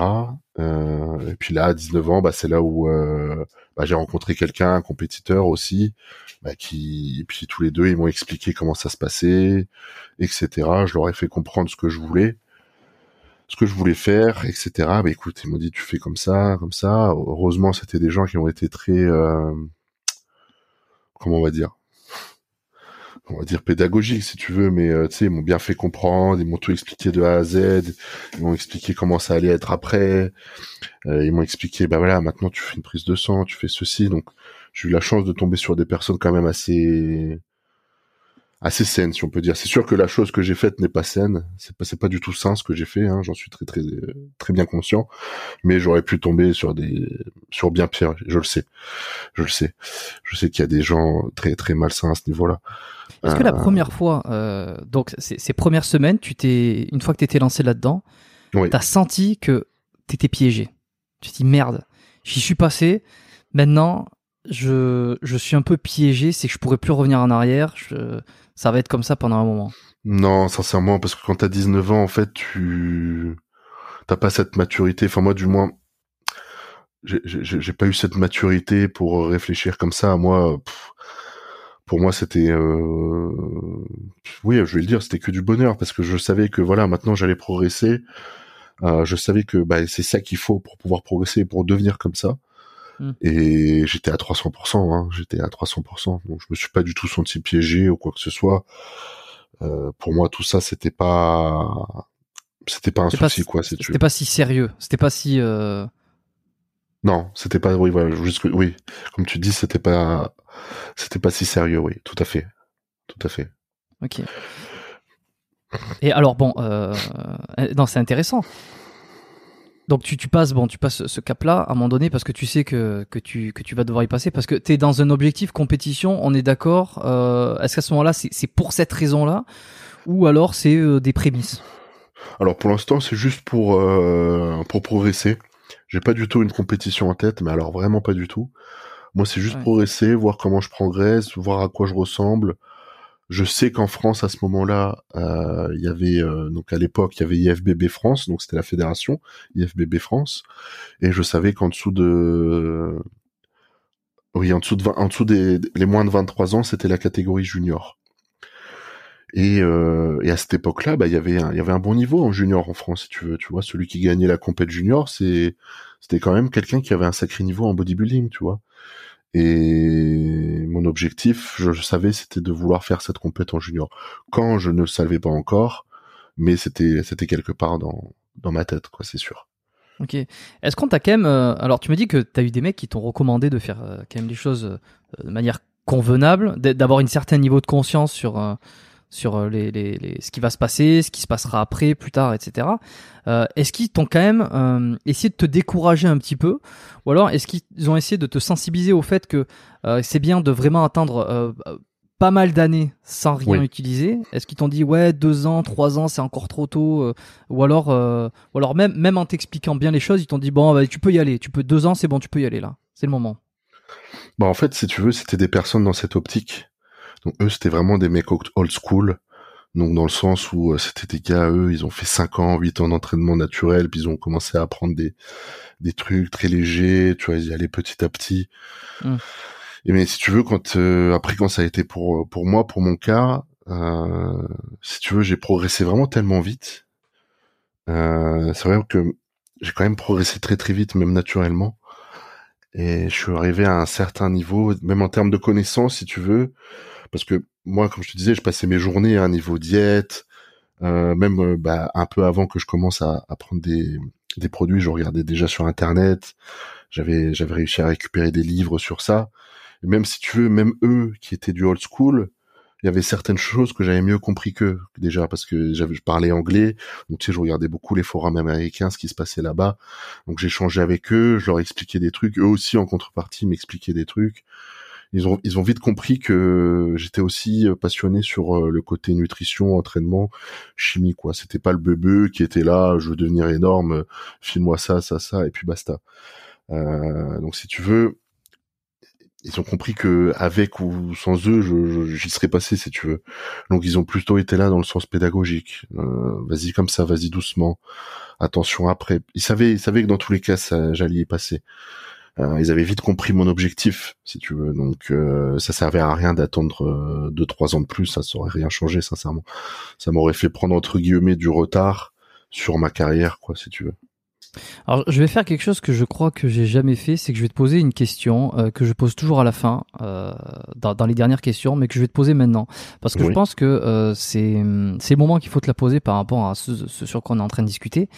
Euh, et puis là, à 19 ans, bah, c'est là où euh, bah, j'ai rencontré quelqu'un, un compétiteur aussi, bah, qui, et puis tous les deux, ils m'ont expliqué comment ça se passait, etc. Je leur ai fait comprendre ce que je voulais ce que je voulais faire, etc. Bah écoute, ils m'ont dit tu fais comme ça, comme ça. Heureusement, c'était des gens qui ont été très, euh, comment on va dire, on va dire pédagogiques si tu veux, mais euh, tu sais, ils m'ont bien fait comprendre, ils m'ont tout expliqué de A à Z, ils m'ont expliqué comment ça allait être après, euh, ils m'ont expliqué, bah voilà, maintenant tu fais une prise de sang, tu fais ceci, donc j'ai eu la chance de tomber sur des personnes quand même assez assez saine, si on peut dire. C'est sûr que la chose que j'ai faite n'est pas saine. C'est pas, c'est pas du tout sain ce que j'ai fait. Hein. J'en suis très, très, très bien conscient. Mais j'aurais pu tomber sur des, sur bien pire. Je le sais. Je le sais. Je sais qu'il y a des gens très, très malsains à ce niveau-là. Est-ce que la première fois, euh, donc ces, ces, premières semaines, tu t'es, une fois que t'étais lancé là-dedans, Oui. t'as senti que t'étais piégé. Tu te dis merde, j'y suis passé. Maintenant, je, je suis un peu piégé. C'est que je pourrais plus revenir en arrière. Ça va être comme ça pendant un moment. Non, sincèrement, parce que quand t'as 19 ans, en fait, tu t'as pas cette maturité. Enfin, moi, du moins, j'ai- pas eu cette maturité pour réfléchir comme ça. Moi, pour moi, c'était, euh... oui, je vais le dire, c'était que du bonheur parce que je savais que voilà, maintenant, j'allais progresser. Euh, je savais que bah, c'est ça qu'il faut pour pouvoir progresser, pour devenir comme ça. Mm. Et j'étais à 300%, hein, j'étais à 300%. Donc je me suis pas du tout senti piégé ou quoi que ce soit. Euh, pour moi, tout ça, c'était pas, c'était pas un pas- souci, quoi. C'était pas si sérieux. C'était pas si. euh, Non, c'était pas, oui, voilà, juste oui, comme tu dis, c'était pas, c'était pas si sérieux, oui, tout à fait, tout à fait. Ok. Et alors bon, euh, non, c'est intéressant. Donc tu, tu passes bon, tu passes ce cap-là à un moment donné parce que tu sais que, que tu que tu vas devoir y passer parce que tu es dans un objectif compétition, on est d'accord. Euh, Est-ce qu'à ce, moment-là c'est c'est pour cette raison-là ou alors c'est euh, des prémices? Alors pour l'instant, c'est juste pour euh, pour progresser. J'ai pas du tout une compétition en tête, mais alors vraiment pas du tout. Moi, c'est juste Ouais. progresser, voir comment je progresse, voir à quoi je ressemble. Je sais qu'en France, à ce moment-là, euh, il y avait euh, donc à l'époque, il y avait IFBB France, donc c'était la fédération IFBB France, et je savais qu'en dessous de oui, en dessous de 20 en dessous des les moins de 23 ans, c'était la catégorie junior. Et, euh, et à cette époque-là, bah, il y avait un, il y avait un bon niveau en junior en France, si tu veux. Tu vois, celui qui gagnait la compète junior, c'est, c'était quand même quelqu'un qui avait un sacré niveau en bodybuilding, tu vois. Et mon objectif, je, savais, c'était de vouloir faire cette compète en junior. Quand je ne le savais pas encore, mais c'était, c'était quelque part dans, dans ma tête, quoi, c'est sûr. Ok. Est-ce qu'on t'a quand même euh, alors tu me dis que t'as eu des mecs qui t'ont recommandé de faire euh, quand même les choses euh, de manière convenable, d'avoir une certain niveau de conscience sur sur euh, les, les, les- ce qui va se passer, ce qui se passera après, plus tard, etc. Euh, est-ce qu'ils t'ont quand même euh, essayé de te décourager un petit peu, ou alors est-ce qu'ils ont essayé de te sensibiliser au fait que euh, c'est bien de vraiment attendre pas mal d'années sans rien Oui. utiliser? Est-ce qu'ils t'ont dit ouais deux ans, trois ans, c'est encore trop tôt Ou alors, ou alors même même en t'expliquant bien les choses, ils t'ont dit bon bah, tu peux y aller, tu peux deux ans, c'est bon, tu peux y aller là, c'est le moment. Bah, en fait, si tu veux, c'était des personnes dans cette optique. Donc, eux, c'était vraiment des mecs old school. Donc, dans le sens où euh, c'était des gars, eux, ils ont fait 5 ans, 8 ans d'entraînement naturel, puis ils ont commencé à apprendre des, des trucs très légers, tu vois, ils y allaient petit à petit. Mm. Et mais si tu veux, quand euh, après quand ça a été pour pour moi, pour mon cas, euh, si tu veux, j'ai progressé vraiment tellement vite. Euh, c'est vrai que j'ai quand même progressé très très vite, même naturellement. Et je suis arrivé à un certain niveau, même en termes de connaissances, si tu veux, parce que moi, comme je te disais, je passais mes journées à un niveau diète, euh, même euh, bah, un peu avant que je commence à, à prendre des, des produits, je regardais déjà sur Internet, j'avais j'avais réussi à récupérer des livres sur ça. Même si tu veux, même eux qui étaient du old school, il y avait certaines choses que j'avais mieux compris qu'eux déjà parce que j'avais je parlais anglais, donc tu sais, je regardais beaucoup les forums américains, ce qui se passait là-bas. Donc j'échangeais avec eux, je leur expliquais des trucs, eux aussi en contrepartie m'expliquaient des trucs. Ils ont ils ont vite compris que j'étais aussi euh, passionné sur euh, le côté nutrition, entraînement, chimie quoi. C'était pas le bebeu qui était là, je veux devenir énorme, file-moi ça, ça, ça et puis basta. Euh, donc si tu veux, ils ont compris que avec ou sans eux, j'y serais passé si tu veux. Donc ils ont plutôt été là dans le sens pédagogique. Euh, vas-y comme ça, vas-y doucement. Attention après. Ils savaient, ils savaient que dans tous les cas, j'allais y passer. Euh, ils avaient vite compris mon objectif, si tu veux. Donc euh, ça servait à rien d'attendre euh, deux trois ans de plus. Ça saurait rien changé, sincèrement. Ça m'aurait fait prendre entre guillemets du retard sur ma carrière, quoi, si tu veux. Alors, je vais faire quelque chose que je crois que j'ai jamais fait, c'est que je vais te poser une question euh, que je pose toujours à la fin, euh, dans, dans les dernières questions, mais que je vais te poser maintenant, parce que je pense que euh, c'est c'est le moment qu'il faut te la poser par rapport à ce, ce sur quoi on est en train de discuter.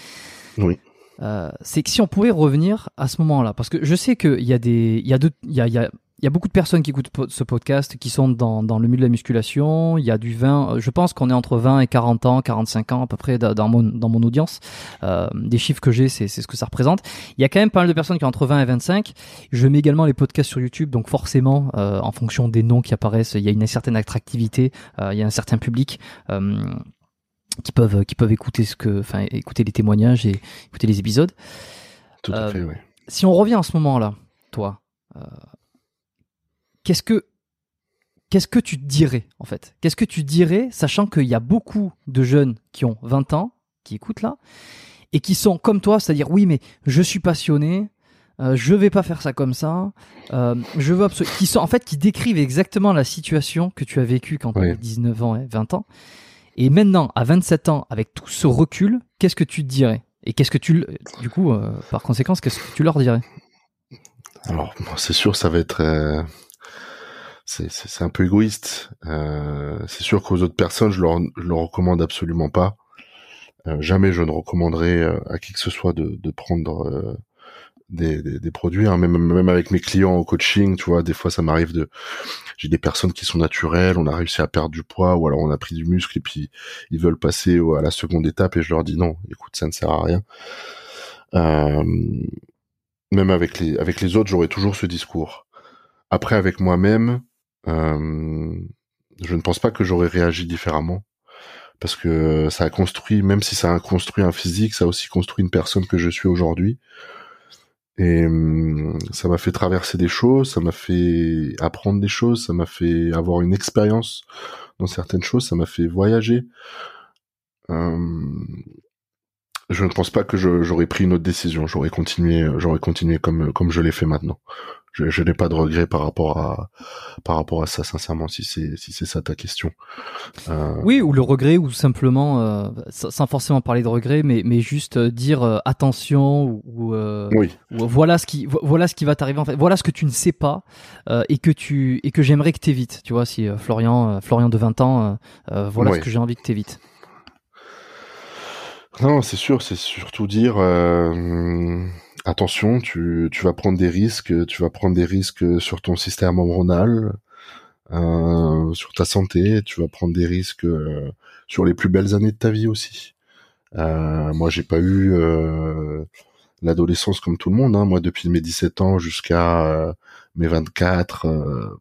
Oui. Euh, c'est que si on pouvait revenir à ce moment-là, parce que je sais qu'il y a des, il y a il y a, il y a, il y a beaucoup de personnes qui écoutent ce podcast qui sont dans, dans le milieu de la musculation. Il y a du 20, je pense qu'on est entre 20 et 40 ans, 45 ans à peu près dans mon, dans mon audience. Euh, des chiffres que j'ai, c'est ce que ça représente. Il y a quand même pas mal de personnes qui ont entre 20 et 25. Je mets également les podcasts sur YouTube, donc forcément, euh, en fonction des noms qui apparaissent, il y a une certaine attractivité, euh, il y a un certain public. Euh, qui peuvent qui peuvent écouter ce que enfin écouter les témoignages et écouter les épisodes. Tout à fait, oui. Si on revient à ce moment-là, toi, qu'est-ce que qu'est-ce que tu dirais en fait? Qu'est-ce que tu dirais, sachant qu'il y a beaucoup de jeunes qui ont 20 ans, qui écoutent là, et qui sont comme toi, c'est-à-dire oui, mais je suis passionné, euh, je vais pas faire ça comme ça, euh, je veux qui sont en fait qui décrivent exactement la situation que tu as vécue quand tu avais 19 ans et 20 ans. Et maintenant, à 27 ans, avec tout ce recul, qu'est-ce que tu dirais? Et qu'est-ce que tu, du coup, euh, par conséquence, qu'est-ce que tu leur dirais? Alors, c'est sûr, ça va être c'est un peu égoïste. Euh, c'est sûr qu'aux autres personnes, je leur, je leur recommande absolument pas. Euh, jamais je ne recommanderais euh, à qui que ce soit de, prendre euh, des, des, des, produits. Hein. Même, même avec mes clients au coaching, tu vois, des fois ça m'arrive de, j'ai des personnes qui sont naturelles, on a réussi à perdre du poids ou alors on a pris du muscle et puis ils veulent passer à la seconde étape et je leur dis non, écoute, ça ne sert à rien. Euh, même avec les avec les autres, j'aurais toujours ce discours. Après, avec moi-même, euh, je ne pense pas que j'aurais réagi différemment parce que ça a construit, même si ça a construit un physique, ça a aussi construit une personne que je suis aujourd'hui. Et euh, ça m'a fait traverser des choses, ça m'a fait apprendre des choses, ça m'a fait avoir une expérience dans certaines choses, ça m'a fait voyager. Euh, je ne pense pas que j'aurais pris une autre décision. J'aurais continué, j'aurais continué comme comme je l'ai fait maintenant je, n'ai pas de regrets par rapport à par rapport à ça sincèrement si c'est si c'est ça ta question. Euh... oui ou le regret ou simplement euh, sans forcément parler de regret mais mais juste euh, dire euh, attention ou, oui. ou, voilà ce qui voilà ce qui va t'arriver en fait. Voilà ce que tu ne sais pas et que tu et que j'aimerais que t'évites. Tu vois si Florian Florian de 20 ans voilà ce que j'ai envie que t'évites. Non c'est sûr c'est surtout dire attention, tu, vas prendre des risques, tu vas prendre des risques sur ton système hormonal, euh, sur ta santé, tu vas prendre des risques euh, sur les plus belles années de ta vie aussi. Euh, moi, j'ai pas eu euh, l'adolescence comme tout le monde. Hein. Moi, depuis mes 17 ans jusqu'à mes 24,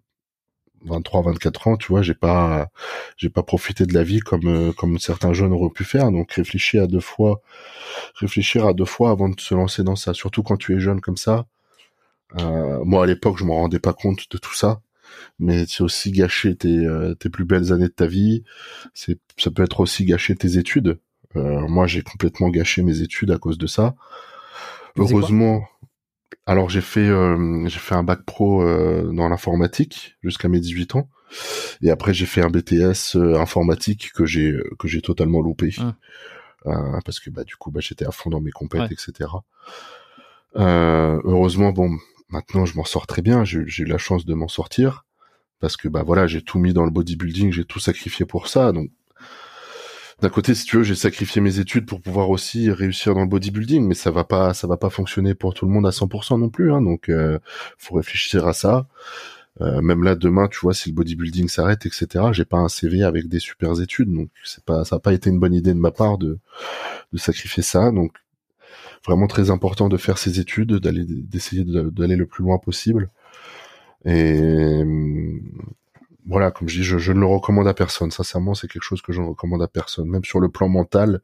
23, 24 ans, tu vois, j'ai pas, j'ai pas profité de la vie comme euh, comme certains jeunes auraient pu faire. Donc réfléchir à deux fois, réfléchir à deux fois avant de se lancer dans ça. Surtout quand tu es jeune comme ça. Euh, moi à l'époque, je me rendais pas compte de tout ça, mais c'est aussi gâcher tes euh, tes plus belles années de ta vie. C'est ça peut être aussi gâcher tes études. moi, j'ai complètement gâché mes études à cause de ça. Heureusement, alors j'ai fait euh, j'ai fait un bac pro euh, dans l'informatique jusqu'à mes 18 ans. Et après j'ai fait un BTS euh, informatique que j'ai que j'ai totalement loupé. Ah. parce que bah du coup bah j'étais à fond dans mes compétences etc. heureusement bon maintenant je m'en sors très bien. J'ai eu la chance de m'en sortir. Parce que bah voilà j'ai tout mis dans le bodybuilding j'ai tout sacrifié pour ça. Donc d'un côté, si tu veux, j'ai sacrifié mes études pour pouvoir aussi réussir dans le bodybuilding, mais ça va pas, ça va pas fonctionner pour tout le monde à 100% non plus. Hein, donc, euh, faut réfléchir à ça. Euh, même là, demain, tu vois, si le bodybuilding s'arrête, etc., j'ai pas un CV avec des super études, donc ça a pas été une bonne idée de ma part de, de sacrifier ça. Donc, vraiment très important de faire ses études, d'aller, d'essayer d'aller le plus loin possible. Et voilà, comme je dis, je, ne le recommande à personne. Sincèrement, c'est quelque chose que je ne recommande à personne. Même sur le plan mental,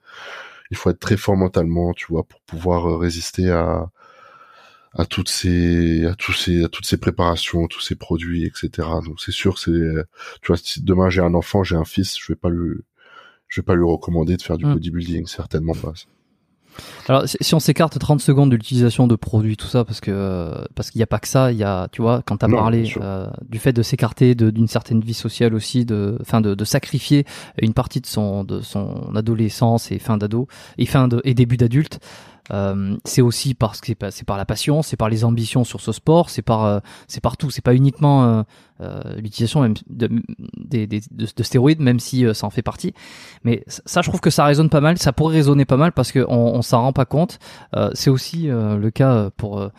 il faut être très fort mentalement, tu vois, pour pouvoir euh, résister à à toutes ces à tous ces à toutes ces préparations, tous ces produits, etc. Donc c'est sûr, c'est tu vois, si demain j'ai un enfant, j'ai un fils, je vais pas lui je vais pas lui recommander de faire du mmh. bodybuilding, certainement pas. Alors, si on s'écarte 30 secondes de l'utilisation de produits, tout ça, parce que parce qu'il n'y a pas que ça, il y a, tu vois, quand tu as parlé euh, du fait de s'écarter d'une certaine vie sociale aussi, de, fin de, de, sacrifier une partie de son de son adolescence et fin d'ado et fin de, et début d'adulte, euh, c'est aussi parce que c'est par la passion, c'est par les ambitions sur ce sport, c'est par euh, c'est partout, c'est pas uniquement euh, euh l'utilisation même de, de, de, de, stéroïdes, même si ça en fait partie. Mais ça, je trouve que ça résonne pas mal, ça pourrait résonner pas mal parce qu'on on, s'en rend pas compte. c'est aussi le cas pour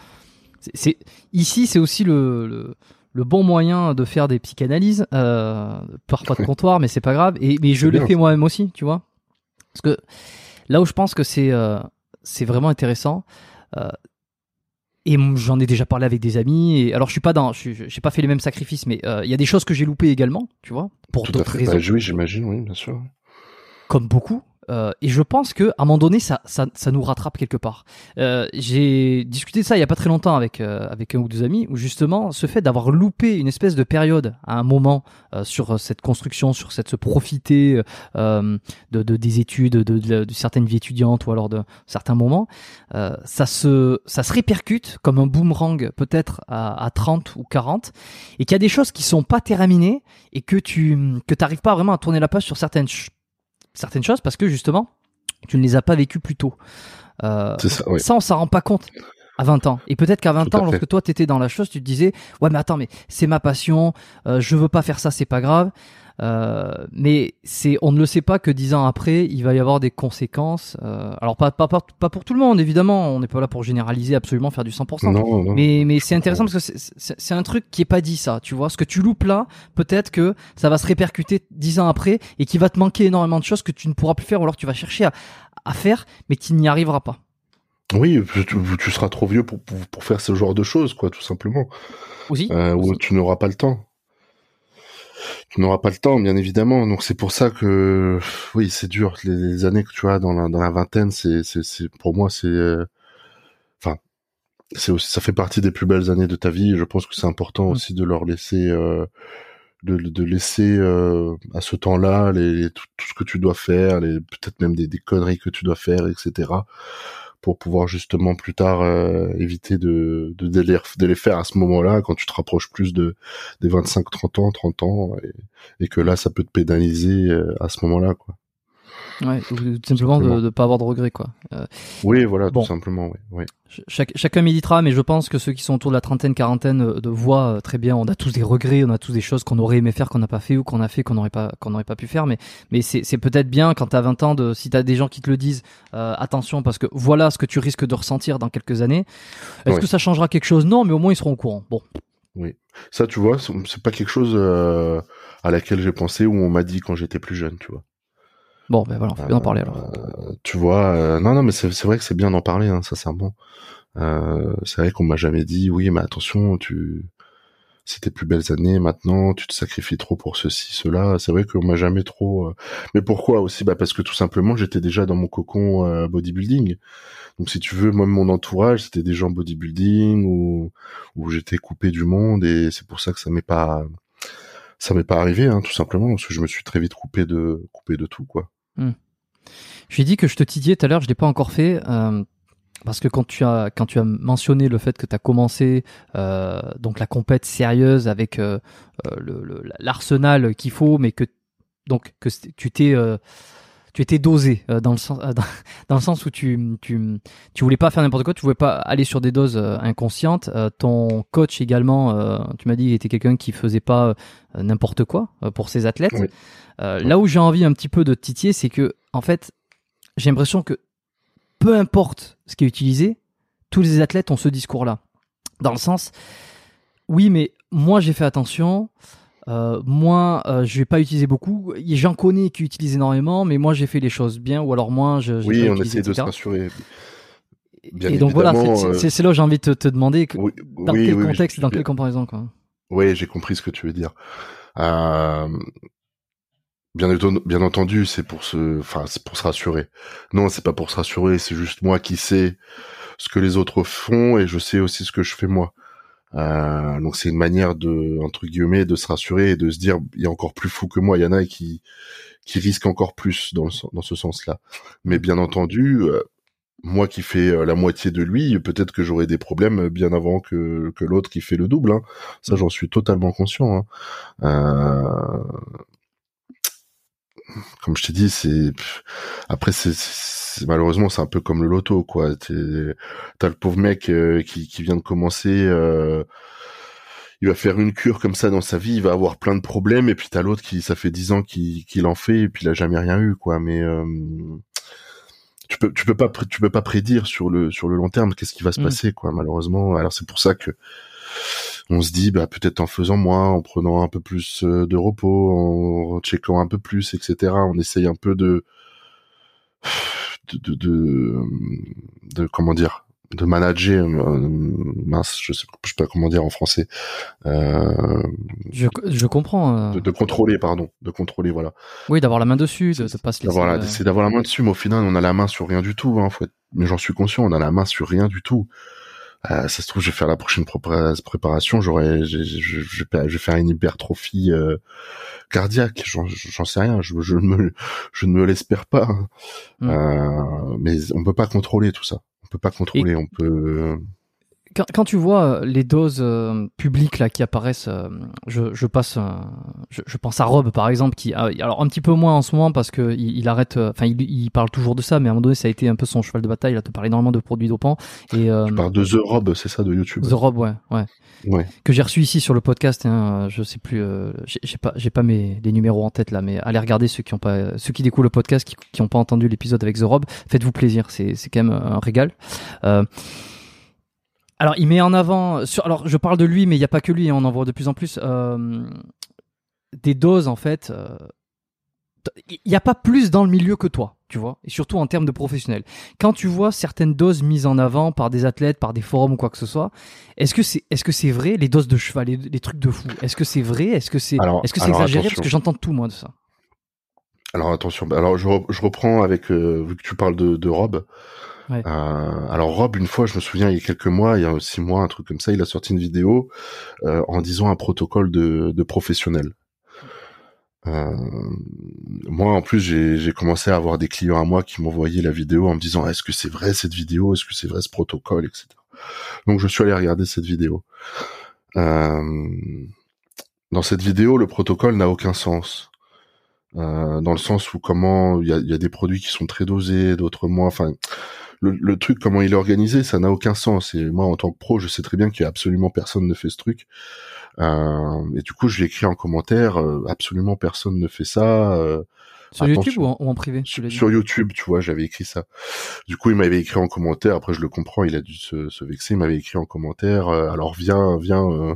c'est ici, c'est aussi le, le le bon moyen de faire des psychanalyses, euh, parfois de comptoir, mais c'est pas grave. Et mais je le fais moi-même aussi, tu vois. Parce que là où je pense que c'est euh, c'est vraiment intéressant. euh, et j'en ai déjà parlé avec des amis. Et alors je suis pas dans, je j'ai pas fait les mêmes sacrifices, mais euh, il y a des choses que j'ai loupées également, tu vois, pour d'autres raisons Bah, oui, j'imagine, oui, bien sûr. comme beaucoup. Euh, et je pense que à un moment donné, ça, ça, ça nous rattrape quelque part. Euh, j'ai discuté de ça il y a pas très longtemps avec euh, avec un ou deux amis, où justement, ce fait d'avoir loupé une espèce de période à un moment euh, sur euh, cette construction, sur cette se profiter euh, de, de des études, de, de, de certaines vies étudiantes ou alors de certains moments, ça se ça se répercute comme un boomerang peut-être à, à 30 ou 40, et qu'il y a des choses qui sont pas terminées et que tu que t'arrives pas vraiment à tourner la page sur certaines ch- certaines choses parce que justement tu ne les as pas vécues plus tôt. Euh, ça, oui. ça, on s'en rend pas compte à 20 ans. Et peut-être qu'à 20 Tout à ans, lorsque toi t'étais dans la chose, tu te disais ouais mais attends mais c'est ma passion, euh, je veux pas faire ça, c'est pas grave. Euh, mais c'est on ne le sait pas que 10 ans après, il va y avoir des conséquences. Euh, alors pas, pas pas pas pour tout le monde évidemment, on n'est pas là pour généraliser absolument faire du 100%. Non, non. Mais, mais c'est intéressant parce que c'est- c'est c'est un truc qui est pas dit ça, tu vois. Ce que tu loupes là, peut-être que ça va se répercuter dix ans après et qui va te manquer énormément de choses que tu ne pourras plus faire ou alors tu vas chercher à, à faire, mais tu n'y arriveras pas. Oui, tu, tu seras trop vieux pour, pour, pour faire ce genre de choses, quoi, tout simplement. Aussi. Euh, ou tu n'auras pas le temps. Tu n'auras pas le temps, bien évidemment. Donc c'est pour ça que, oui, c'est dur. Les, les années que tu as dans la, dans la vingtaine, c'est, c'est, c'est, pour moi, c'est, euh, enfin, c'est aussi, ça fait partie des plus belles années de ta vie. Et je pense que c'est important Mm. aussi de leur laisser, euh, de, de laisser euh, à ce temps-là les, les- tout, tout ce que tu dois faire, les peut-être même des, des conneries que tu dois faire, etc. Pour pouvoir justement plus tard euh, éviter de, de, de les, faire à ce moment-là, quand tu te rapproches plus de des 25, 30 ans, 30 ans, et, et que là, ça peut te pénaliser euh, à ce moment-là, quoi. Ouais, ou tout simplement de ne pas avoir de regrets quoi. Euh, Oui, voilà, Bon. tout simplement, oui. oui. chaque- chacun méditera, mais je pense que ceux qui sont autour de la trentaine, quarantaine euh, de voient euh, très bien. On a tous des regrets, on a tous des choses qu'on aurait aimé faire qu'on n'a pas fait ou qu'on a fait qu'on n'aurait pas qu'on n'aurait pas pu faire. Mais mais c'est c'est peut-être bien quand t'as 20 ans de si t'as des gens qui te le disent, euh, attention parce que voilà ce que tu risques de ressentir dans quelques années. Est-ce que ça changera quelque chose? Non, mais au moins ils seront au courant. Bon, Ça, tu vois, c'est c'est pas quelque chose euh, à laquelle j'ai pensé ou on m'a dit quand j'étais plus jeune, tu vois. Bon, ben voilà, on bien en parler alors. Euh, tu vois, euh, non, non, mais c'est vrai que c'est bien d'en parler, hein, sincèrement. Euh, c'est vrai qu'on m'a jamais dit, oui, mais attention, tu, c'est tes plus belles années maintenant, tu te sacrifies trop pour ceci, cela. C'est vrai qu'on m'a jamais trop. Mais pourquoi aussi? Bah parce que tout simplement, j'étais déjà dans mon cocon euh, bodybuilding. Donc si tu veux, moi, mon entourage, c'était des gens bodybuilding ou où j'étais coupé du monde et c'est pour ça que ça m'est pas, ça m'est pas arrivé, hein, tout simplement, parce que je me suis très vite coupé de, coupé de tout, quoi. Je lui ai dit que je te titillais tout à l'heure, je l'ai pas encore fait. euh, parce que quand tu as quand tu as mentionné le fait que tu as commencé euh, donc la compète sérieuse avec euh, l'arsenal qu'il faut, mais que donc que tu t'es tu étais dosé euh, dans le sens euh, dans, le sens où tu tu tu voulais pas faire n'importe quoi, tu voulais pas aller sur des doses euh, inconscientes. Ton coach également, tu m'as dit, il était quelqu'un qui faisait pas n'importe quoi pour ses athlètes. Oui. Là où j'ai envie un petit peu de titiller, c'est que en fait, j'ai l'impression que peu importe ce qui est utilisé, tous les athlètes ont ce discours-là. Dans le sens, oui, mais moi j'ai fait attention. Euh, moi, euh, je vais pas utiliser beaucoup. J'en connais qui utilisent énormément, mais moi j'ai fait les choses bien, ou alors moi je. Oui, pas on utilisé, essaie de se rassurer. Bien Et donc voilà, c'est- euh, c'est là où j'ai envie de te, te demander que- Oui, dans oui, quel oui, contexte, dans quelle comparaison quoi. Oui, j'ai compris ce que tu veux dire. Euh, bien, entendu, c'est pour se, enfin, c'est pour se rassurer. Non, c'est pas pour se rassurer, c'est juste moi qui sais ce que les autres font et je sais aussi ce que je fais moi. Euh, donc c'est une manière de, entre guillemets, de se rassurer et de se dire, il y a encore plus fou que moi. Il y en a qui, qui risquent encore plus dans, le dans ce sens-là. Mais bien entendu, euh, moi qui fais euh, la moitié de lui, peut-être que j'aurai des problèmes bien avant que, que l'autre qui fait le double. Hein. Ça, j'en suis totalement conscient. Hein. Euh, Comme je t'ai dit, c'est après c'est malheureusement c'est un peu comme le loto quoi. T'as le pauvre mec euh, qui qui vient de commencer. euh, il va faire une cure comme ça dans sa vie, il va avoir plein de problèmes, et puis t'as l'autre qui, ça fait dix ans qu'il en fait, et puis il a jamais rien eu, quoi. Mais euh, tu peux, tu peux pas, tu peux pas prédire sur le sur le long terme qu'est-ce qui va se Mm. passer, quoi. Malheureusement, alors c'est pour ça que on se dit bah peut-être en faisant moins, en prenant un peu plus euh, de repos, en checkant un peu plus, etc. On essaye un peu de de, de, de comment dire de manager euh, mince je sais, je sais pas comment dire en français euh, je, je comprends euh... de, de, contrôler pardon de contrôler voilà. Oui d'avoir la main dessus de, de pas se laisser c'est d'avoir la main dessus mais au final on a la main sur rien du tout hein, faut être... mais j'en suis conscient on a la main sur rien du tout ça se trouve je vais faire la prochaine préparation j'aurais je, je, je, je, vais faire une hypertrophie euh, cardiaque j'en sais rien je, je, ne me je ne me l'espère pas hein. mm. euh, mais on peut pas contrôler tout ça peut pas contrôler. Et on peut. Quand, quand, tu vois les doses euh, publiques là qui apparaissent, euh, je, je, passe, euh, je, je, pense à Rob par exemple, qui alors un petit peu moins en ce moment parce que il, il arrête, enfin il, il, parle toujours de ça, mais à un moment donné ça a été un peu son cheval de bataille. Il a te parlé énormément de produits dopants. Et tu parles de The Rob, c'est ça de YouTube. The Rob, ouais, ouais. Ouais. Que j'ai reçu ici sur le podcast. Hein, je sais plus, j'ai pas, j'ai pas mes les numéros en tête là, mais allez regarder ceux qui ont pas, ceux qui découvrent le podcast, qui, qui ont pas entendu l'épisode avec The Rob. Faites-vous plaisir, c'est c'est quand même un régal. Euh, alors, il met en avant. Sur, alors, je parle de lui, mais il n'y a pas que lui. Hein, on en voit de plus en plus euh, des doses en fait. Euh, il n'y a pas plus dans le milieu que toi, tu vois, et surtout en termes de professionnels. Quand tu vois certaines doses mises en avant par des athlètes, par des forums ou quoi que ce soit, est-ce que c'est est-ce que c'est vrai les doses de cheval, les, les trucs de fou? Est-ce que c'est vrai? Est-ce que c'est est-ce que c'est exagéré? Parce que j'entends tout moi de ça. Alors attention, alors je, je reprends avec euh, vu que tu parles de, de Rob. Euh, alors Rob, une fois, je me souviens, il y a quelques mois, il y a six mois, un truc comme ça, il a sorti une vidéo euh, en disant un protocole de, professionnel. Euh, moi, en plus, j'ai commencé à avoir des clients à moi qui m'envoyaient la vidéo en me disant est-ce que c'est vrai cette vidéo, est-ce que c'est vrai ce protocole, etc. Donc, je suis allé regarder cette vidéo. Dans cette vidéo, le protocole n'a aucun sens. Dans le sens où comment il y a, y a, des produits qui sont très dosés, d'autres moins. Enfin, le, le, truc, comment il est organisé, ça n'a aucun sens. Et moi, en tant que pro, je sais très bien qu'il y a absolument personne ne fait ce truc. Euh, et du coup, je lui ai écrit en commentaire, euh, absolument personne ne fait ça. Euh, sur YouTube ou en, ou en, privé sur, sur, YouTube, tu vois, j'avais écrit ça. Du coup, il m'avait écrit en commentaire. Après, je le comprends, il a dû se, se vexer. Il m'avait écrit en commentaire. Euh, alors, viens, viens, euh,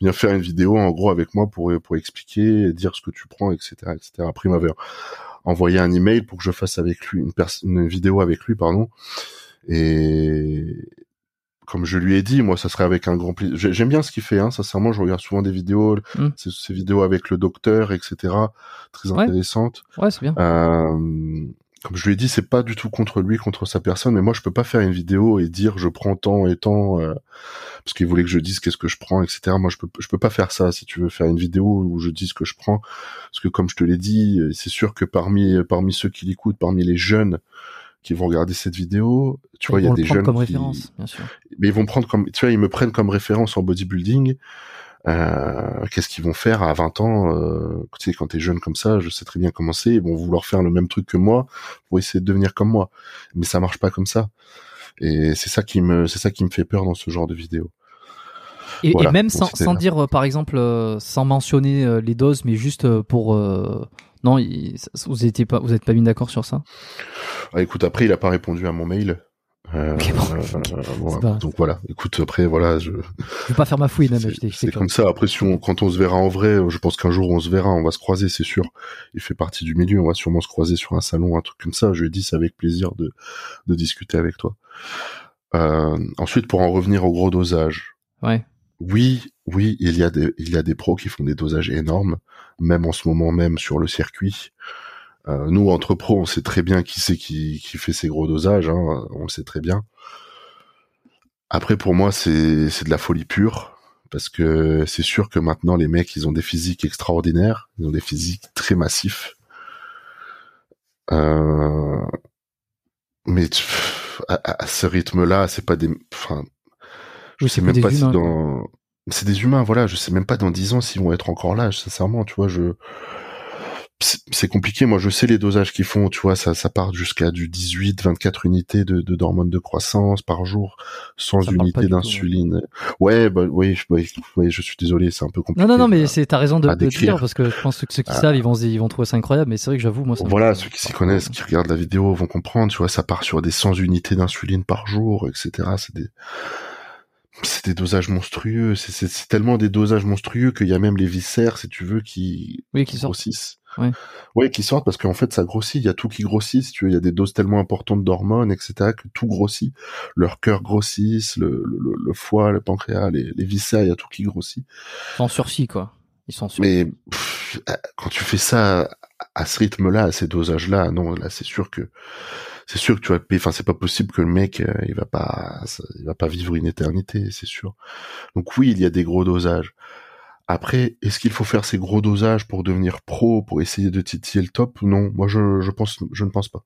viens faire une vidéo en gros avec moi pour pour expliquer, dire ce que tu prends, etc., etc. Après, il m'avait envoyé un email pour que je fasse avec lui une, une vidéo avec lui, pardon. Et comme je lui ai dit, moi, ça serait avec un grand plaisir. J'aime bien ce qu'il fait, hein. Sincèrement, je regarde souvent des vidéos, mm. ces, ces, vidéos avec le docteur, etc. Très ouais. intéressantes. Ouais, c'est bien. Euh, comme je lui ai dit, c'est pas du tout contre lui, contre sa personne, mais moi, je peux pas faire une vidéo et dire je prends tant et tant, euh, parce qu'il voulait que je dise qu'est-ce que je prends, etc. Moi, je peux, je peux pas faire ça. Si tu veux faire une vidéo où je dis ce que je prends, parce que comme je te l'ai dit, c'est sûr que parmi, parmi ceux qui l'écoutent, parmi les jeunes, qui vont regarder cette vidéo, tu ils vois, il y a des jeunes comme qui... référence, bien sûr. mais ils vont prendre comme, tu vois, ils me prennent comme référence en bodybuilding. Euh, qu'est-ce qu'ils vont faire à 20 ans euh, Tu sais, quand t'es jeune comme ça, je sais très bien comment c'est. Ils vont vouloir faire le même truc que moi pour essayer de devenir comme moi, mais ça marche pas comme ça. Et c'est ça qui me, c'est ça qui me fait peur dans ce genre de vidéo. Et, voilà. et même sans, sans dire, par exemple, euh, sans mentionner euh, les doses, mais juste euh, pour non, il, vous étiez pas, vous êtes pas mis d'accord sur ça? Ah, Écoute, après, il a pas répondu à mon mail. Euh. Euh, voilà. Donc voilà, écoute, après voilà, je. Je vais pas faire ma fouine, mais c'est comme ça. Après, si on, quand on se verra en vrai, je pense qu'un jour on se verra, on va se croiser, c'est sûr. Il fait partie du milieu, on va sûrement se croiser sur un salon, un truc comme ça. Je lui ai dit, c'est avec plaisir de, de discuter avec toi. Euh, ensuite, pour en revenir au gros dosage. Ouais. Oui, oui, il y a des, il y a des pros qui font des dosages énormes, même en ce moment même sur le circuit. Euh, nous, entre pros, on sait très bien qui c'est qui, qui fait ces gros dosages, hein, on le sait très bien. Après, pour moi, c'est, de la folie pure, parce que c'est sûr que maintenant, les mecs, ils ont des physiques extraordinaires, ils ont des physiques très massifs. Euh... Mais pff, à, à, ce rythme-là, c'est pas des, enfin, je sais même pas si dans, c'est des humains, voilà, je sais même pas dans dix ans s'ils vont être encore là, sincèrement, tu vois, je, c'est compliqué. Moi, je sais les dosages qu'ils font. Tu vois, ça, ça part jusqu'à du 18, 24 unités de, de d'hormones de croissance par jour, sans ça unité d'insuline. Ouais. bah, oui, oui, oui, je suis désolé, c'est un peu compliqué. Non, non, non, mais c'est, t'as raison de, de dire parce que je pense que ceux qui ah. savent, ils vont, ils vont trouver ça incroyable. Mais c'est vrai que j'avoue, moi, ça voilà, ceux qui s'y connaissent, qui regardent la vidéo, vont comprendre. Tu vois, ça part sur des 100 unités d'insuline par jour, etc. C'est des c'est des dosages monstrueux. C'est tellement des dosages monstrueux qu'il y a même les viscères, si tu veux, qui, oui, qui grossissent. Ouais. ouais, qui sortent parce qu'en fait ça grossit. Il y a tout qui grossit. Si tu veux, il y a des doses tellement importantes d'hormones, etc. que tout grossit. Leur cœur grossit, le, le, le, foie, le pancréas, les, les viscères, il y a tout qui grossit. Ils sursis quoi. Ils sont Mais quand tu fais ça à ce rythme-là, à ces dosages-là, non, là c'est sûr que c'est sûr que tu vas enfin c'est pas possible que le mec euh, il va pas il va pas vivre une éternité, c'est sûr. Donc oui, il y a des gros dosages. Après, est-ce qu'il faut faire ces gros dosages pour devenir pro, pour essayer de titiller le top? Non, moi je, je pense je ne pense pas.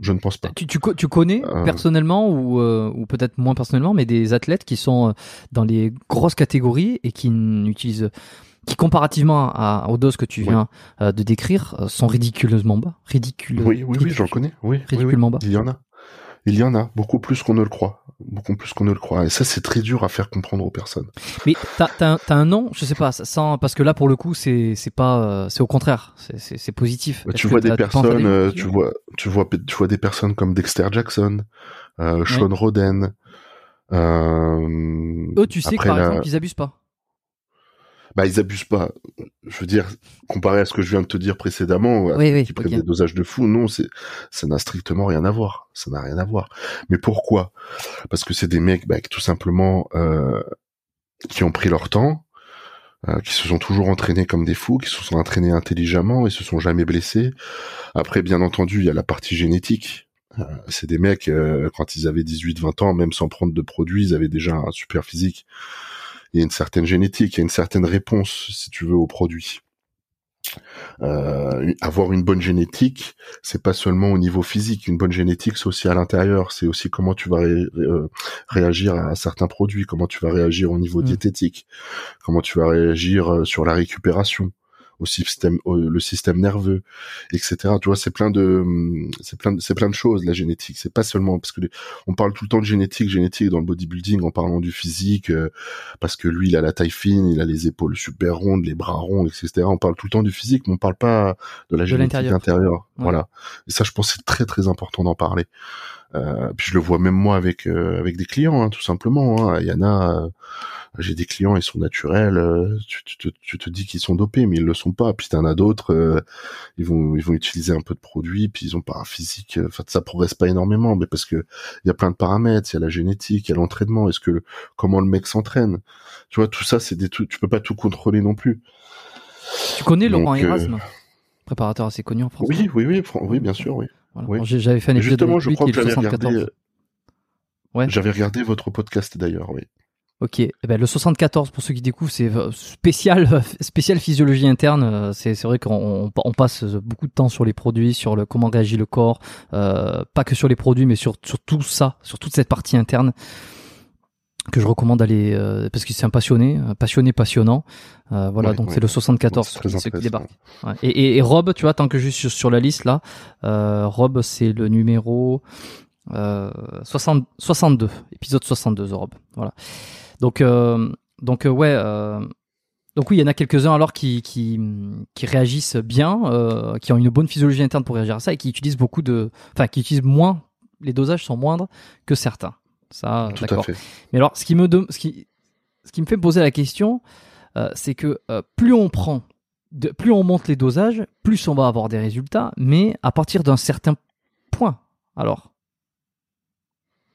Je ne pense pas. Tu, tu, tu connais euh. personnellement ou, euh, ou peut-être moins personnellement, mais des athlètes qui sont dans les grosses catégories et qui n'utilisent qui comparativement à, aux doses que tu viens euh, de décrire euh, sont ridiculeusement bas? Ridicule. Oui, oui, oui, j'en connais. Oui, ridiculement bas. Il y en a. Il y en a beaucoup plus qu'on ne le croit, beaucoup plus qu'on ne le croit. Et ça, c'est très dur à faire comprendre aux personnes. Mais t'as as, as, un nom, je sais pas, sans parce que là pour le coup, c'est c'est pas, euh, c'est au contraire, c'est positif. Bah, tu vois des personnes, tu vois, tu vois, tu vois des personnes comme Dexter Jackson, euh, Sean Roden. Euh, Eux, tu sais que par exemple, ils abusent pas bah ils abusent pas. Je veux dire, comparé à ce que je viens de te dire précédemment, oui, qui prennent des dosages de fou, non, c'est ça n'a strictement rien à voir. Ça n'a rien à voir. Mais pourquoi? Parce que c'est des mecs, bah, tout simplement, euh, qui ont pris leur temps, euh, qui se sont toujours entraînés comme des fous, qui se sont entraînés intelligemment et se sont jamais blessés. Après, bien entendu, il y a la partie génétique. Euh, c'est des mecs, euh, quand ils avaient 18-20 ans, même sans prendre de produits, ils avaient déjà un super physique il y a une certaine génétique, il y a une certaine réponse, si tu veux, au produit. Euh, avoir une bonne génétique, c'est pas seulement au niveau physique. Une bonne génétique, c'est aussi à l'intérieur. C'est aussi comment tu vas euh, réagir à certains produits, comment tu vas réagir au niveau mmh. diététique, comment tu vas réagir euh, sur la récupération au système, le système nerveux, etc. Tu vois, c'est plein de, c'est plein, c'est plein de choses la génétique. C'est pas seulement parce que on parle tout le temps de génétique, génétique dans le bodybuilding en parlant du physique, euh, parce que lui il a la taille fine, il a les épaules super rondes, les bras ronds, etc. On parle tout le temps du physique, mais on parle pas de la génétique intérieure. Voilà. Et ça, je pense, c'est très très important d'en parler. Euh, puis je le vois même moi avec euh, avec des clients, hein, tout simplement. Hein. Il y en a j'ai des clients, ils sont naturels, euh, tu, tu, tu, te dis qu'ils sont dopés, mais ils le sont pas. Puis t'en as d'autres, euh, ils vont ils vont utiliser un peu de produits, puis ils ont pas un physique. Euh, enfin, ça progresse pas énormément, mais parce que il y a plein de paramètres, il y a la génétique, il y a l'entraînement. Est-ce que comment le mec s'entraîne? Tu vois, tout ça, c'est des. Tu peux pas tout contrôler non plus. Tu connais Laurent Erasme, préparateur assez connu en France. Oui, oui, oui, oui, bien sûr, oui. J'avais fait un épisode Justement, je crois que j'avais regardé. Ouais. J'avais regardé votre podcast d'ailleurs, oui. Ok, eh ben, le 74 pour ceux qui découvrent, c'est euh, spécial, spécial physiologie interne. Euh, c'est vrai qu'on on passe beaucoup de temps sur les produits, sur le comment réagit le corps, euh, pas que sur les produits, mais sur, sur tout ça, sur toute cette partie interne que je recommande d'aller euh, parce que c'est un passionné, un passionné passionnant. Euh, voilà, donc c'est le 74 ceux qui débarquent. Ouais. Et, et, Rob, tu vois, tant que juste sur, sur la liste là, euh, Rob c'est le numéro 60, 62, épisode 62 Rob. Voilà. Donc, euh, donc euh, ouais. Euh, donc oui, il y en a quelques-uns alors qui, qui, qui réagissent bien, qui ont une bonne physiologie interne pour réagir à ça et qui utilisent beaucoup de, enfin qui utilisent moins, les dosages sont moindres que certains. Ça, d'accord. Mais alors, ce qui me ce qui, ce qui me fait poser la question, c'est que plus on prend, de, plus on monte les dosages, plus on va avoir des résultats, mais à partir d'un certain point. Alors,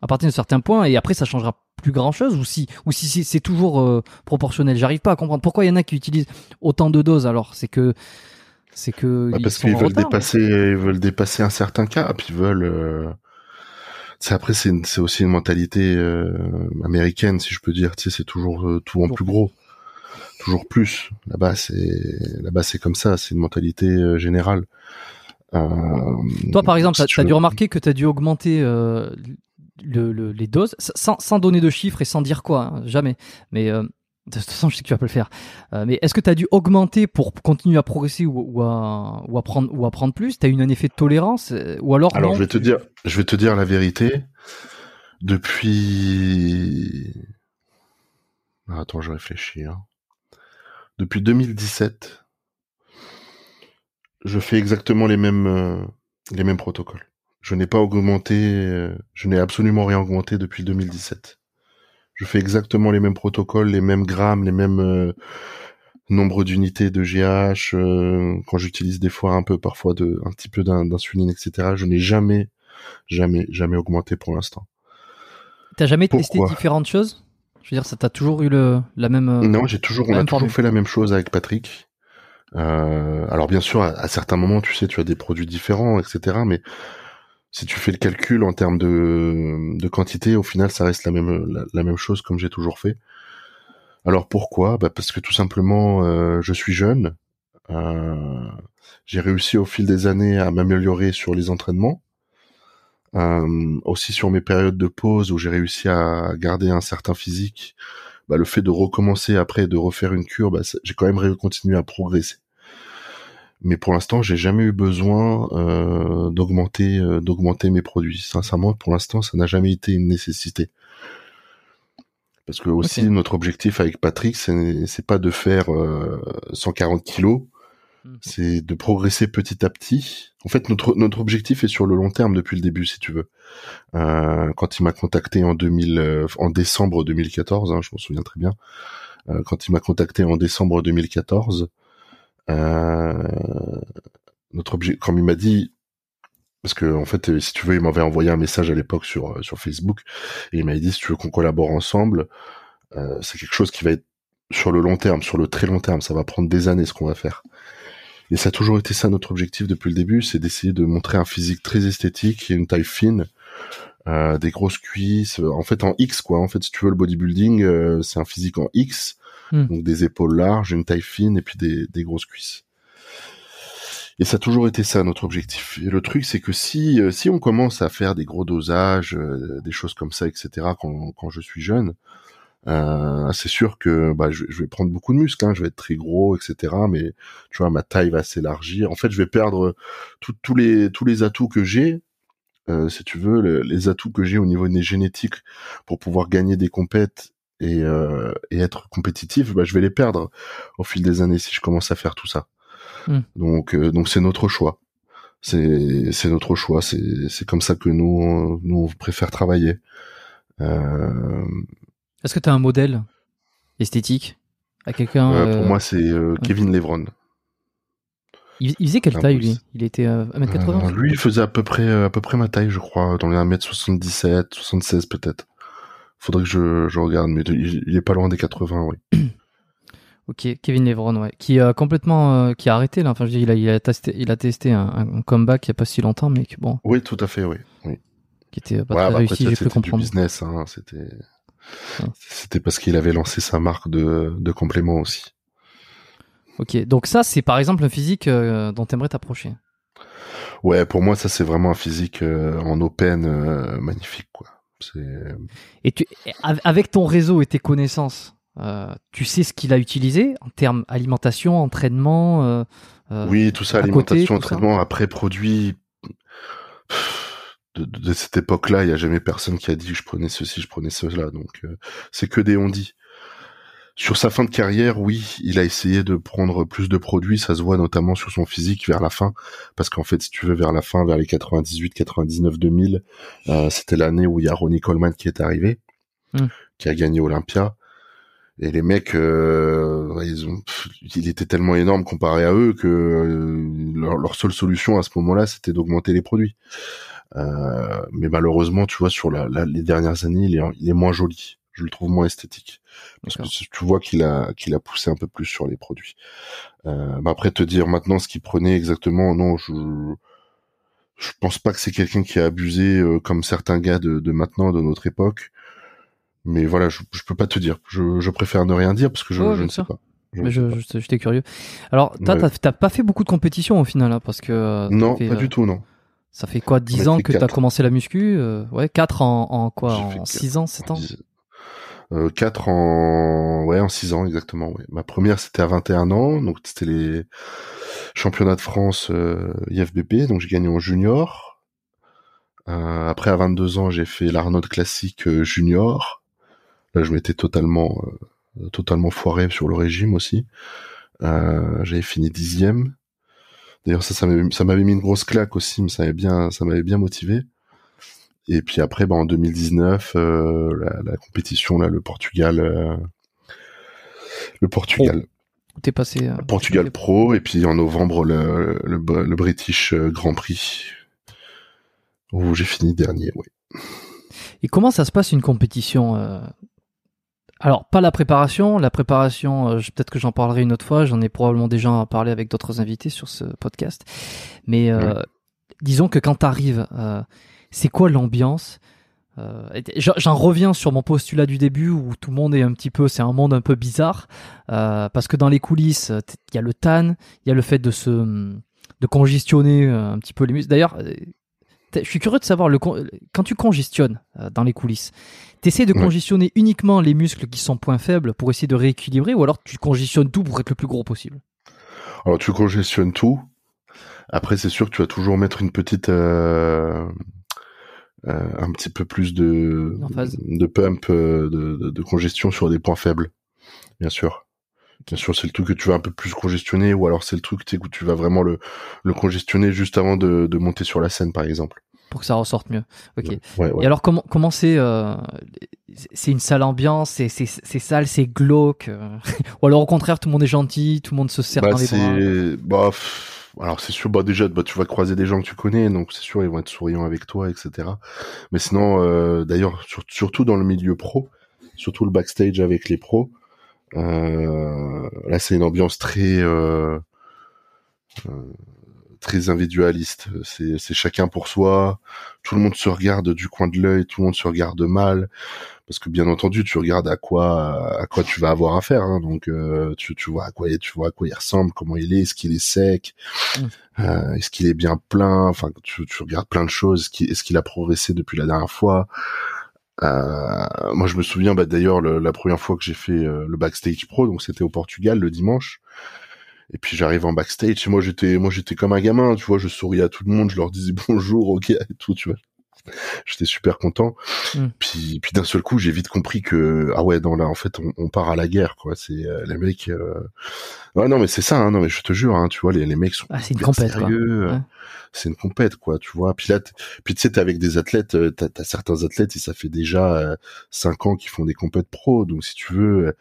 à partir d'un certain point, et après ça changera plus grand chose ou si ou si c'est toujours euh, proportionnel. J'arrive pas à comprendre. Pourquoi il y en a qui utilisent autant de doses alors? C'est que c'est que bah, parce qu'ils veulent dépasser ils veulent dépasser un certain cap ils veulent euh... c'est après c'est c'est aussi une mentalité euh, américaine si je peux dire. Tu sais c'est toujours euh, tout en plus gros. Toujours plus. Là-bas c'est là-bas c'est comme ça. C'est une mentalité générale. Toi par exemple tu as, dû remarquer que tu as dû augmenter le, les doses, sans, sans, donner de chiffres et sans dire quoi, hein, jamais. Mais euh, de toute façon, je sais que tu vas pas le faire. Euh, mais est-ce que tu as dû augmenter pour continuer à progresser ou, ou, à, ou à prendre ou plus? Tu as eu un effet de tolérance euh, ou alors Alors je vais te dire, je vais te dire la vérité. Depuis, ah, attends, je réfléchis. Hein. Depuis 2017, je fais exactement les mêmes les mêmes protocoles. Je n'ai pas augmenté, euh, je n'ai absolument rien augmenté depuis 2017. Je fais exactement les mêmes protocoles, les mêmes grammes, les mêmes euh, nombres d'unités de GH. euh, quand j'utilise des fois un peu, parfois de, un petit peu d'in- d'insuline, etc. Je n'ai jamais, jamais, jamais augmenté pour l'instant. T'as jamais testé différentes choses? Je veux dire, ça t'a toujours eu le, la même. euh, Non, j'ai toujours, on a toujours formule. fait la même chose avec Patrick. Euh, alors bien sûr, à, à certains moments, tu sais, tu as des produits différents, etc. Mais si tu fais le calcul en termes de, quantité, au final, ça reste la même, chose comme j'ai toujours fait. Alors pourquoi? Bah Parce que tout simplement, euh, je suis jeune. Euh, j'ai réussi au fil des années à m'améliorer sur les entraînements. Euh, aussi sur mes périodes de pause où j'ai réussi à garder un certain physique, bah, le fait de recommencer après, de refaire une cure, bah, j'ai quand même continué à progresser. Mais pour l'instant, j'ai jamais eu besoin euh, d'augmenter euh, d'augmenter mes produits. Sincèrement, pour l'instant, ça n'a jamais été une nécessité. Parce que aussi notre objectif avec Patrick, c'est c'est pas de faire euh, 140 kilos, Mhm. c'est de progresser petit à petit. En fait, notre notre objectif est sur le long terme depuis le début, si tu veux. Euh, quand il m'a contacté en 2000, euh, en décembre 2014, hein, je m'en souviens très bien. Euh, quand il m'a contacté en décembre 2014, euh, notre objet, comme il m'a dit, parce que en fait, euh, si tu veux, il m'avait envoyé un message à l'époque sur euh, sur Facebook et il m'avait dit si tu veux qu'on collabore ensemble, euh, c'est quelque chose qui va être sur le long terme, sur le très long terme, ça va prendre des années ce qu'on va faire. Et ça a toujours été ça notre objectif depuis le début, c'est d'essayer de montrer un physique très esthétique une taille fine, euh, des grosses cuisses, euh, en fait en X quoi. En fait, si tu veux le bodybuilding, euh, c'est un physique en X, Hmm. donc des épaules larges, une taille fine et puis des, des grosses cuisses. Et ça a toujours été ça notre objectif. Et le truc, c'est que si euh, si on commence à faire des gros dosages, euh, des choses comme ça, etc. Quand, quand je suis jeune, euh, c'est sûr que bah, je, je vais prendre beaucoup de muscles, hein, je vais être très gros, etc. Mais tu vois, ma taille va s'élargir. En fait, je vais perdre tout- tous les tous les atouts que j'ai, euh, si tu veux, le- les atouts que j'ai au niveau des génétiques pour pouvoir gagner des compètes et, euh, et être compétitif. Bah, je vais les perdre au fil des années si je commence à faire tout ça. Hmm. Donc euh, donc c'est notre choix. C'est c'est notre choix. C'est c'est comme ça que nous nous on préfère travailler. Euh, Est-ce que t'as un modèle esthétique à quelqu'un Euh, euh, pour moi, c'est euh, Kevin Levron. il, il faisait quelle un taille lui? Il était euh, 1m80 Euh, lui, il faisait à peu près euh, à peu près ma taille, je crois, dans les 1m77, 76 peut-être. Faudrait que je, je regarde, mais il, il est pas loin des 80, oui. Ok, Kevin Levron, ouais, qui a complètement, euh, qui a arrêté là. Enfin, je dis, il a, il a testé, il a testé un, un comeback il y a pas si longtemps, mais que, bon, Oui, tout à fait, oui. oui. qui était pas Ouais, très bah, réussi, j'ai cru c'était du comprendre. business, hein, c'était, c'était parce qu'il avait lancé sa marque de, de compléments aussi. Ok, donc ça, c'est par exemple un physique euh, dont t'aimerais t'approcher. Ouais, pour moi, ça, c'est vraiment un physique euh, en open euh, magnifique, quoi. Et tu, av- avec ton réseau et tes connaissances, euh, tu sais ce qu'il a utilisé en termes alimentation, entraînement. euh, euh, oui, tout ça, côté, alimentation, ça. entraînement, après produit. De, de- de cette époque-là, il y a jamais personne qui a dit que je prenais ceci, je prenais cela. Donc, euh, c'est que des on-dit. Sur sa fin de carrière, oui, il a essayé de prendre plus de produits. Ça se voit notamment sur son physique vers la fin, parce qu'en fait, si tu veux, vers la fin, vers les 98, 99, 2000, euh, c'était l'année où il y a Ronnie Coleman qui est arrivé, Hmm. qui a gagné Olympia. Et les mecs, euh, ils ont, pff, il était tellement énorme comparé à eux que euh, leur, leur seule solution à ce moment-là, c'était d'augmenter les produits. Euh, mais malheureusement, tu vois, sur la, la- les dernières années, il est, il est moins joli. Je le trouve moins esthétique. Parce que tu vois qu'il a, qu'il a poussé un peu plus sur les produits. Euh, après te dire maintenant ce qu'il prenait exactement, non, je, je pense pas que c'est quelqu'un qui a abusé euh, comme certains gars de, de maintenant, de notre époque. Mais voilà, je, je peux pas te dire. Je, je préfère ne rien dire parce que je, ne sais pas. Je Mais je, j'étais curieux. Alors, toi, Ouais. t'as, t'as pas fait beaucoup de compétitions au final, hein, parce que euh, Non, fait, pas du tout, non. Ça fait quoi, 10 On ans que t'as quatre. commencé la muscu euh, Ouais, 4 en, en quoi En quatre. 6 ans, 7 ans? Euh, 4 en ouais en 6 ans exactement ouais. ma première c'était à 21 ans donc c'était les championnats de France euh, IFBB donc j'ai gagné en junior. Euh, après à 22 ans j'ai fait l'Arnold classique euh, junior. Là je m'étais totalement euh, totalement foiré sur le régime aussi. Euh, j'avais fini dixième. D'ailleurs ça ça m'avait mis une grosse claque aussi mais ça m'avait bien ça m'avait bien motivé Et puis après, bah, en 2019, la, la, compétition là, le Portugal, le Portugal. Oh. T'es passé. Portugal Pro, et puis en novembre le, le, le British Grand Prix où j'ai fini dernier. Oui. Et comment ça se passe une compétition alors, pas la préparation. La préparation, euh, peut-être que j'en parlerai une autre fois. J'en ai probablement déjà parlé avec d'autres invités sur ce podcast. Mais euh, disons que quand tu arrives, euh, c'est quoi l'ambiance J'en reviens sur mon postulat du début où tout le monde est un petit peu, c'est un monde un peu bizarre parce que dans les coulisses, il y a le tan, il y a le fait de se de congestionner un petit peu les muscles. D'ailleurs, je suis curieux de savoir le quand tu congestionnes dans les coulisses, T'essaies de congestionner uniquement les muscles qui sont points faibles pour essayer de rééquilibrer ou alors tu congestionnes tout pour être le plus gros possible? Alors tu congestionnes tout. Après c'est sûr que tu vas toujours mettre une petite euh, euh, un petit peu plus de de pump euh, de, de, congestion sur des points faibles. Bien sûr. Bien sûr, c'est le truc que tu vas un peu plus congestionner, ou alors c'est le truc où tu vas vraiment le, le congestionner juste avant de, de monter sur la scène, par exemple pour que ça ressorte mieux. Ok. Et alors comment comment c'est euh, c'est une sale ambiance, c'est sale, c'est glauque, euh, ou alors au contraire tout le monde est gentil, tout le monde se serre bah, dans les bras. Bah, alors c'est sûr, bah déjà bah, tu vas croiser des gens que tu connais, donc c'est sûr ils vont être souriants avec toi, etc. Mais sinon, euh, d'ailleurs surtout dans le milieu pro, surtout le backstage avec les pros, là c'est une ambiance très très individualiste. C'est chacun pour soi. Tout le monde se regarde du coin de l'œil, tout le monde se regarde mal, parce que bien entendu, tu regardes à quoi à quoi tu vas avoir affaire. Hein. Donc, euh, tu, tu vois à quoi tu vois à quoi il ressemble, comment il est, est-ce qu'il est sec, mmh. euh, est-ce qu'il est bien plein. Enfin, tu, tu regardes plein de choses. Est-ce qu'il a progressé depuis la dernière fois euh, moi, je me souviens, bah, d'ailleurs, la première fois que j'ai fait euh, le backstage pro, donc c'était au Portugal le dimanche. Et puis j'arrive en backstage et moi j'étais moi j'étais comme un gamin, tu vois, je souriais à tout le monde, je leur disais bonjour, ok et tout, tu vois. J'étais super content. Mm. Puis puis d'un seul coup, j'ai vite compris que ah ouais, non là en fait on, on part à la guerre quoi, c'est euh, les mecs euh... Ouais non mais c'est ça hein, non mais je te jure hein, tu vois les les mecs sont ah, c'est une compète sérieux. Euh, c'est une compète quoi, tu vois. Puis là puis tu sais t'es avec des athlètes, euh, t'as as certains athlètes et ça fait déjà cinq ans qu'ils font des compètes pro, donc si tu veux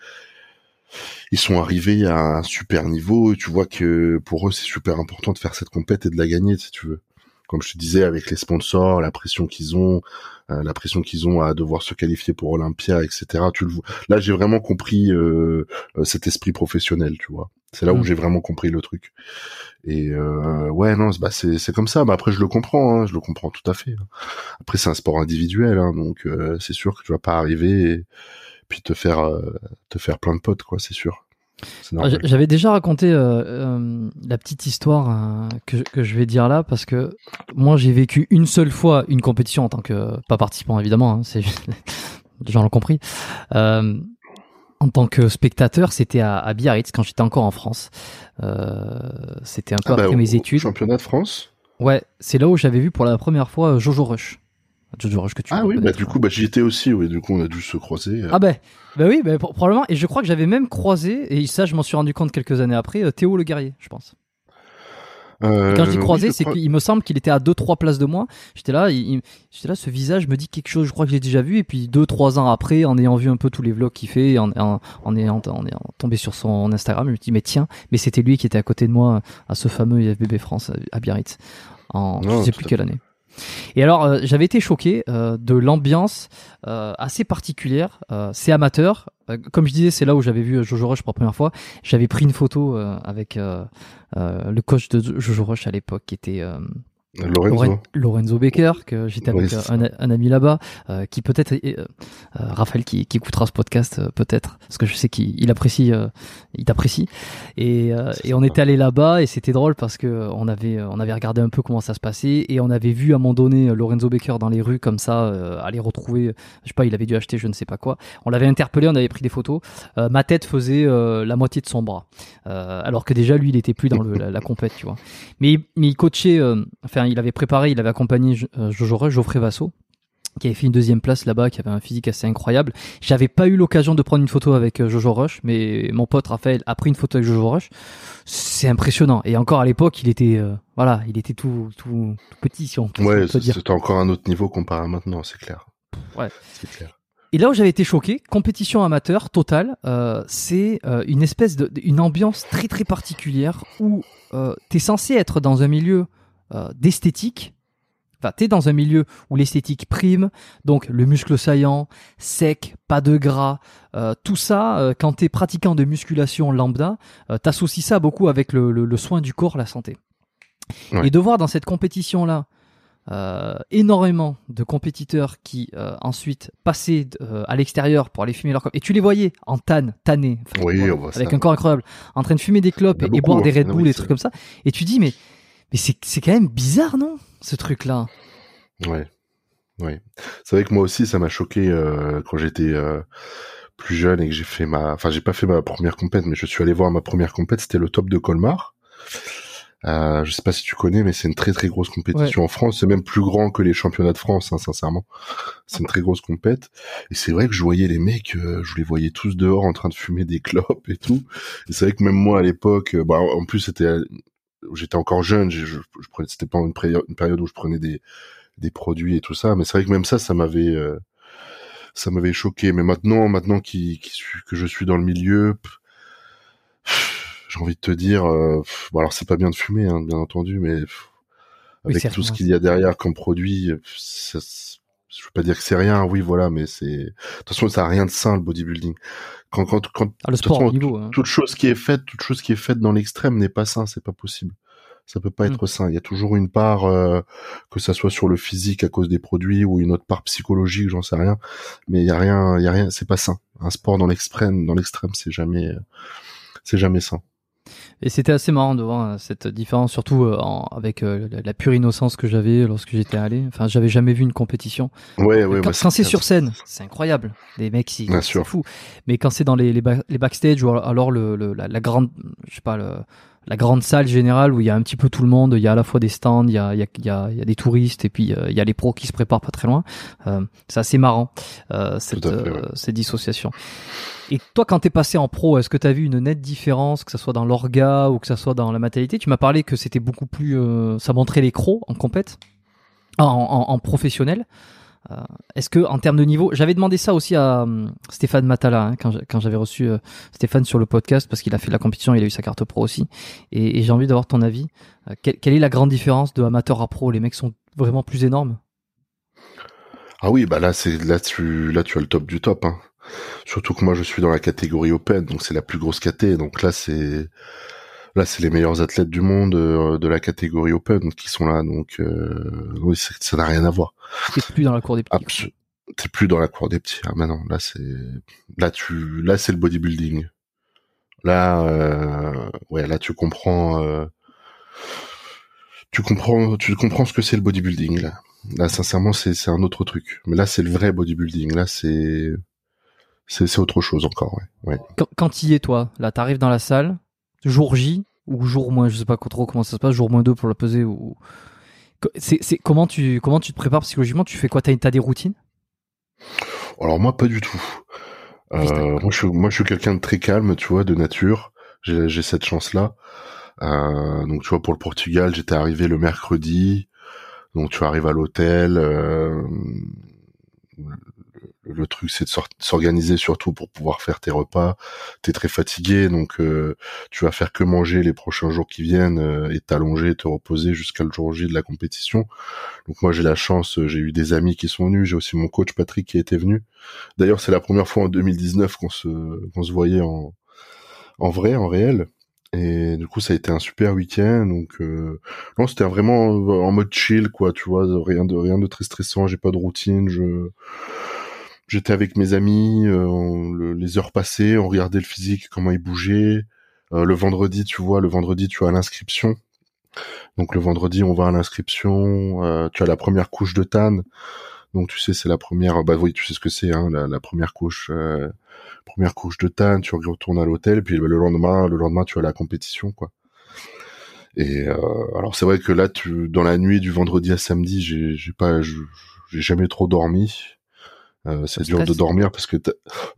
ils sont arrivés à un super niveau et tu vois que pour eux c'est super important de faire cette compète et de la gagner si tu veux. Comme je te disais avec les sponsors, la pression qu'ils ont, euh, la pression qu'ils ont à devoir se qualifier pour Olympia, etc. Tu le vois. Là j'ai vraiment compris euh, euh, cet esprit professionnel, tu vois. C'est là où mmh. j'ai vraiment compris le truc. Et euh, ouais non bah c'est c'est comme ça. Mais après je le comprends, hein, je le comprends tout à fait. Hein. Après c'est un sport individuel, hein, donc c'est sûr que tu vas pas arriver. Et puis te faire euh, te faire plein de potes quoi c'est sûr j'avais déjà raconté euh, euh, la petite histoire que, que, je vais dire là parce que moi j'ai vécu une seule fois une compétition en tant que pas participant évidemment hein, c'est les gens l'ont compris. En tant que spectateur c'était à, à, Biarritz quand j'étais encore en France. C'était un peu ah bah, après mes études. championnat de France? Ouais c'est là où j'avais vu pour la première fois Jojo Rush que tu ah oui, bah du coup, bah, j'y étais aussi, oui, du coup, on a dû se croiser. Euh. Ah bah, bah oui, bah, probablement, et je crois que j'avais même croisé, et ça, je m'en suis rendu compte quelques années après, euh, Théo le guerrier, je pense. Euh, quand je dis croisé, c'est qu'il me semble qu'il était à 2-3 places de moi. J'étais là, j'étais là, ce visage me dit quelque chose, je crois que je l'ai déjà vu, et puis 2-3 ans après, en ayant vu un peu tous les vlogs qu'il fait, en, en, en, ayant, en, tombé sur son Instagram, je me dis, mais tiens, mais c'était lui qui était à côté de moi à ce fameux IFBB France à Biarritz, en je sais plus quelle année. Et alors, euh, j'avais été choqué euh, de l'ambiance euh, assez particulière. c'est amateur. comme je disais, c'est là où j'avais vu Jojo Rush pour la première fois. J'avais pris une photo avec le coach de Jojo Rush à l'époque, qui était Lorenzo. Lorenzo Baker, que j'étais avec euh, un, ami là-bas, euh, qui peut-être, euh, Raphaël qui, qui, écoutera ce podcast, peut-être, parce que je sais qu'il apprécie, il t'apprécie. Et, et on était allé là-bas et c'était drôle parce que on avait, on avait regardé un peu comment ça se passait et on avait vu à un moment donné Lorenzo Baker dans les rues comme ça, aller retrouver, je sais pas, il avait dû acheter je ne sais pas quoi. On l'avait interpellé, on avait pris des photos. ma tête faisait la moitié de son bras, alors que déjà lui, il était plus dans le, la, la compète, tu vois. Mais, mais il coachait, enfin il avait préparé, il avait accompagné Jojo Rush, Geoffrey Vasso. qui avait fait une deuxième place là-bas, qui avait un physique assez incroyable. J'avais pas eu l'occasion de prendre une photo avec euh, Jojo Rush, mais mon pote Raphaël a pris une photo avec Jojo Rush. C'est impressionnant. Et encore à l'époque, il était, euh, voilà, il était tout, tout, petit, si on peut, ouais, peut dire. c'était encore un autre niveau comparé à maintenant, c'est clair. Ouais. C'est clair. Et là où j'avais été choqué, compétition amateur totale, euh, c'est euh, une espèce de, une ambiance très très particulière où euh, t'es censé être dans un milieu euh, d'esthétique, Enfin, t'es dans un milieu où l'esthétique prime, donc le muscle saillant, sec, pas de gras, euh, tout ça, euh, quand t'es pratiquant de musculation lambda, t'associes ça beaucoup avec le, le, le, soin du corps, la santé. Ouais. Et de voir dans cette compétition-là euh, énormément de compétiteurs qui euh, ensuite passaient euh, à l'extérieur pour aller fumer leur clope. Et tu les voyais en tan, tannés, enfin, oui, voilà, avec ça. un corps incroyable, en train de fumer des clopes et, beaucoup, et, boire des Red Bull, des trucs comme ça. Et tu dis, mais, mais c'est quand même bizarre, non Ce truc-là? Ouais. Ouais. C'est vrai que moi aussi, ça m'a choqué euh, quand j'étais euh, plus jeune et que j'ai fait ma, enfin, j'ai pas fait ma première compète, mais je suis allé voir ma première compète. C'était le top de Colmar. Euh, je sais pas si tu connais, mais c'est une très très grosse compétition ouais. en France. C'est même plus grand que les championnats de France, hein, sincèrement. C'est une très grosse compète. Et c'est vrai que je voyais les mecs, euh, je les voyais tous dehors en train de fumer des clopes et tout. Et c'est vrai que même moi à l'époque, bah, en plus c'était, j'étais encore jeune. Je, je, je prenais, c'était pas une, une, période où je prenais des des produits et tout ça. Mais c'est vrai que même ça, ça m'avait euh, ça m'avait choqué. Mais maintenant, maintenant qui, qui, que je suis dans le milieu. J'ai envie de te dire, euh, pff, bon alors c'est pas bien de fumer, hein, bien entendu, mais pff, avec oui, tout ce qu'il y a derrière comme produit, ça, je veux pas dire que c'est rien, oui voilà, mais c'est de toute façon ça a rien de sain le bodybuilding. Quand quand quand ah, le sport, façon, niveau, hein. toute chose qui est faite, toute chose qui est faite dans l'extrême n'est pas sain, c'est pas possible. Ça peut pas mmh. être sain. Il y a toujours une part, euh, que ça soit sur le physique à cause des produits ou une autre part psychologique, j'en sais rien. Mais il y a rien, il y a rien, c'est pas sain. Un sport dans l'extrême, dans l'extrême, c'est jamais, c'est jamais sain. Et c'était assez marrant de voir cette différence, surtout euh, en, avec euh, la, pure innocence que j'avais lorsque j'étais allé. Enfin, j'avais jamais vu une compétition. Ouais, ouais, quand, bah, quand c'est sur scène, c'est incroyable. Les mecs, c'est fou. Mais quand c'est dans les, les, ba les, backstage ou alors le, le la, la, grande, je sais pas, le, la grande salle générale où il y a un petit peu tout le monde, il y a à la fois des stands, il y a, il y a, il y a, il y a des touristes et puis euh, il y a les pros qui se préparent pas très loin. Euh, c'est assez marrant euh, cette, fait, ouais. cette dissociation. Et toi, quand t'es passé en pro, est-ce que t'as vu une nette différence, que ça soit dans l'orga ou que ça soit dans la matérialité Tu m'as parlé que c'était beaucoup plus, ça montrait les crocs en compète, en, en, en professionnel. Euh, Est-ce que en termes de niveau, j'avais demandé ça aussi à um, Stéphane Matala hein, quand j'avais reçu euh, Stéphane sur le podcast parce qu'il a fait la compétition, il a eu sa carte pro aussi, et, j'ai envie d'avoir ton avis. Euh, quelle, quelle, est la grande différence de amateur à pro? Les mecs sont vraiment plus énormes? Ah oui, bah là c'est là tu là tu as le top du top. Hein. Surtout que moi je suis dans la catégorie open, donc c'est la plus grosse caté, donc là c'est là c'est les meilleurs athlètes du monde euh, de la catégorie open qui sont là donc euh, oui ça n'a rien à voir. T'es plus dans la cour des petits t'es plus dans la cour des petits. Ah maintenant là c'est là tu là c'est le bodybuilding. Là euh, ouais là tu comprends euh, tu comprends tu comprends ce que c'est le bodybuilding là. Là sincèrement c'est c'est un autre truc. Mais là c'est le vrai bodybuilding. Là c'est c'est autre chose encore ouais, ouais. quand, quand y es toi là t'arrives dans la salle jour J ou jour moins, je sais pas trop comment ça se passe, jour moins 2 pour la peser ou c'est c'est comment tu comment tu te prépares psychologiquement, tu fais quoi? Tu as des routines? Alors moi pas du tout. Euh, moi je suis moi je suis quelqu'un de très calme, tu vois, de nature. J'ai cette chance là. Euh, donc tu vois pour le Portugal, j'étais arrivé le mercredi. Donc tu arrives à l'hôtel, euh, le truc c'est de s'organiser surtout pour pouvoir faire tes repas. T'es très fatigué, donc euh, tu vas faire que manger les prochains jours qui viennent euh, et t'allonger, te reposer jusqu'à le jour J de la compétition. Donc moi j'ai la chance, j'ai eu des amis qui sont venus, j'ai aussi mon coach Patrick qui était venu. D'ailleurs c'est la première fois en 2019 qu'on se qu'on se voyait en en vrai, en réel. Et du coup, ça a été un super week-end. Donc, euh, non, c'était vraiment en mode chill, quoi. Tu vois, rien de rien de très stressant. J'ai pas de routine. Je j'étais avec mes amis, euh, les heures passées, on regardait le physique, comment il bougeait. Euh, le vendredi, tu vois, le vendredi, tu as l'inscription. Donc le vendredi, on va à l'inscription. Euh, tu as la première couche de tan. Donc tu sais, c'est la première. Bah oui, tu sais ce que c'est, hein, la, première couche, première couche de tan. Tu retournes à l'hôtel, puis le lendemain, le lendemain, tu as la compétition, quoi. Et alors c'est vrai que là, tu, dans la nuit du vendredi à samedi, j'ai pas, j'ai jamais trop dormi. Euh, c'est dur de dormir parce que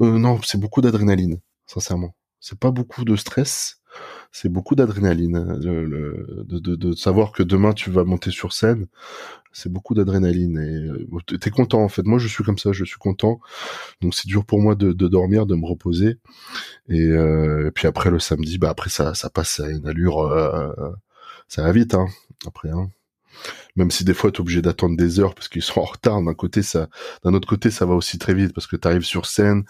euh, non, c'est beaucoup d'adrénaline, sincèrement. C'est pas beaucoup de stress, c'est beaucoup d'adrénaline. Le, de, de, de, savoir que demain tu vas monter sur scène, c'est beaucoup d'adrénaline et euh, t'es content en fait. Moi je suis comme ça, je suis content. Donc c'est dur pour moi de, de, dormir, de me reposer. Et, euh, et, puis après le samedi, bah après ça ça passe à une allure, euh, ça va vite hein. Après hein même si des fois tu es obligé d'attendre des heures parce qu'ils sont en retard d'un côté ça d'un autre côté ça va aussi très vite parce que tu arrives sur scène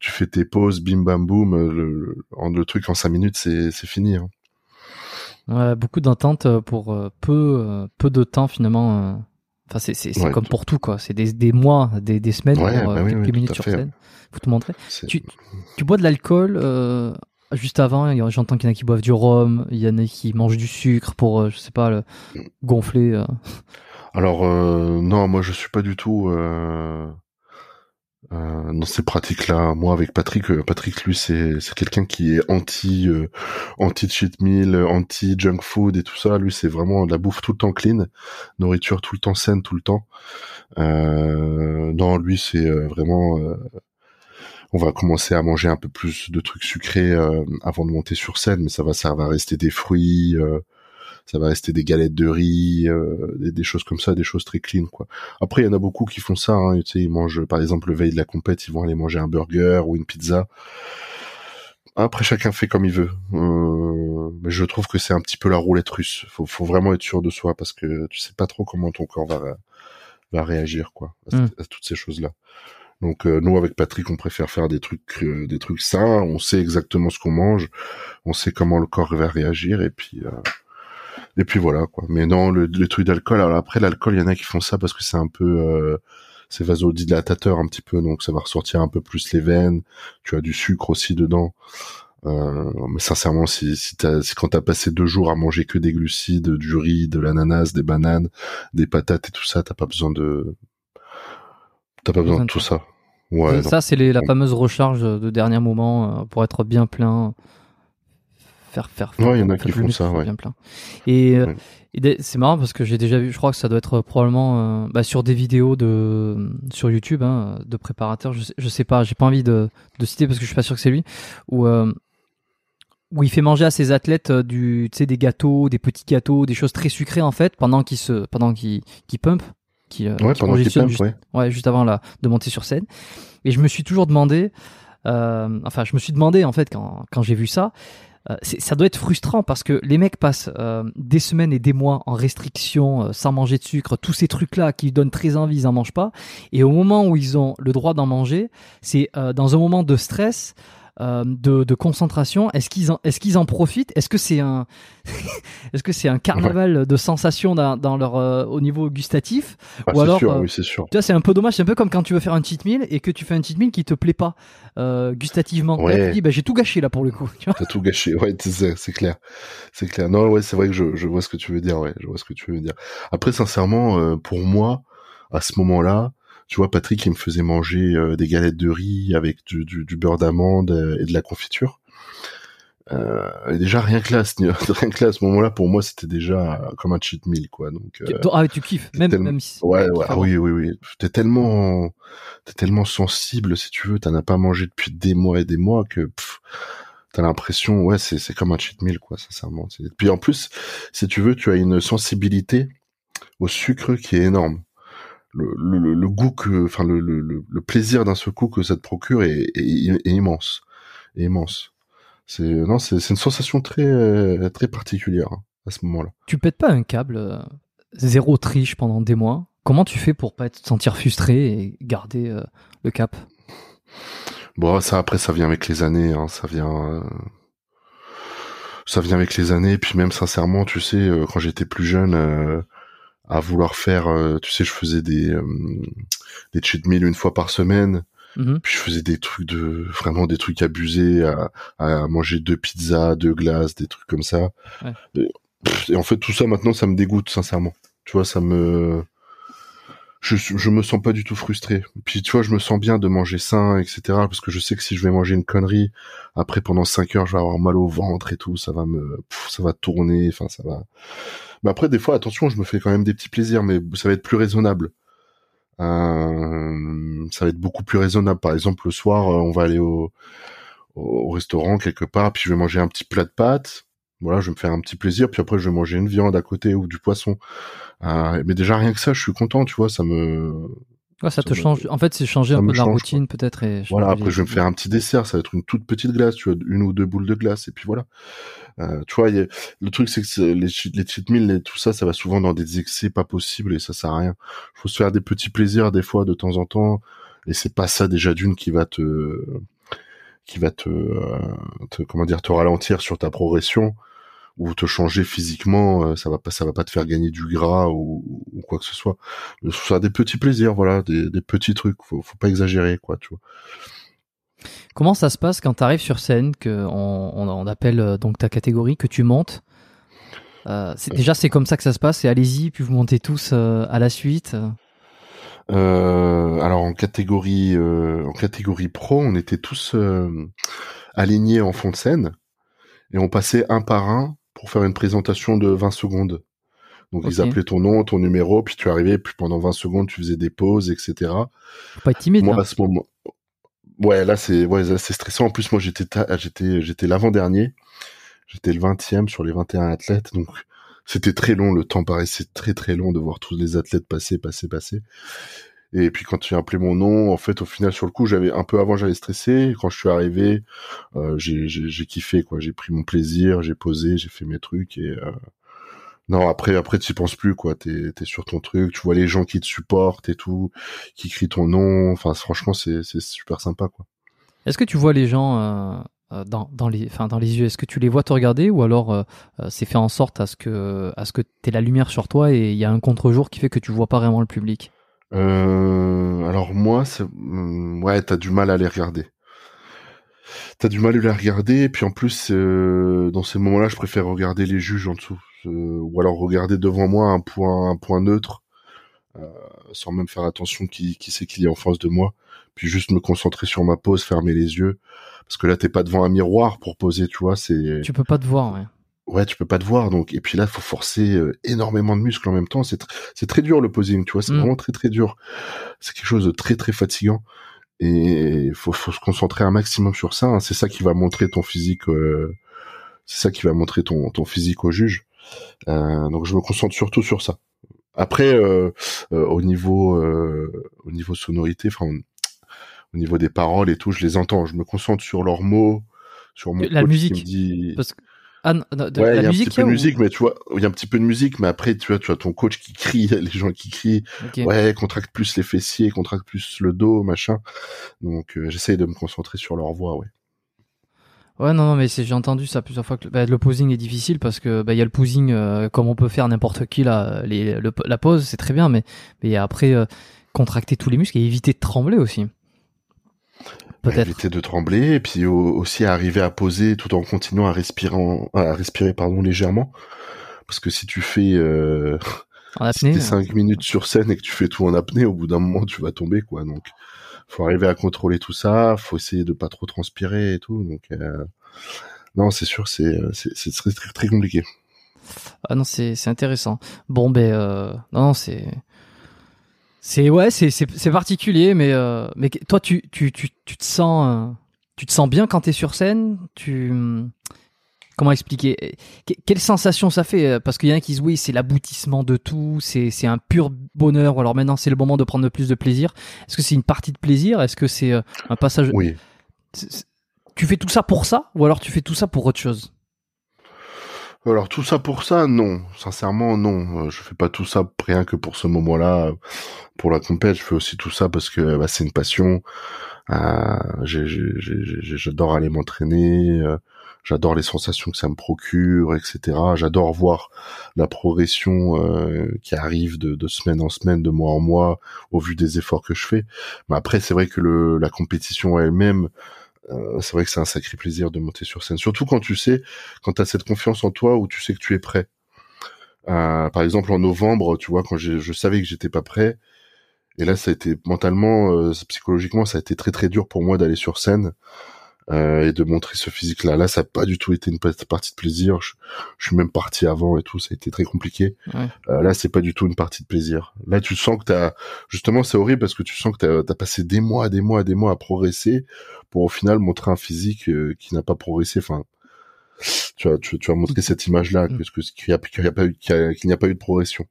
tu fais tes pauses bim bam boum le, le, truc en cinq minutes c'est c'est fini hein. ouais, beaucoup d'attentes euh, pour euh, peu euh, peu de temps finalement enfin c'est c'est comme pour tout quoi. C'est des, des mois des, des semaines pour bah quelques minutes sur scène. Faut te montrer. Tu, tu bois de l'alcool juste avant, j'entends qu'il y en a qui boivent du rhum, il y en a qui mangent du sucre pour, euh, je sais pas, le gonfler. Euh. Alors euh, non, moi je suis pas du tout dans ces pratiques-là. Moi avec Patrick, Patrick lui c'est quelqu'un qui est anti anti cheat meal, anti junk food et tout ça. Lui c'est vraiment la bouffe tout le temps clean, nourriture tout le temps saine tout le temps. non, lui c'est vraiment on va commencer à manger un peu plus de trucs sucrés euh, avant de monter sur scène, mais ça va, ça va rester des fruits, euh, ça va rester des galettes de riz, euh, des, choses comme ça, des choses très clean quoi. Après, il y en a beaucoup qui font ça. Hein, tu sais, ils mangent, par exemple, le veille de la compète, ils vont aller manger un burger ou une pizza. Après, chacun fait comme il veut. mais je trouve que c'est un petit peu la roulette russe. Faut, faut vraiment être sûr de soi parce que tu sais pas trop comment ton corps va va réagir quoi à hmm. toutes ces choses là. Donc euh, nous avec Patrick, on préfère faire des trucs euh, des trucs sains, on sait exactement ce qu'on mange, on sait comment le corps va réagir et puis euh, et puis voilà quoi. Mais non, le, le truc d'alcool, alors après l'alcool, il y en a qui font ça parce que c'est un peu c'est vasodilatateur un petit peu, donc ça va ressortir un peu plus les veines. Tu as du sucre aussi dedans. mais sincèrement, si, si, si quand t'as passé deux jours à manger que des glucides, du riz, de l'ananas, des bananes, des patates et tout ça, t'as pas besoin de T'as pas besoin de tout ça. Ouais, ça, c'est la fameuse recharge de dernier moment euh, pour être bien plein. Faire, faire, ouais, il y en a qui font ça, ouais. Bien plein. Et, euh, c'est marrant parce que j'ai déjà vu, je crois que ça doit être probablement euh, bah, sur des vidéos de sur YouTube hein, de préparateurs. Je sais, je sais pas, j'ai pas envie de, de citer parce que je suis pas sûr que c'est lui. Où où il fait manger à ses athlètes du, des gâteaux, des petits gâteaux, des choses très sucrées en fait, pendant qu'ils se, pendant qu'ils qu pumpent qui, euh, ouais, pendant juste, ouais. juste avant la, de monter sur scène. Et je me suis toujours demandé, euh, enfin, je me suis demandé en fait quand, quand j'ai vu ça, euh, ça doit être frustrant parce que les mecs passent euh, des semaines et des mois en restriction, euh, sans manger de sucre, tous ces trucs-là qui donnent très envie, ils en mangent pas. Et au moment où ils ont le droit d'en manger, c'est dans un moment de stress. Euh, de, de, concentration. Est-ce qu'ils en, est-ce qu'ils en profitent? Est-ce que c'est un, est-ce que c'est un carnaval de sensations dans, dans leur euh, au niveau gustatif? Ah, Ou alors, sûr, euh, oui, c'est sûr. Tu vois, c'est un peu dommage. C'est un peu comme quand tu veux faire un cheat meal et que tu fais un cheat meal qui te plaît pas gustativement. Ouais. tu dis, bah, j'ai tout gâché là pour le coup. Tu as tout gâché. Ouais, c'est clair, c'est clair. Non, ouais, c'est vrai que je, je vois ce que tu veux dire. Ouais, je vois ce que tu veux dire. Après, sincèrement, pour moi, à ce moment-là, tu vois, Patrick, il me faisait manger euh, des galettes de riz avec du, du, beurre d'amande euh, et de la confiture. Euh, et déjà rien que là, rien que là, à ce moment-là, pour moi, c'était déjà comme un cheat meal, quoi. Donc, euh, ah, tu kiffes, même, même si. Ouais, ouais, ah oui, oui, oui. T'es tellement, t'es tellement sensible, si tu veux, t'en as pas mangé depuis des mois et des mois que. T'as l'impression, ouais, c'est c'est comme un cheat meal, quoi, sincèrement. Puis en plus, si tu veux, tu as une sensibilité au sucre qui est énorme le, le, goût que, enfin le, le, plaisir d'un seul coup que ça te procure est, est, immense, immense. C'est non, c'est une sensation très très particulière hein, à ce moment-là. Tu pètes pas un câble, euh, zéro triche pendant des mois? Comment tu fais pour pas te sentir frustré et garder euh, le cap? Bon, ça après ça vient avec les années, hein, ça vient. Euh, ça vient avec les années, puis même sincèrement, tu sais, quand j'étais plus jeune, à vouloir faire, euh, tu sais, je faisais des euh, des cheat meals une fois par semaine. Mm-hmm. Puis je faisais des trucs de vraiment des trucs abusés à, à manger deux pizzas, deux glaces, des trucs comme ça. Et, en fait tout ça maintenant ça me dégoûte sincèrement. Tu vois ça me je, je me sens pas du tout frustré. Puis tu vois, je me sens bien de manger sain, etc. Parce que je sais que si je vais manger une connerie, après pendant 5 heures, je vais avoir mal au ventre et tout, ça va me, ça va tourner, enfin ça va. Mais après, des fois, attention, je me fais quand même des petits plaisirs, mais ça va être plus raisonnable. Euh, ça va être beaucoup plus raisonnable. Par exemple, le soir, euh, on va aller au, au restaurant quelque part, puis je vais manger un petit plat de pâtes. Voilà, je vais me faire un petit plaisir, puis après je vais manger une viande à côté ou du poisson. Euh, mais déjà rien que ça, je suis content, tu vois, ça me Ouais, ça, te change. En fait, c'est changer un peu de la routine, peut-être. Voilà. Après, je vais me faire un petit dessert. Ça va être une toute petite glace, tu vois, une ou deux boules de glace, et puis voilà. Euh, tu vois, le truc, c'est que les, les cheat meals et tout ça, ça va souvent dans des excès pas possibles et ça sert à rien. Il faut se faire des petits plaisirs des fois, de temps en temps, et c'est pas ça déjà d'une qui va te, qui va te, euh, te, comment dire, te ralentir sur ta progression ou te changer physiquement, euh, ça va pas, ça va pas te faire gagner du gras ou, quoi que ce soit. Ça des petits plaisirs, voilà, des, des, petits trucs. Faut, faut pas exagérer, quoi, tu vois. Comment ça se passe quand tu arrives sur scène, que on, on, appelle euh, donc ta catégorie, que tu montes? Euh, Déjà, c'est comme ça que ça se passe. Et allez-y, puis vous montez tous à la suite. Euh, alors en catégorie en catégorie pro, on était tous alignés en fond de scène et on passait un par un pour faire une présentation de 20 secondes. Donc ils appelaient ton nom, ton numéro, puis tu arrivais, puis pendant 20 secondes tu faisais des pauses, etc. pas être timide. Moi hein. à ce moment, ouais là c'est ouais c'est stressant. En plus moi j'étais j'étais j'étais l'avant dernier, j'étais le 20e sur les 21 athlètes, donc c'était très long. Le temps paraissait très très long de voir tous les athlètes passer, passer, passer. Et puis quand tu as appelé mon nom, en fait, au final, sur le coup, j'avais un peu avant, j'avais stressé. quand je suis arrivé, euh, j'ai kiffé, quoi. J'ai pris mon plaisir, j'ai posé, j'ai fait mes trucs et euh... non, après, après, tu penses plus, quoi. T'es es sur ton truc, tu vois les gens qui te supportent et tout, qui crient ton nom. Enfin, franchement, c'est super sympa, quoi. Est-ce que tu vois les gens euh, dans, dans, les, enfin, dans les yeux Est-ce que tu les vois te regarder ou alors c'est fait en sorte à ce que, à ce que t'aies la lumière sur toi et il y a un contre-jour qui fait que tu vois pas vraiment le public? Euh, alors moi, c'est... Mm, ouais, t'as du mal à les regarder. T'as du mal à les regarder, et puis en plus, euh, dans ces moments-là, je préfère regarder les juges en dessous, euh, ou alors regarder devant moi un point, un point neutre, euh, sans même faire attention qui, qui c'est qu'il y a en face de moi, puis juste me concentrer sur ma pose, fermer les yeux, parce que là, t'es pas devant un miroir pour poser, tu vois, c'est. Tu peux pas te voir, ouais ouais, tu peux pas te voir. Donc, et puis là, faut forcer euh, énormément de muscles en même temps. C'est c'est très dur le posing, tu vois. C'est mm. vraiment très très dur. C'est quelque chose de très très fatigant. Et faut, faut se concentrer un maximum sur ça. Hein. C'est ça qui va montrer ton physique. Euh, c'est ça qui va montrer ton ton physique au juge. Euh, donc, je me concentre surtout sur ça. Après, euh, au niveau au niveau sonorité, enfin au niveau des paroles et tout, je les entends. Je me concentre sur leurs mots, sur mon la musique. Qui me dit... Parce que ah, de, ouais, la y a musique, un petit peu de musique, mais tu vois, il y a un petit peu de musique, mais après, tu vois, tu as ton coach qui crie, les gens qui crient, ouais, contracte plus les fessiers, contracte plus le dos, machin. Donc, euh, j'essaye de me concentrer sur leur voix, ouais. Ouais, non, non, mais j'ai entendu ça plusieurs fois que bah, le posing est difficile parce que bah, y a le posing euh, comme on peut faire n'importe qui là, les, la pose, c'est très bien, mais mais après euh, contracter tous les muscles et éviter de trembler aussi. Peut-être. Éviter de trembler et puis aussi arriver à poser tout en continuant à respirer, à respirer pardon légèrement, parce que si tu fais euh, en apnée, 5 minutes sur scène et que tu fais tout en apnée, au bout d'un moment tu vas tomber quoi. Donc faut arriver à contrôler tout ça, faut essayer de pas trop transpirer et tout. Donc euh, non, c'est sûr, c'est c'est très, très très compliqué. Ah non, c'est c'est intéressant. Bon ben euh, non, c'est c'est ouais, c'est c'est particulier, mais euh, mais toi tu tu tu tu te sens euh, tu te sens bien quand t'es sur scène? Tu comment expliquer? Quelle sensation ça fait? Euh, Parce qu'il y en a qui disent oui, c'est l'aboutissement de tout, c'est c'est un pur bonheur. alors maintenant c'est le moment de prendre plus de plaisir. Est-ce que c'est une partie de plaisir? Est-ce que c'est un passage Oui. Tu fais tout ça pour ça, ou alors tu fais tout ça pour autre chose? Alors tout ça pour ça, non. Sincèrement, non. Euh, je fais pas tout ça rien que pour ce moment-là, pour la compète. Je fais aussi tout ça parce que bah, c'est une passion. Euh, j'adore aller m'entraîner. Euh, j'adore les sensations que ça me procure, etc. J'adore voir la progression qui arrive de, semaine en semaine, de mois en mois, au vu des efforts que je fais. Mais après, c'est vrai que la compétition elle-même, euh, c'est vrai que c'est un sacré plaisir de monter sur scène. Surtout quand tu sais, quand tu as cette confiance en toi où tu sais que tu es prêt. Euh, par exemple, en novembre, tu vois, quand je savais que j'étais pas prêt, et là, ça a été mentalement, euh, psychologiquement, ça a été très très dur pour moi d'aller sur scène. Euh, et de montrer ce physique-là. Là, ça n'a pas du tout été une partie de plaisir. Je, suis même parti avant et tout, ça a été très compliqué. Ouais. Euh, là, c'est pas du tout une partie de plaisir. Là, tu sens que t'as, justement, c'est horrible parce que tu sens que t'as as passé des mois, des mois, des mois à progresser pour au final montrer un physique euh, qui n'a pas progressé. Enfin, tu as, tu, tu as montré cette image-là, Mm. que qu'il n'y a, pas eu, qu'il n'y a pas eu de progression.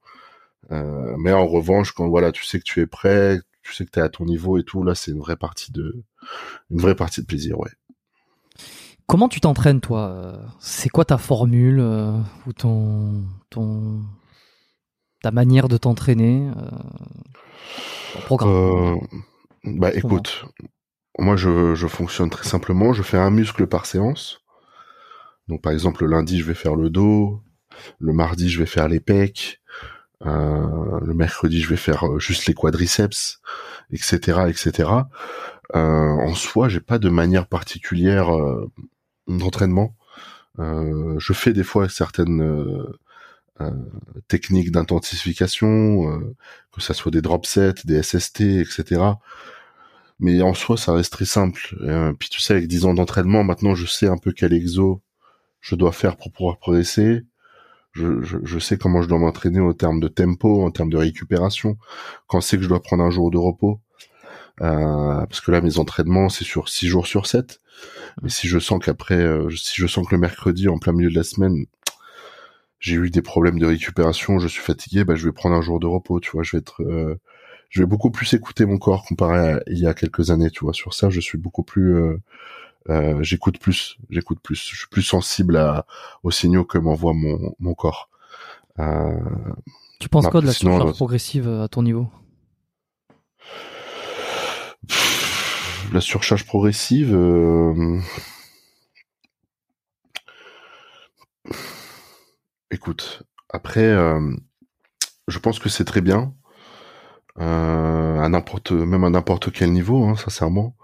Euh, mais en revanche, quand voilà, tu sais que tu es prêt, tu sais que tu es à ton niveau et tout, là, c'est une vraie partie de, une vraie partie de plaisir, ouais. Comment tu t'entraînes, toi? C'est quoi ta formule euh, ou ton, ton, ta manière de t'entraîner euh, ton programme? Euh, bah écoute, moi je, je fonctionne très simplement, je fais un muscle par séance. Donc par exemple le lundi je vais faire le dos, le mardi je vais faire les pecs, euh, le mercredi je vais faire juste les quadriceps, etc. etc. Euh, en soi j'ai pas de manière particulière euh, d'entraînement. Euh, je fais des fois certaines euh, euh, techniques d'intensification, que ça soit des drop sets, des SST, etc. Mais en soi, ça reste très simple. Puis tu sais, avec 10 ans d'entraînement, maintenant, je sais un peu quel exo je dois faire pour pouvoir progresser. Je, je, sais comment je dois m'entraîner en termes de tempo, en termes de récupération, quand c'est que je dois prendre un jour de repos. Parce que là, mes entraînements, c'est sur 6 jours sur 7. Mais si je sens qu'après, euh, si je sens que le mercredi, en plein milieu de la semaine, j'ai eu des problèmes de récupération, je suis fatigué, bah, je vais prendre un jour de repos, tu vois, je vais être, euh, je vais beaucoup plus écouter mon corps comparé à il y a quelques années, tu vois. Sur ça, je suis beaucoup plus, euh, euh, j'écoute plus, j'écoute plus, je suis plus sensible à, aux signaux que m'envoie mon, mon corps. Tu penses bah, quoi de la surcharge progressive à ton niveau? La surcharge progressive, euh, écoute, après, euh, je pense que c'est très bien. Euh, à n'importe, même à n'importe quel niveau, hein, sincèrement.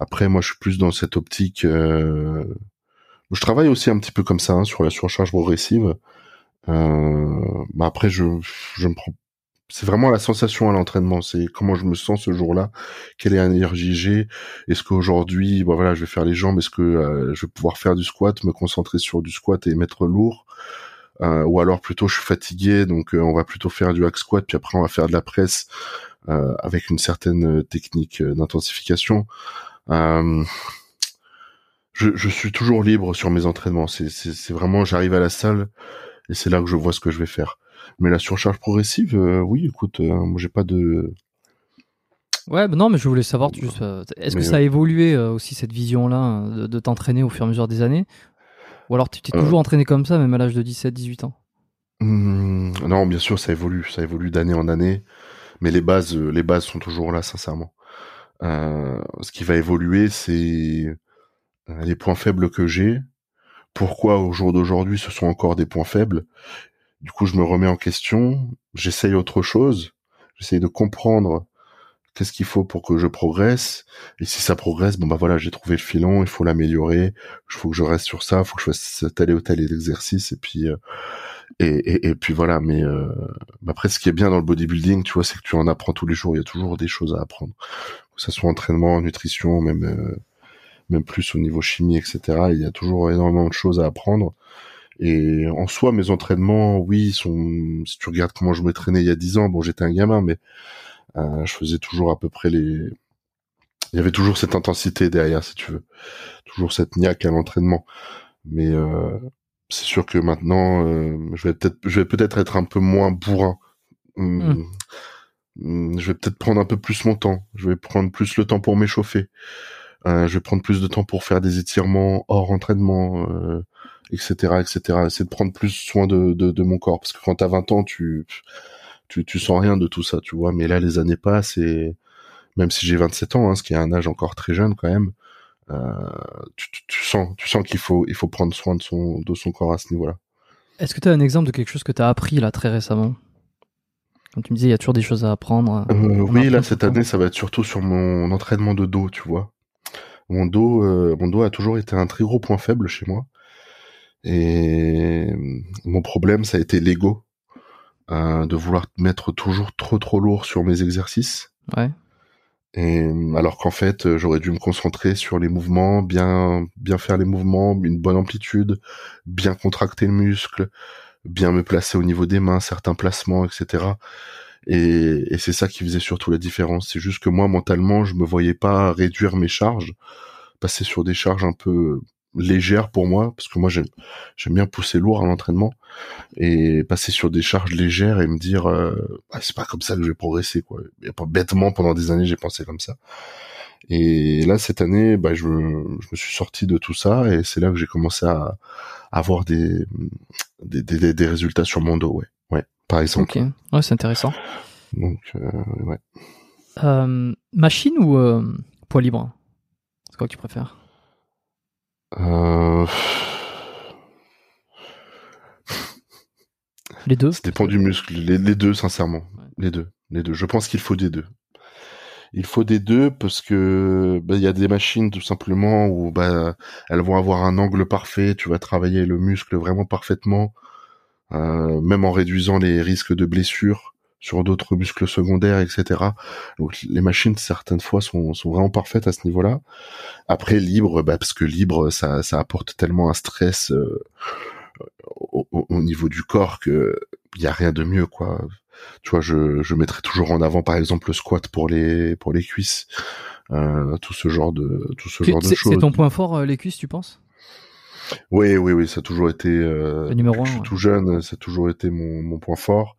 Après, moi, je suis plus dans cette optique. Je travaille aussi un petit peu comme ça hein, sur la surcharge progressive. Bah après, je, je me prends. C'est vraiment la sensation à l'entraînement. C'est comment je me sens ce jour-là. Quelle énergie j'ai. Est-ce qu'aujourd'hui, bon voilà, je vais faire les jambes. Est-ce que euh, je vais pouvoir faire du squat, me concentrer sur du squat et mettre lourd? Euh, ou alors plutôt je suis fatigué, donc euh, on va plutôt faire du hack squat, puis après on va faire de la presse avec une certaine technique d'intensification. Je, je suis toujours libre sur mes entraînements. C'est vraiment, j'arrive à la salle et c'est là que je vois ce que je vais faire. Mais la surcharge progressive, euh, oui, écoute, euh, moi j'ai pas de. Ouais, bah non, mais je voulais savoir, euh, est-ce que ça a évolué aussi cette vision-là de, de t'entraîner au fur et à mesure des années? Ou alors tu t'es toujours entraîné comme ça, même à l'âge de 17-18 ans? Hmm, non, bien sûr, ça évolue, ça évolue d'année en année, mais les bases, les bases sont toujours là, sincèrement. Ce qui va évoluer, c'est les points faibles que j'ai. Pourquoi au jour d'aujourd'hui, ce sont encore des points faibles Du coup, je me remets en question, j'essaye autre chose, j'essaye de comprendre qu'est-ce qu'il faut pour que je progresse. Et si ça progresse, bon bah voilà, j'ai trouvé le filon, il faut l'améliorer. Il faut que je reste sur ça, il faut que je fasse tel et tel exercice. Et puis euh, et, et, et puis voilà. Mais euh, après, ce qui est bien dans le bodybuilding, tu vois, c'est que tu en apprends tous les jours. Il y a toujours des choses à apprendre, que ça soit entraînement, nutrition, même euh, même plus au niveau chimie, etc. Il y a toujours énormément de choses à apprendre. Et en soi, mes entraînements, oui, sont. Si tu regardes comment je m'entraînais il y a 10 ans, bon, j'étais un gamin, mais euh, je faisais toujours à peu près les. Il y avait toujours cette intensité derrière, si tu veux, toujours cette niaque à l'entraînement. Mais euh, c'est sûr que maintenant, euh, je vais peut-être, je vais peut-être être un peu moins bourrin. Hum, hum, Je vais peut-être prendre un peu plus mon temps. Je vais prendre plus le temps pour m'échauffer. Euh, je vais prendre plus de temps pour faire des étirements hors entraînement, euh, etc., etc. Essayer de prendre plus soin de, de, de mon corps parce que quand t'as 20 ans, tu, tu tu sens rien de tout ça, tu vois. Mais là, les années passent et même si j'ai 27 ans, hein, ce qui est un âge encore très jeune quand même, euh, tu, tu, tu sens tu sens qu'il faut il faut prendre soin de son de son corps à ce niveau-là. Est-ce que tu as un exemple de quelque chose que tu as appris là très récemment? Comme tu me disais, il y a toujours des choses à apprendre. Euh, On oui, là cette année, ça va être surtout sur mon entraînement de dos, tu vois. Mon dos, euh, mon dos a toujours été un très gros point faible chez moi. Et euh, mon problème, ça a été l'ego, euh, de vouloir mettre toujours trop trop lourd sur mes exercices. Ouais. Et alors qu'en fait, j'aurais dû me concentrer sur les mouvements, bien bien faire les mouvements, une bonne amplitude, bien contracter le muscle, bien me placer au niveau des mains, certains placements, etc. Et, et c'est ça qui faisait surtout la différence. C'est juste que moi, mentalement, je me voyais pas réduire mes charges, passer sur des charges un peu légères pour moi, parce que moi j'aime bien pousser lourd à l'entraînement et passer sur des charges légères et me dire euh, ah, c'est pas comme ça que je vais progresser quoi. Et bêtement pendant des années j'ai pensé comme ça. Et là cette année, bah, je, je me suis sorti de tout ça et c'est là que j'ai commencé à, avoir des des, des des, résultats sur mon dos, ouais, ouais, par exemple. Ok, ouais, c'est intéressant. Donc euh, ouais. Euh, machine ou poids libre? C'est quoi que tu préfères? Euh... Les deux Ça dépend du muscle. Les, deux, sincèrement. Les deux. Les deux. Je pense qu'il faut des deux. Il faut des deux parce que bah, il y a des machines tout simplement où bah elles vont avoir un angle parfait. Tu vas travailler le muscle vraiment parfaitement, euh, même en réduisant les risques de blessures sur d'autres muscles secondaires, etc. Donc les machines certaines fois sont, sont vraiment parfaites à ce niveau-là. Après libre, bah, parce que libre ça, ça apporte tellement un stress euh, au, au, niveau du corps que il y a rien de mieux quoi. Tu vois, je, je mettrais toujours en avant par exemple le squat pour les pour les cuisses, euh, tout ce genre de tout ce genre de choses. C'est ton point fort euh, les cuisses, tu penses? Oui, oui, oui, ça a toujours été. Euh, le numéro un, je suis tout jeune, ça a toujours été mon, mon point fort.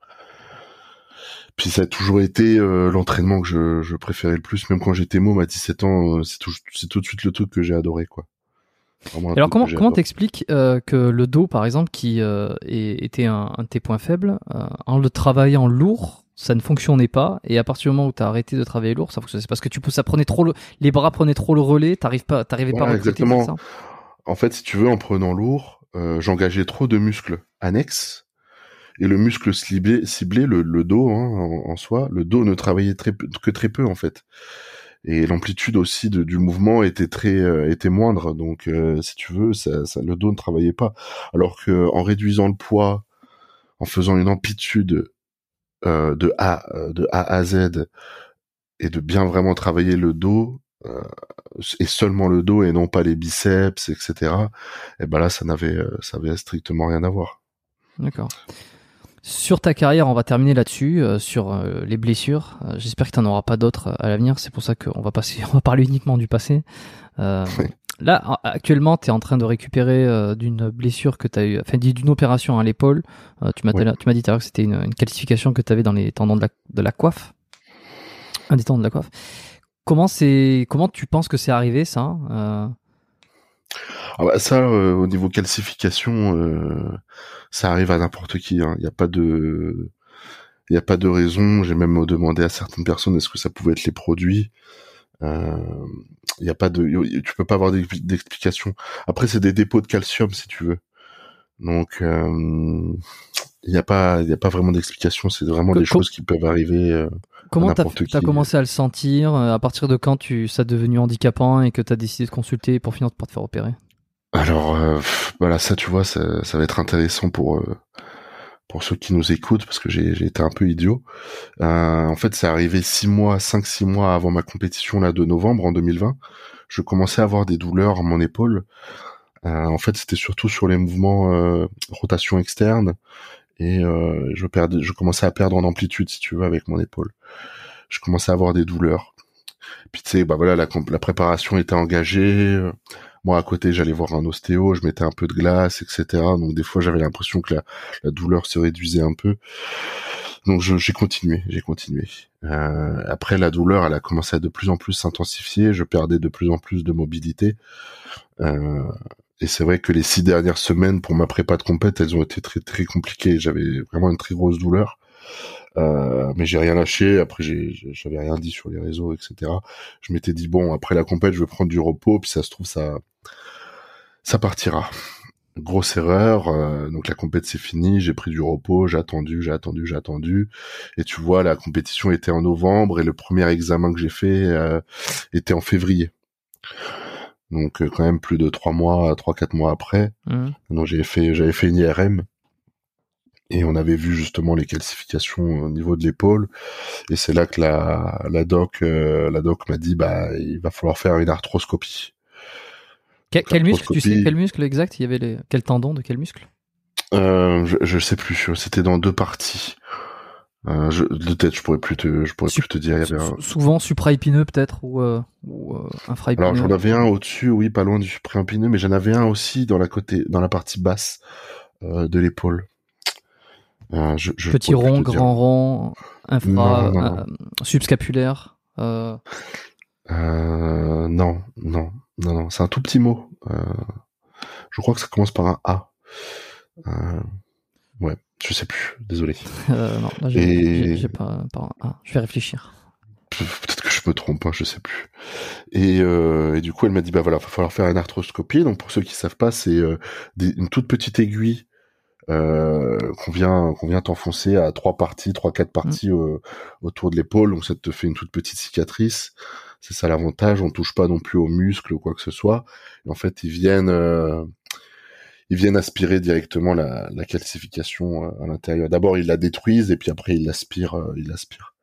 Puis ça a toujours été euh, l'entraînement que je, je, préférais le plus, même quand j'étais môme à 17 ans, euh, c'est tout, tout, de suite le truc que j'ai adoré, quoi. Alors comment comment t'expliques euh, que le dos, par exemple, qui euh, était un, un, de tes points faibles, en le travaillant lourd, ça ne fonctionnait pas, et à partir du moment où tu as arrêté de travailler lourd, ça fonctionnait. C'est parce que tu ça prenait trop le, les bras prenaient trop le relais, t'arrives pas, t'arrivais pas à exactement. Ça? En fait, si tu veux, en prenant lourd, j'engageais trop de muscles annexes et le muscle ciblé, ciblé le, dos hein, en, soi, le dos ne travaillait que très peu en fait. Et l'amplitude aussi de, du mouvement était très euh, était moindre, donc euh, si tu veux, ça, le dos ne travaillait pas. Alors que en réduisant le poids, en faisant une amplitude euh, de A de A à Z et de bien vraiment travailler le dos, et seulement le dos et non pas les biceps, etc. Et ben là, ça n'avait, ça avait strictement rien à voir. D'accord. Sur ta carrière, on va terminer là-dessus, euh, sur euh, les blessures. Euh, j'espère que tu n'en auras pas d'autres à l'avenir. C'est pour ça qu'on va passer, on va parler uniquement du passé. Là, actuellement, tu es en train de récupérer d'une blessure que tu as eu, enfin d'une opération à l'épaule. tu m'as tu m'as dit tout à l'heure que c'était une, une, qualification que tu avais dans les tendons de la, de la coiffe, un des tendons de la coiffe. Comment c'est, comment tu penses que c'est arrivé ça ah bah ça, au niveau calcification ça arrive à n'importe qui. Il hein. n'y a pas de, il y a pas de raison. J'ai même demandé à certaines personnes est-ce que ça pouvait être les produits. Il euh, y a pas de, tu peux pas avoir d'explication. Après, c'est des dépôts de calcium si tu veux. Donc, il euh, n'y a pas, il y a pas vraiment d'explication. C'est vraiment des choses qui peuvent arriver. Euh, Comment t'as as commencé à le sentir À partir de quand tu ça a devenu handicapant et que tu as décidé de consulter pour finir par te faire opérer? Alors euh, voilà, ça tu vois, ça, ça, va être intéressant pour euh, pour ceux qui nous écoutent parce que j'ai été un peu idiot. Euh, en fait, c'est arrivé six mois, cinq six mois avant ma compétition là de novembre en 2020. Je commençais à avoir des douleurs à mon épaule. en fait, c'était surtout sur les mouvements rotation externe et je perdais, je commençais à perdre en amplitude si tu veux avec mon épaule. Je commençais à avoir des douleurs. Puis tu sais, bah voilà, la, préparation était engagée moi, à côté, j'allais voir un ostéo, je mettais un peu de glace, etc. Donc des fois, j'avais l'impression que la, douleur se réduisait un peu. Donc j'ai continué, j'ai continué. Euh, après, la douleur, elle a commencé à de plus en plus s'intensifier. Je perdais de plus en plus de mobilité. Euh, et c'est vrai que les six dernières semaines pour ma prépa de compète, elles ont été très très compliquées. J'avais vraiment une très grosse douleur. Euh, mais j'ai rien lâché. Après, j'avais rien dit sur les réseaux, etc. Je m'étais dit bon, après la compète, je vais prendre du repos, puis ça se trouve ça, ça partira. Grosse erreur. Euh, donc la compète c'est fini. J'ai pris du repos. J'ai attendu, j'ai attendu, j'ai attendu. Et tu vois, la compétition était en novembre et le premier examen que j'ai fait euh, était en février. Donc quand même plus de trois mois, trois quatre mois après. Mmh. Donc j'ai fait, j'avais fait une IRM et on avait vu justement les calcifications au niveau de l'épaule et c'est là que la la doc euh, la doc m'a dit bah il va falloir faire une arthroscopie. quel muscle tu sais quel muscle exact? Il y avait les quel tendon de quel muscle? Euh, je, je sais plus c'était dans deux parties. Euh, je, de tête, je pourrais plus te, je pourrais plus te dire. Il y avait Souvent supraépineux peut-être ou, euh, ou euh, infraépineux. Alors j'en avais un au-dessus, oui, pas loin du supraépineux, mais j'en avais un aussi dans la côté, dans la partie basse euh, de l'épaule. Euh, Petit rond, grand rond, infra, euh, subscapulaire. Euh... Non, non, non, non. C'est un tout petit mot. je crois que ça commence par un A. ouais, je sais plus. Désolé. non, j'ai pas, pas un A. Je vais réfléchir. Peut-être que je me trompe, hein, je sais plus. Et, et du coup, elle m'a dit bah voilà, va falloir faire une arthroscopie. Donc pour ceux qui savent pas, c'est une toute petite aiguille qu'on vient qu'on vient t'enfoncer à trois parties, trois quatre parties mm. autour de l'épaule, donc ça te fait une toute petite cicatrice. C'est ça l'avantage, on touche pas non plus aux muscles ou quoi que ce soit. Et en fait, ils viennent euh, ils viennent aspirer directement la, la calcification euh, à l'intérieur. D'abord, ils la détruisent et puis après ils l'aspirent, euh, ils l'aspirent.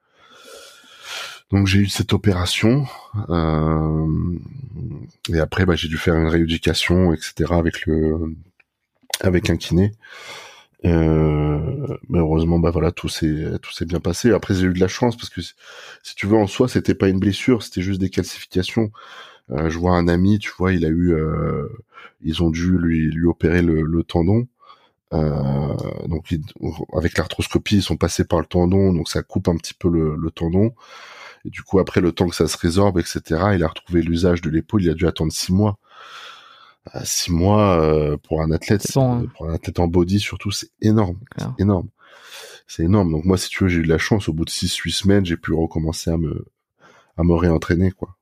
Donc j'ai eu cette opération euh, et après bah, j'ai dû faire une rééducation, etc. avec le avec un kiné. Euh, mais heureusement, bah voilà, tout s'est tout s'est bien passé. Après, j'ai eu de la chance parce que si tu veux, en soi, c'était pas une blessure, c'était juste des calcifications. Euh, je vois un ami, tu vois, il a eu, euh, ils ont dû lui lui opérer le, le tendon. Euh, donc avec l'arthroscopie, ils sont passés par le tendon, donc ça coupe un petit peu le, le tendon. Et du coup, après le temps que ça se résorbe, etc., il a retrouvé l'usage de l'épaule. Il a dû attendre six mois six mois euh, pour un athlète, hein. pour un athlète en body surtout, c'est énorme, c'est énorme, c'est énorme. Donc moi, si tu veux, j'ai eu de la chance. Au bout de six, huit semaines, j'ai pu recommencer à me à me réentraîner, quoi.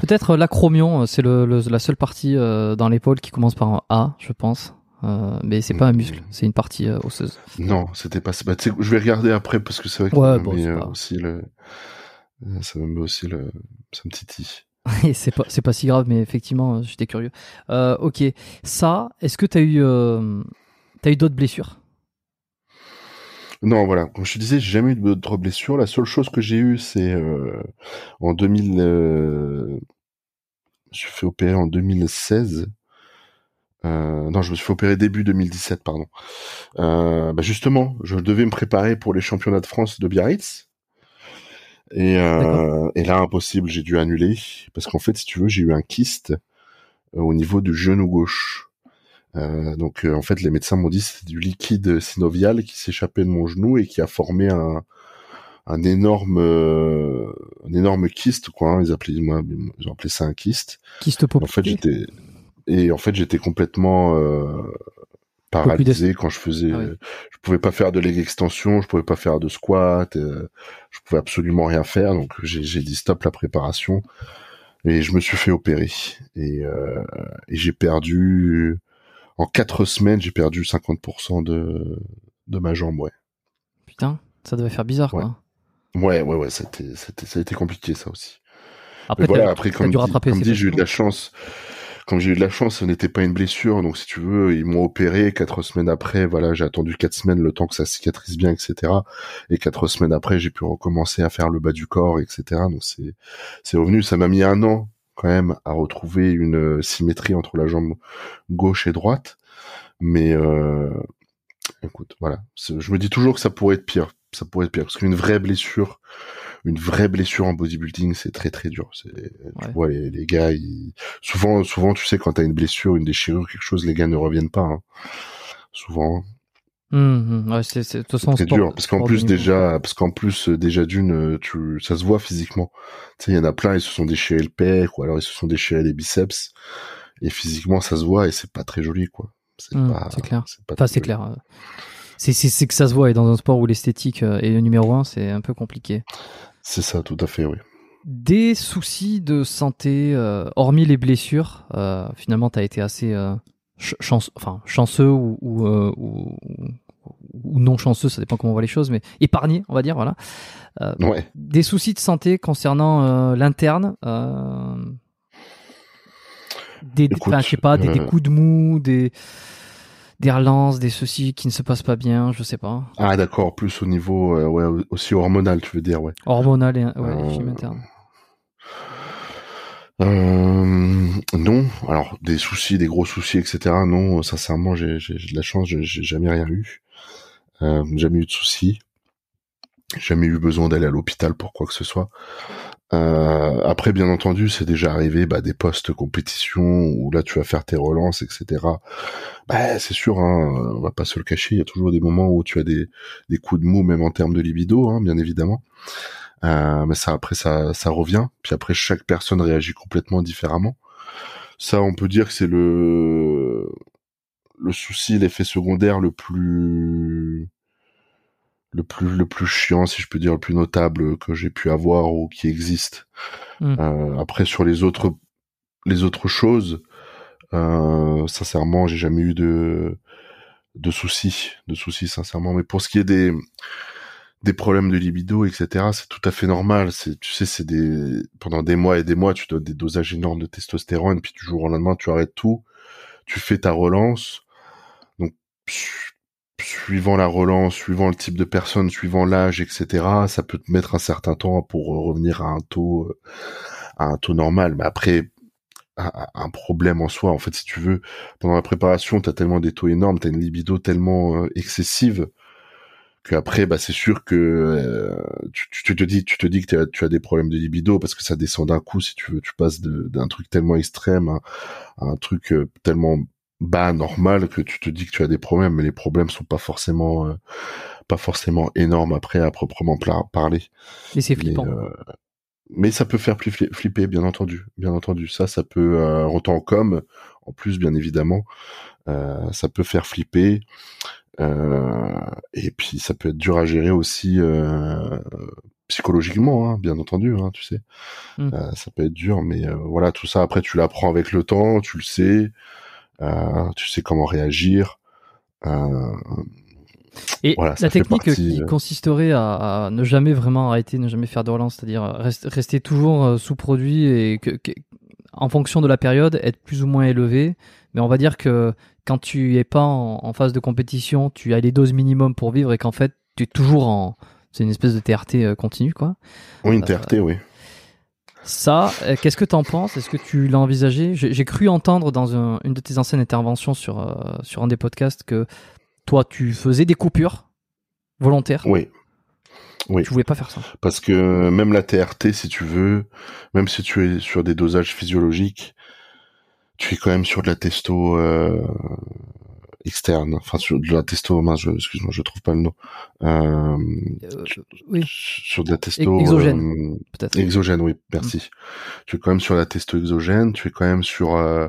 Peut-être euh, l'acromion, euh, c'est le, la seule partie dans l'épaule qui commence par un A, je pense. mais c'est pas un muscle, mm. c'est une partie osseuse. Non, c'était pas. Bah, je vais regarder après parce que c'est vrai que ouais, ça aussi le, ça me met aussi le, ça me titille. c'est pas c'est pas si grave, mais effectivement, j'étais curieux. Euh, ok, ça, est-ce que t'as eu euh, t'as eu d'autres blessures? Non, voilà. Comme je te disais, j'ai jamais eu d'autres blessures. La seule chose que j'ai eue, c'est euh, en 2000. Euh, je suis fait opérer en 2016. Euh, non, je me suis fait opérer début 2017, pardon. Euh, bah justement, je devais me préparer pour les championnats de France de Biarritz. Et, euh, et là, impossible, j'ai dû annuler parce qu'en fait, si tu veux, j'ai eu un kyste euh, au niveau du genou gauche. Euh, donc, euh, en fait, les médecins m'ont dit c'est du liquide synovial qui s'échappait de mon genou et qui a formé un, un énorme, un énorme kyste, quoi. Hein. Ils appelaient, moi, ils ont appelé ça un kyste. Kyste En fait, j'étais et en fait, j'étais complètement paralysé quand je faisais ah je pouvais pas faire de leg extension je pouvais pas faire de squat euh, je pouvais absolument rien faire donc j'ai dit stop la préparation et je me suis fait opérer. Et, euh, et j'ai perdu en quatre semaines j'ai perdu 50% de de ma jambe ouais. Putain ça devait faire bizarre quoi. Ouais. Ouais ouais c'était c'était ça a été compliqué ça aussi. Après, voilà, après comme dit, comme dit j'ai eu de la chance comme j'ai eu de la chance, ce n'était pas une blessure, donc si tu veux, ils m'ont opéré. Quatre semaines après, voilà, j'ai attendu quatre semaines le temps que ça cicatrise bien, etc. Et quatre semaines après, j'ai pu recommencer à faire le bas du corps, etc. Donc c'est revenu. Ça m'a mis un an quand même à retrouver une symétrie entre la jambe gauche et droite. Mais euh, écoute, voilà, je me dis toujours que ça pourrait être pire. Ça pourrait être pire parce qu'une vraie blessure une vraie blessure en bodybuilding, c'est très très dur. C'est, tu vois, les, les gars, ils... souvent, souvent, tu sais, quand t'as une blessure, une déchirure, quelque chose, les gars ne reviennent pas. Hein. Souvent. Mmh, mmh. ouais, c'est, dur parce qu'en plus déjà, parce qu'en plus euh, déjà d'une, euh, tu, ça se voit physiquement. Tu sais, il y en a plein, ils se sont déchirés le pec ou alors ils se sont déchirés les biceps et physiquement ça se voit et c'est pas très joli quoi. C'est mmh, pas, c'est clair. C'est pas enfin, c'est clair. C'est, c'est, c'est que ça se voit et dans un sport où l'esthétique euh, est le numéro un, c'est un peu compliqué. C'est ça, tout à fait, oui. Des soucis de santé, euh, hormis les blessures, euh, finalement, tu as été assez euh, enfin, chanceux ou, ou, ou, non chanceux, ça dépend comment on voit les choses, mais épargné, on va dire, voilà. ouais. Des soucis de santé concernant l'interne, des, je sais pas, des, des, coups de mou, des des relances, des soucis qui ne se passent pas bien, je sais pas. Ah d'accord, plus au niveau euh, ouais aussi hormonal, tu veux dire ouais. Hormonal et ouais, euh... interne. Euh, non, alors des soucis, des gros soucis, etc. Non, sincèrement, j'ai de la chance, j'ai jamais rien eu, jamais eu de soucis, jamais eu besoin d'aller à l'hôpital pour quoi que ce soit. Euh, après, bien entendu, c'est déjà arrivé bah, des postes compétition où là tu vas faire tes relances, etc. Bah, c'est sûr, hein, on va pas se le cacher, il y a toujours des moments où tu as des, coups de mou, même en termes de libido, hein, bien évidemment. Euh, mais ça, après, ça, revient. Puis après, chaque personne réagit complètement différemment. Ça, on peut dire que c'est le souci, l'effet secondaire le plus le plus le plus chiant, si je peux dire, le plus notable que j'ai pu avoir ou qui existe. Mm. Euh, après sur les autres les autres choses, euh, sincèrement, j'ai jamais eu de de soucis, de soucis sincèrement. Mais pour ce qui est des des problèmes de libido, etc., c'est tout à fait normal. C'est, tu sais, c'est des pendant des mois et des mois, tu donnes des dosages énormes de testostérone, puis du jour au lendemain, tu arrêtes tout, tu fais ta relance. Donc suivant la relance, suivant le type de personne, suivant l'âge, etc., ça peut te mettre un certain temps pour revenir à un taux, euh, à un taux normal. Mais après, un problème en soi, en fait, si tu veux, pendant la préparation, t'as tellement des taux énormes, t'as une libido tellement euh, excessive que après, bah, c'est sûr que euh, tu, te dis, tu te dis que tu as des problèmes de libido parce que ça descend d'un coup, si tu veux, tu passes d'un truc tellement extrême à, un truc tellement bah normal que tu te dis que tu as des problèmes, mais les problèmes sont pas forcément euh, pas forcément énormes après à proprement parler. Et c'est flippant. Mais, ça peut faire flipper, bien entendu, bien entendu. Ça, ça peut euh, en com, en plus, bien évidemment, euh, ça peut faire flipper. Euh, et puis ça peut être dur à gérer aussi psychologiquement, hein, bien entendu, hein, tu sais. Mmh. ça peut être dur, mais voilà, tout ça après tu l'apprends avec le temps, tu le sais. Euh, tu sais comment réagir. Euh, et la technique qui euh, consisterait à, ne jamais vraiment arrêter, ne jamais faire de relance, c'est-à-dire rester toujours sous produit et que, en fonction de la période, être plus ou moins élevé. Mais on va dire que quand tu es pas en, phase de compétition, tu as les doses minimum pour vivre et qu'en fait, tu es toujours en. C'est une espèce de TRT continue, quoi. Oui, une TRT, oui. Ça, euh, qu'est-ce que tu en penses? Est-ce que tu l'as envisagé? J'ai cru entendre dans une de tes anciennes interventions sur, euh, sur un des podcasts que toi, tu faisais des coupures volontaires. Oui. Oui. Tu voulais pas faire ça. Parce que même la TRT, si tu veux, même si tu es sur des dosages physiologiques, tu es quand même sur de la testo euh, externe, enfin sur de la testo, je, excuse-moi, je trouve pas le nom. Euh, euh oui. Sur de la testo exogène, euh, peut-être. Exogène, oui, merci. Mm. Tu es quand même sur la testo exogène, tu es quand même sur euh,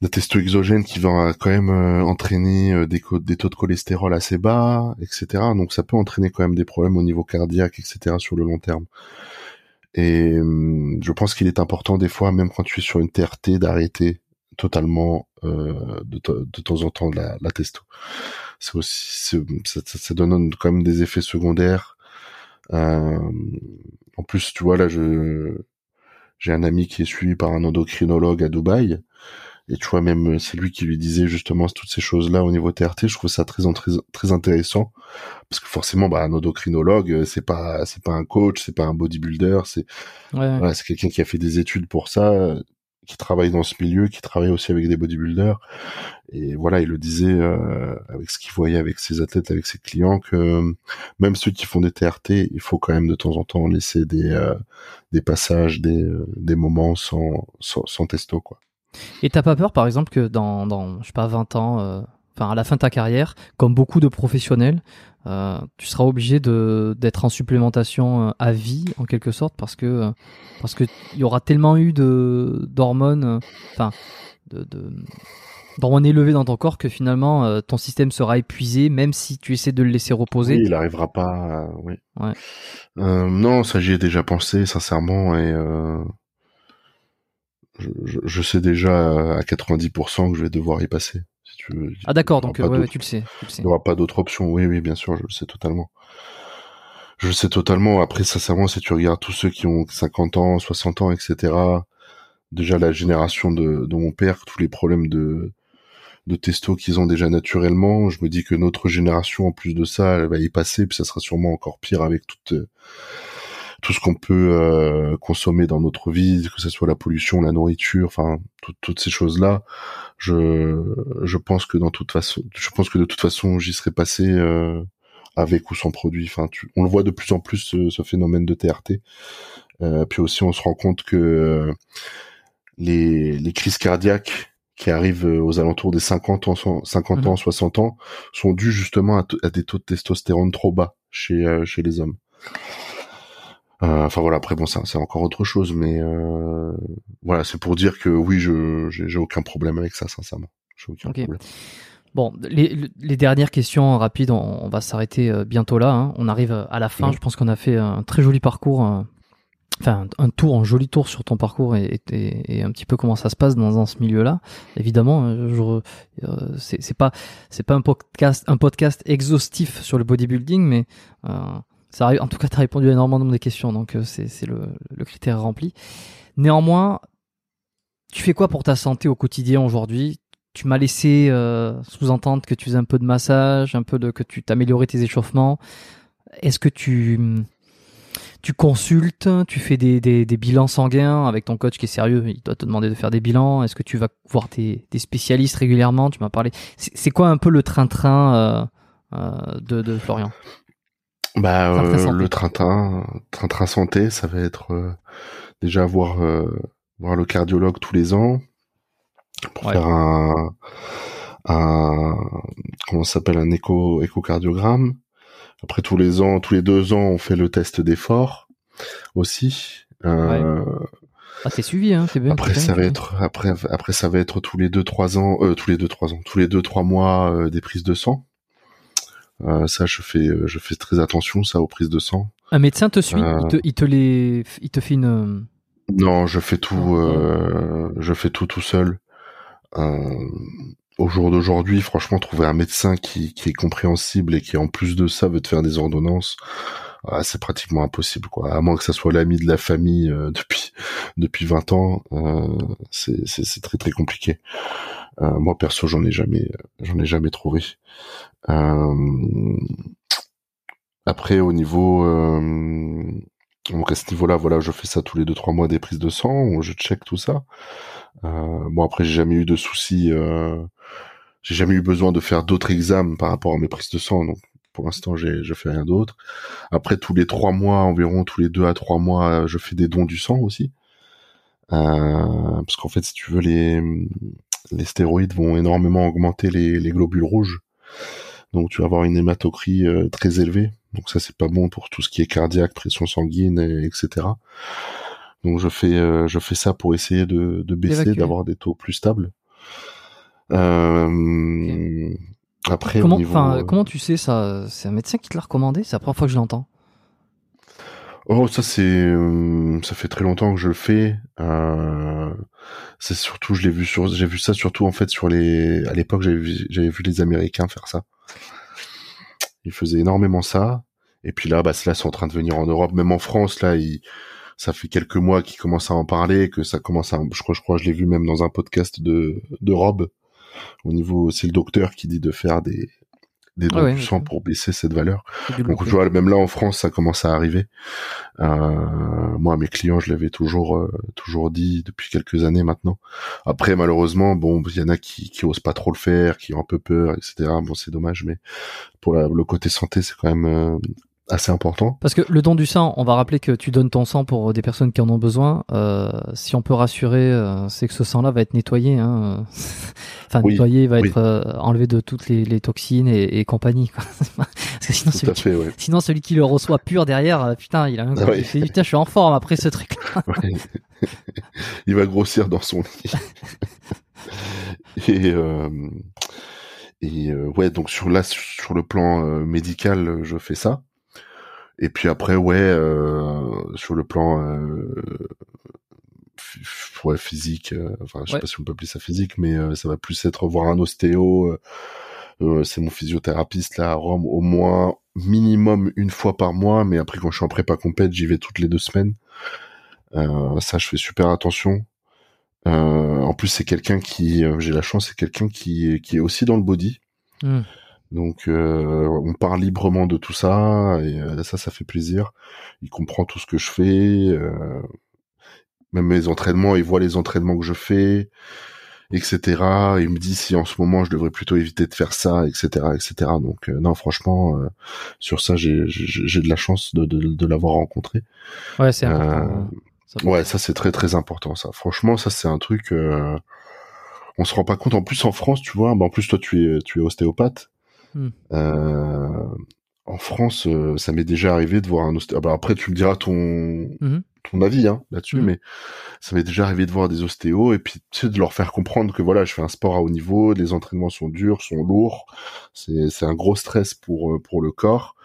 la testo exogène qui va quand même euh, entraîner des, des taux de cholestérol assez bas, etc. Donc ça peut entraîner quand même des problèmes au niveau cardiaque, etc. sur le long terme. Et hum, je pense qu'il est important des fois, même quand tu es sur une TRT, d'arrêter totalement euh, de, de, temps en temps la, la testo. C'est aussi ça, ça, donne quand même des effets secondaires. Euh, en plus, tu vois là, je j'ai un ami qui est suivi par un endocrinologue à Dubaï. Et tu vois, même c'est lui qui lui disait justement toutes ces choses-là au niveau TRT. Je trouve ça très très, très intéressant parce que forcément, bah, un endocrinologue, c'est pas c'est pas un coach, c'est pas un bodybuilder, c'est ouais. c'est quelqu'un qui a fait des études pour ça qui travaille dans ce milieu, qui travaille aussi avec des bodybuilders. Et voilà, il le disait euh, avec ce qu'il voyait avec ses athlètes, avec ses clients, que euh, même ceux qui font des TRT, il faut quand même de temps en temps laisser des euh, des passages, des, des moments sans, sans, sans testo quoi. Et t'as pas peur, par exemple, que dans, dans je sais pas 20 ans, enfin à la fin de ta carrière, comme beaucoup de professionnels, euh, tu seras obligé de d'être en supplémentation euh, à vie en quelque sorte parce que euh, parce que il y aura tellement eu de d'hormones, enfin de, d'hormones élevées dans ton corps que finalement ton système sera épuisé même si tu essaies de le laisser reposer. Oui, il n'arrivera pas. oui. Ouais. non, ça j'y ai déjà pensé sincèrement et je, je, sais déjà à 90% que je vais devoir y passer ah d'accord, donc ouais, tu le sais. Il n'y aura pas d'autre option. Oui, oui, bien sûr, je le sais totalement. Je le sais totalement. Après, sincèrement, si tu regardes tous ceux qui ont 50 ans, 60 ans, etc., déjà la génération de, de mon père, tous les problèmes de, de testo qu'ils ont déjà naturellement. Je me dis que notre génération, en plus de ça, elle va y passer, puis ça sera sûrement encore pire avec toute tout ce qu'on peut euh, consommer dans notre vie, que ce soit la pollution, la nourriture, enfin toutes ces choses là. Je je pense que dans toute façon, je pense que de toute façon j'y serais passé euh, avec ou sans produit. Enfin, on le voit de plus en plus ce, phénomène de TRT. Euh, puis aussi on se rend compte que les les crises cardiaques qui arrivent aux alentours des 50 ans, 50 ans, 60 mhm. ans, sont dues justement à, à, des taux de testostérone trop bas chez chez les hommes. Euh, enfin voilà, après bon, ça c'est encore autre chose, mais euh, voilà, c'est pour dire que oui, je j'ai aucun problème avec ça, sincèrement. Aucun problème. Bon, les, les, dernières questions rapides, on, va s'arrêter euh, bientôt là. Hein. On arrive à la fin. Je pense qu'on a fait un très joli parcours, enfin un, tour, un joli tour sur ton parcours et, et, un petit peu comment ça se passe dans, dans ce milieu-là. Évidemment, je, c'est pas c'est pas un podcast un podcast exhaustif sur le bodybuilding, mais en tout cas, tu as répondu à énormément de mes questions, donc euh, c'est le, critère rempli. Néanmoins, tu fais quoi pour ta santé au quotidien aujourd'hui? Tu m'as laissé euh, sous-entendre que tu faisais un peu de massage, un peu de que tu t'améliorais tes échauffements. Est-ce que tu tu consultes, tu fais des, bilans sanguins avec ton coach qui est sérieux, il doit te demander de faire des bilans. Est-ce que tu vas voir tes, spécialistes régulièrement? Tu m'as parlé. C'est quoi un peu le train-train euh, de Florian? Bah, euh, le train-train, train-train santé, ça va être euh, déjà voir euh, voir le cardiologue tous les ans pour faire un, un comment s'appelle un écho échocardiogramme. Après tous les ans, tous les deux ans, on fait le test d'effort aussi. Euh, ah, c'est suivi, hein, c'est bien. Après, ça va être après après ça va être tous les deux trois ans, euh, tous les deux trois ans, tous les deux trois mois des prises de sang. Euh, ça, je fais, euh, je fais très attention, ça, aux prises de sang. Un médecin te suit, il, te, il, te, les, il te fait une. Non, je fais tout, euh, je fais tout tout seul. au jour d'aujourd'hui, franchement, trouver un médecin qui, qui est compréhensible et qui, en plus de ça, veut te faire des ordonnances, ah, c'est pratiquement impossible, quoi. À moins que ça soit l'ami de la famille depuis depuis 20 ans, euh, c'est très très compliqué. Euh, moi perso, j'en ai jamais, j'en ai jamais trouvé. Euh, après, au niveau, euh, donc à ce niveau-là, voilà, je fais ça tous les deux trois mois des prises de sang, je check tout ça. Euh, bon après, j'ai jamais eu de soucis. Euh, j'ai jamais eu besoin de faire d'autres examens par rapport à mes prises de sang, donc pour l'instant, je fais rien d'autre. Après, tous les trois mois, environ tous les deux à trois mois, je fais des dons du sang aussi. Euh, parce qu'en fait, si tu veux, les, les stéroïdes vont énormément augmenter les, les globules rouges. Donc tu vas avoir une hématocrie euh, très élevée. Donc ça c'est pas bon pour tout ce qui est cardiaque, pression sanguine, etc. Donc je fais euh, je fais ça pour essayer de, de baisser, d'avoir des taux plus stables. Euh, après comment, niveau, comment tu sais ça? C'est un médecin qui te l'a recommandé? C'est la première fois que je l'entends. Oh, ça c'est, euh, ça fait très longtemps que je le fais. Euh, c'est surtout, je l'ai vu sur, j'ai vu ça surtout en fait sur les, à l'époque j'avais vu, vu les Américains faire ça. Ils faisaient énormément ça. Et puis là, bah là c'est en train de venir en Europe, même en France là, ça fait quelques mois qu'ils commencent à en parler, que ça commence à, je crois, je crois, je l'ai vu même dans un podcast de de Rob. Au niveau, c'est le docteur qui dit de faire des des dons du sang pour baisser cette valeur. Donc je vois même là en France ça commence à arriver. Euh, moi mes clients je l'avais toujours euh, toujours dit depuis quelques années maintenant. Après malheureusement bon il y en a qui qui osent pas trop le faire, qui ont un peu peur etc. Bon c'est dommage mais pour le côté santé c'est quand même euh, assez important. Parce que le don du sang, on va rappeler que tu donnes ton sang pour des personnes qui en ont besoin. Euh, si on peut rassurer, euh, c'est que ce sang-là va être nettoyé. Hein. enfin, nettoyé, va être euh, enlevé de toutes les, les toxines et, et compagnie. Quoi. Parce que sinon, celui, qui, sinon celui qui le reçoit pur derrière, euh, putain, il a un ah, il fait, putain, je suis en forme après ce truc-là. il va grossir dans son lit. et et ouais, donc sur là, sur le plan médical, je fais ça. Et puis après, ouais, euh, sur le plan euh, ouais, physique, euh, enfin, je sais pas si on peut appeler ça physique, mais euh, ça va plus être voir un ostéo. Euh, c'est mon physiothérapeute là à Rome, au moins minimum une fois par mois. Mais après, quand je suis en prépa compète, j'y vais toutes les deux semaines. ça, je fais super attention. en plus, c'est quelqu'un qui, j'ai la chance, c'est quelqu'un qui, qui est aussi dans le body. Hmm. Donc on parle librement de tout ça et ça, ça fait plaisir. Il comprend tout ce que je fais, même mes entraînements, il voit les entraînements que je fais etc. Il me dit si en ce moment je devrais plutôt éviter de faire ça, etc., etc. Donc euh, non, franchement, euh, sur ça, j'ai j'ai de la chance de, de, de l'avoir rencontré. Ouais, c'est important. Euh, ouais, ça c'est très très important. Ça, franchement, ça c'est un truc. on se rend pas compte. En plus, en France, tu vois, bah, en plus toi tu es tu es ostéopathe. Hmm. en France, ça m'est déjà arrivé de voir un ostéopathe. Ah, bah, après, tu me diras ton mhm ton avis hein, là-dessus, mm. mais ça m'est déjà arrivé de voir des ostéos et puis tu sais, de leur faire comprendre que voilà, je fais un sport à haut niveau, les entraînements sont durs, sont lourds, c'est c'est un gros stress pour euh, pour le corps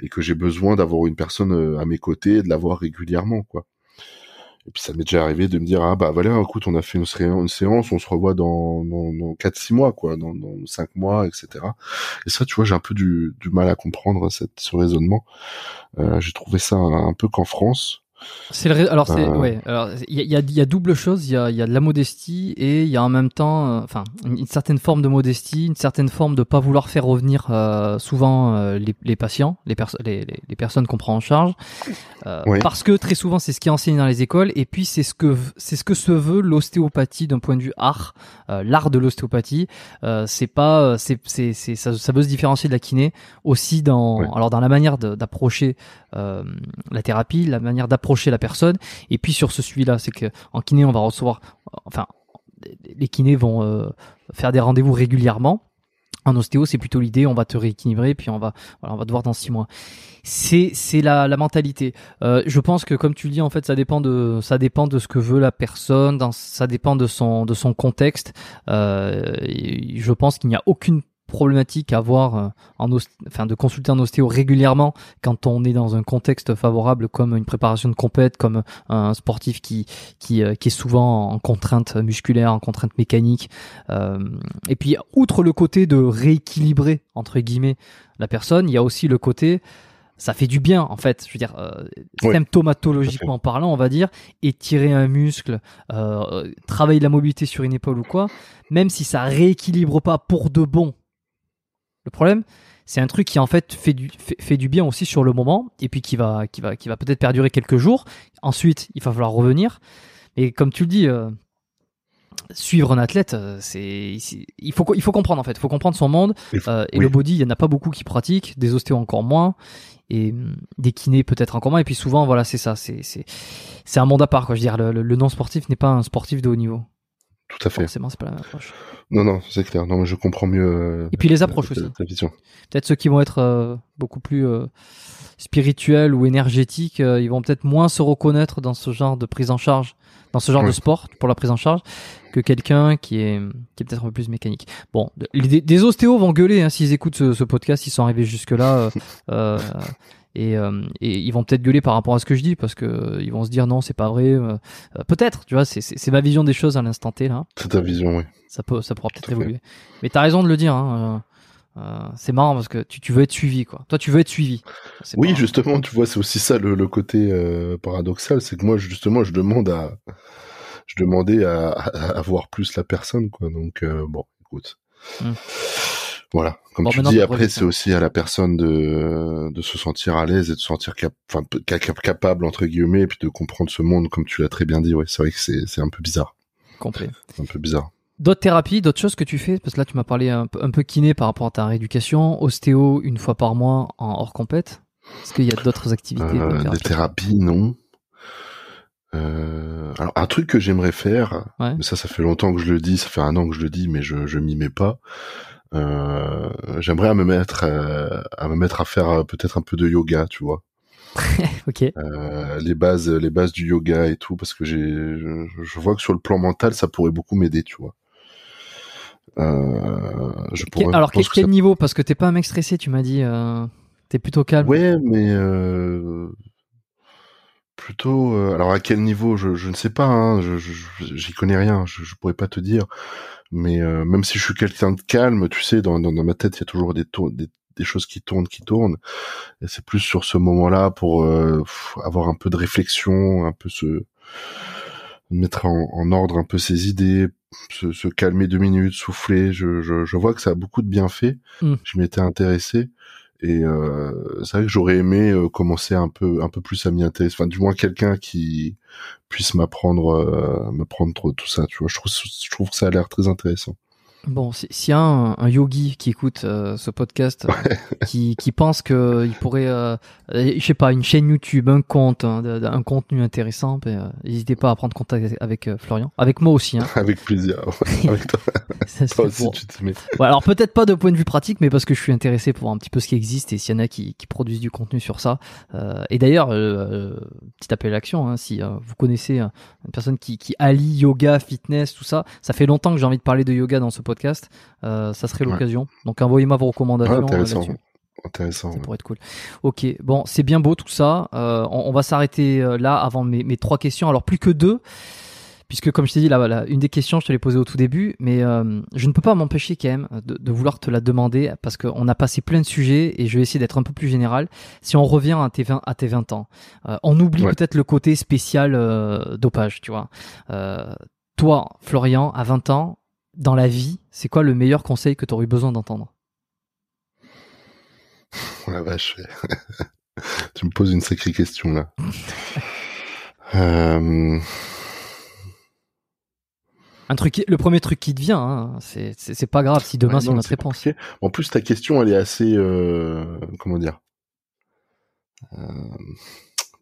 et que j'ai besoin d'avoir une personne euh, à mes côtés et de l'avoir régulièrement quoi. Et puis ça m'est déjà arrivé de me dire ah bah voilà écoute on a fait une, séance on se revoit dans dans, 4 6 mois quoi dans dans 5 mois etc. Et ça tu vois j'ai un peu du, mal à comprendre ce raisonnement. Euh, j'ai trouvé ça un peu qu'en France c'est le... alors c'est euh. ouais alors il y a, y a double chose il y a, y a de la modestie et il y a en même temps euh, enfin une, certaine forme de modestie une certaine forme de pas vouloir faire revenir euh, souvent les, les, patients les, les, les, personnes qu'on prend en charge. Parce que très souvent c'est ce qui est enseigné dans les écoles et puis c'est ce que c'est ce que se veut l'ostéopathie d'un point de vue art l'art de l'ostéopathie. C'est pas c'est c'est ça, ça veut se différencier de la kiné aussi dans alors dans la manière d'approcher la thérapie la manière d'approcher la personne. Et puis sur ce suivi-là, c'est que en kiné, on va recevoir, enfin, les kinés vont euh, faire des rendez-vous régulièrement. En ostéo, c'est plutôt l'idée, on va te rééquilibrer, puis on va, voilà, on va te voir dans six mois. C'est, c'est la, la mentalité. Euh, je pense que, comme tu le dis, en fait, ça dépend de, ça dépend de ce que veut la personne, dans, ça dépend de son, de son contexte. Euh, je pense qu'il n'y a aucune problématique à voir euh, en enfin de consulter un ostéo régulièrement quand on est dans un contexte favorable comme une préparation de compète comme un sportif qui qui, euh, qui est souvent en contrainte musculaire en contrainte mécanique euh, et puis outre le côté de rééquilibrer entre guillemets la personne il y a aussi le côté ça fait du bien en fait. Je veux dire symptomatologiquement parlant on va dire étirer un muscle travailler la mobilité sur une épaule ou quoi même si ça rééquilibre pas pour de bon le problème, c'est un truc qui en fait fait du, fait, du bien aussi sur le moment et puis qui va, qui va, qui va peut-être perdurer quelques jours. Ensuite, il va falloir revenir. Et comme tu le dis, euh, suivre un athlète, euh, c'est, il faut, il faut comprendre en fait, il faut comprendre son monde. Euh, et le body, il y en a pas beaucoup qui pratiquent, des ostéos encore moins, et hum, des kinés peut-être encore moins. Et puis souvent, voilà, c'est ça, c'est, c'est, c'est un monde à part quoi. Je veux dire, le, le non sportif n'est pas un sportif de haut niveau. Tout à fait. Forcément, c'est pas la même approche. Non, non, c'est clair. Non, mais je comprends mieux. Euh, et puis les approches aussi. Peut-être ceux qui vont être euh, beaucoup plus euh, spirituels ou énergétiques, ils vont peut-être moins se reconnaître dans ce genre de prise en charge, dans ce genre de sport pour la prise en charge, que quelqu'un qui est qui est peut-être un peu plus mécanique. Bon, des, ostéos vont gueuler hein, s'ils écoutent ce, ce, podcast, ils sont arrivés jusque là. Et, euh, et ils vont peut-être gueuler par rapport à ce que je dis parce que ils vont se dire non c'est pas vrai euh, euh, peut-être tu vois c'est c'est ma vision des choses à l'instant T là. C'est ta vision oui. Ça peut ça pourra peut-être évoluer. Mais t'as raison de le dire hein, c'est marrant parce que tu, tu veux être suivi quoi. Toi tu veux être suivi. Oui justement tu vois c'est aussi ça le, le côté paradoxal c'est que moi justement je demande à je demandais à, à, voir plus la personne quoi. Donc bon écoute. Mmh. Voilà. Comme tu dis, après, c'est aussi à la personne de, de se sentir à l'aise et de se sentir cap enfin, capable, entre guillemets, et puis de comprendre ce monde, comme tu l'as très bien dit. Ouais, c'est vrai que c'est un peu bizarre. Complet. Un peu bizarre. D'autres thérapies, d'autres choses que tu fais? Parce que là, tu m'as parlé un peu, un peu kiné par rapport à ta rééducation, ostéo une fois par mois en hors compète? Est-ce qu'il y a d'autres activités euh, Des thérapies, non. Euh, alors un truc que j'aimerais faire, mais ça, ça fait longtemps que je le dis, ça fait un an que je le dis, mais je je m'y mets pas. Euh, j'aimerais à me mettre euh, à me mettre à faire euh, peut-être un peu de yoga, tu vois. ok. Euh, les bases, les bases du yoga et tout, parce que j'ai, je, vois que sur le plan mental, ça pourrait beaucoup m'aider, tu vois. Euh, je pourrais, Alors quel, quel niveau? Parce que t'es pas un mec stressé, tu m'as dit. Euh, t'es plutôt calme. Ouais, mais euh, plutôt. alors à quel niveau je, je ne sais pas. Hein, je, j'y connais rien. Je, je pourrais pas te dire. Mais euh, même si je suis quelqu'un de calme, tu sais, dans, dans, ma tête, il y a toujours des, des, des, choses qui tournent, qui tournent. Et c'est plus sur ce moment-là pour euh, avoir un peu de réflexion, un peu ce mettre en, ordre un peu ses idées, se, calmer deux minutes, souffler. Je, je, je, vois que ça a beaucoup de bienfaits. Mm. Je m'étais intéressé. Et euh, c'est vrai que j'aurais aimé euh, commencer un peu un peu plus à m'y intéresser. Enfin, du moins quelqu'un qui puisse m'apprendre euh, m'apprendre tout ça. Tu vois, je trouve je trouve que ça a l'air très intéressant. Bon, s'il y a un, yogi qui écoute euh, ce podcast, euh, qui, qui pense qu'il pourrait, euh, je sais pas, une chaîne YouTube, un compte, un, un contenu intéressant, ben, n'hésitez pas à prendre contact avec, Florian, avec moi aussi. Hein. avec plaisir. avec toi. toi aussi, tu te mets. alors peut-être pas de point de vue pratique, mais parce que je suis intéressé pour un petit peu ce qui existe et s'il y en a qui, qui produisent du contenu sur ça. et d'ailleurs, petit appel à l'action, hein, si vous connaissez une personne qui, qui allie yoga, fitness, tout ça, ça fait longtemps que j'ai envie de parler de yoga dans ce podcast podcast, euh, ça serait l'occasion. Donc envoyez-moi vos recommandations. Euh, intéressant. Intéressant. Ça pourrait être cool. Ok, bon, c'est bien beau tout ça. Euh, on, va s'arrêter là avant mes, mes, trois questions. Alors plus que deux, puisque comme je t'ai dit, là, une des questions, je te l'ai posée au tout début, mais je ne peux pas m'empêcher quand même de, vouloir te la demander parce qu'on a passé plein de sujets et je vais essayer d'être un peu plus général. Si on revient à tes 20, à tes 20 ans, on oublie peut-être le côté spécial dopage, tu vois. toi, Florian, à 20 ans, dans la vie, c'est quoi le meilleur conseil que tu aurais eu besoin d'entendre? La vache. tu me poses une sacrée question là. Euh, Un truc, le premier truc qui te vient, hein, c'est pas grave si demain c'est notre réponse. En plus, ta question, elle est assez, euh, comment dire, euh,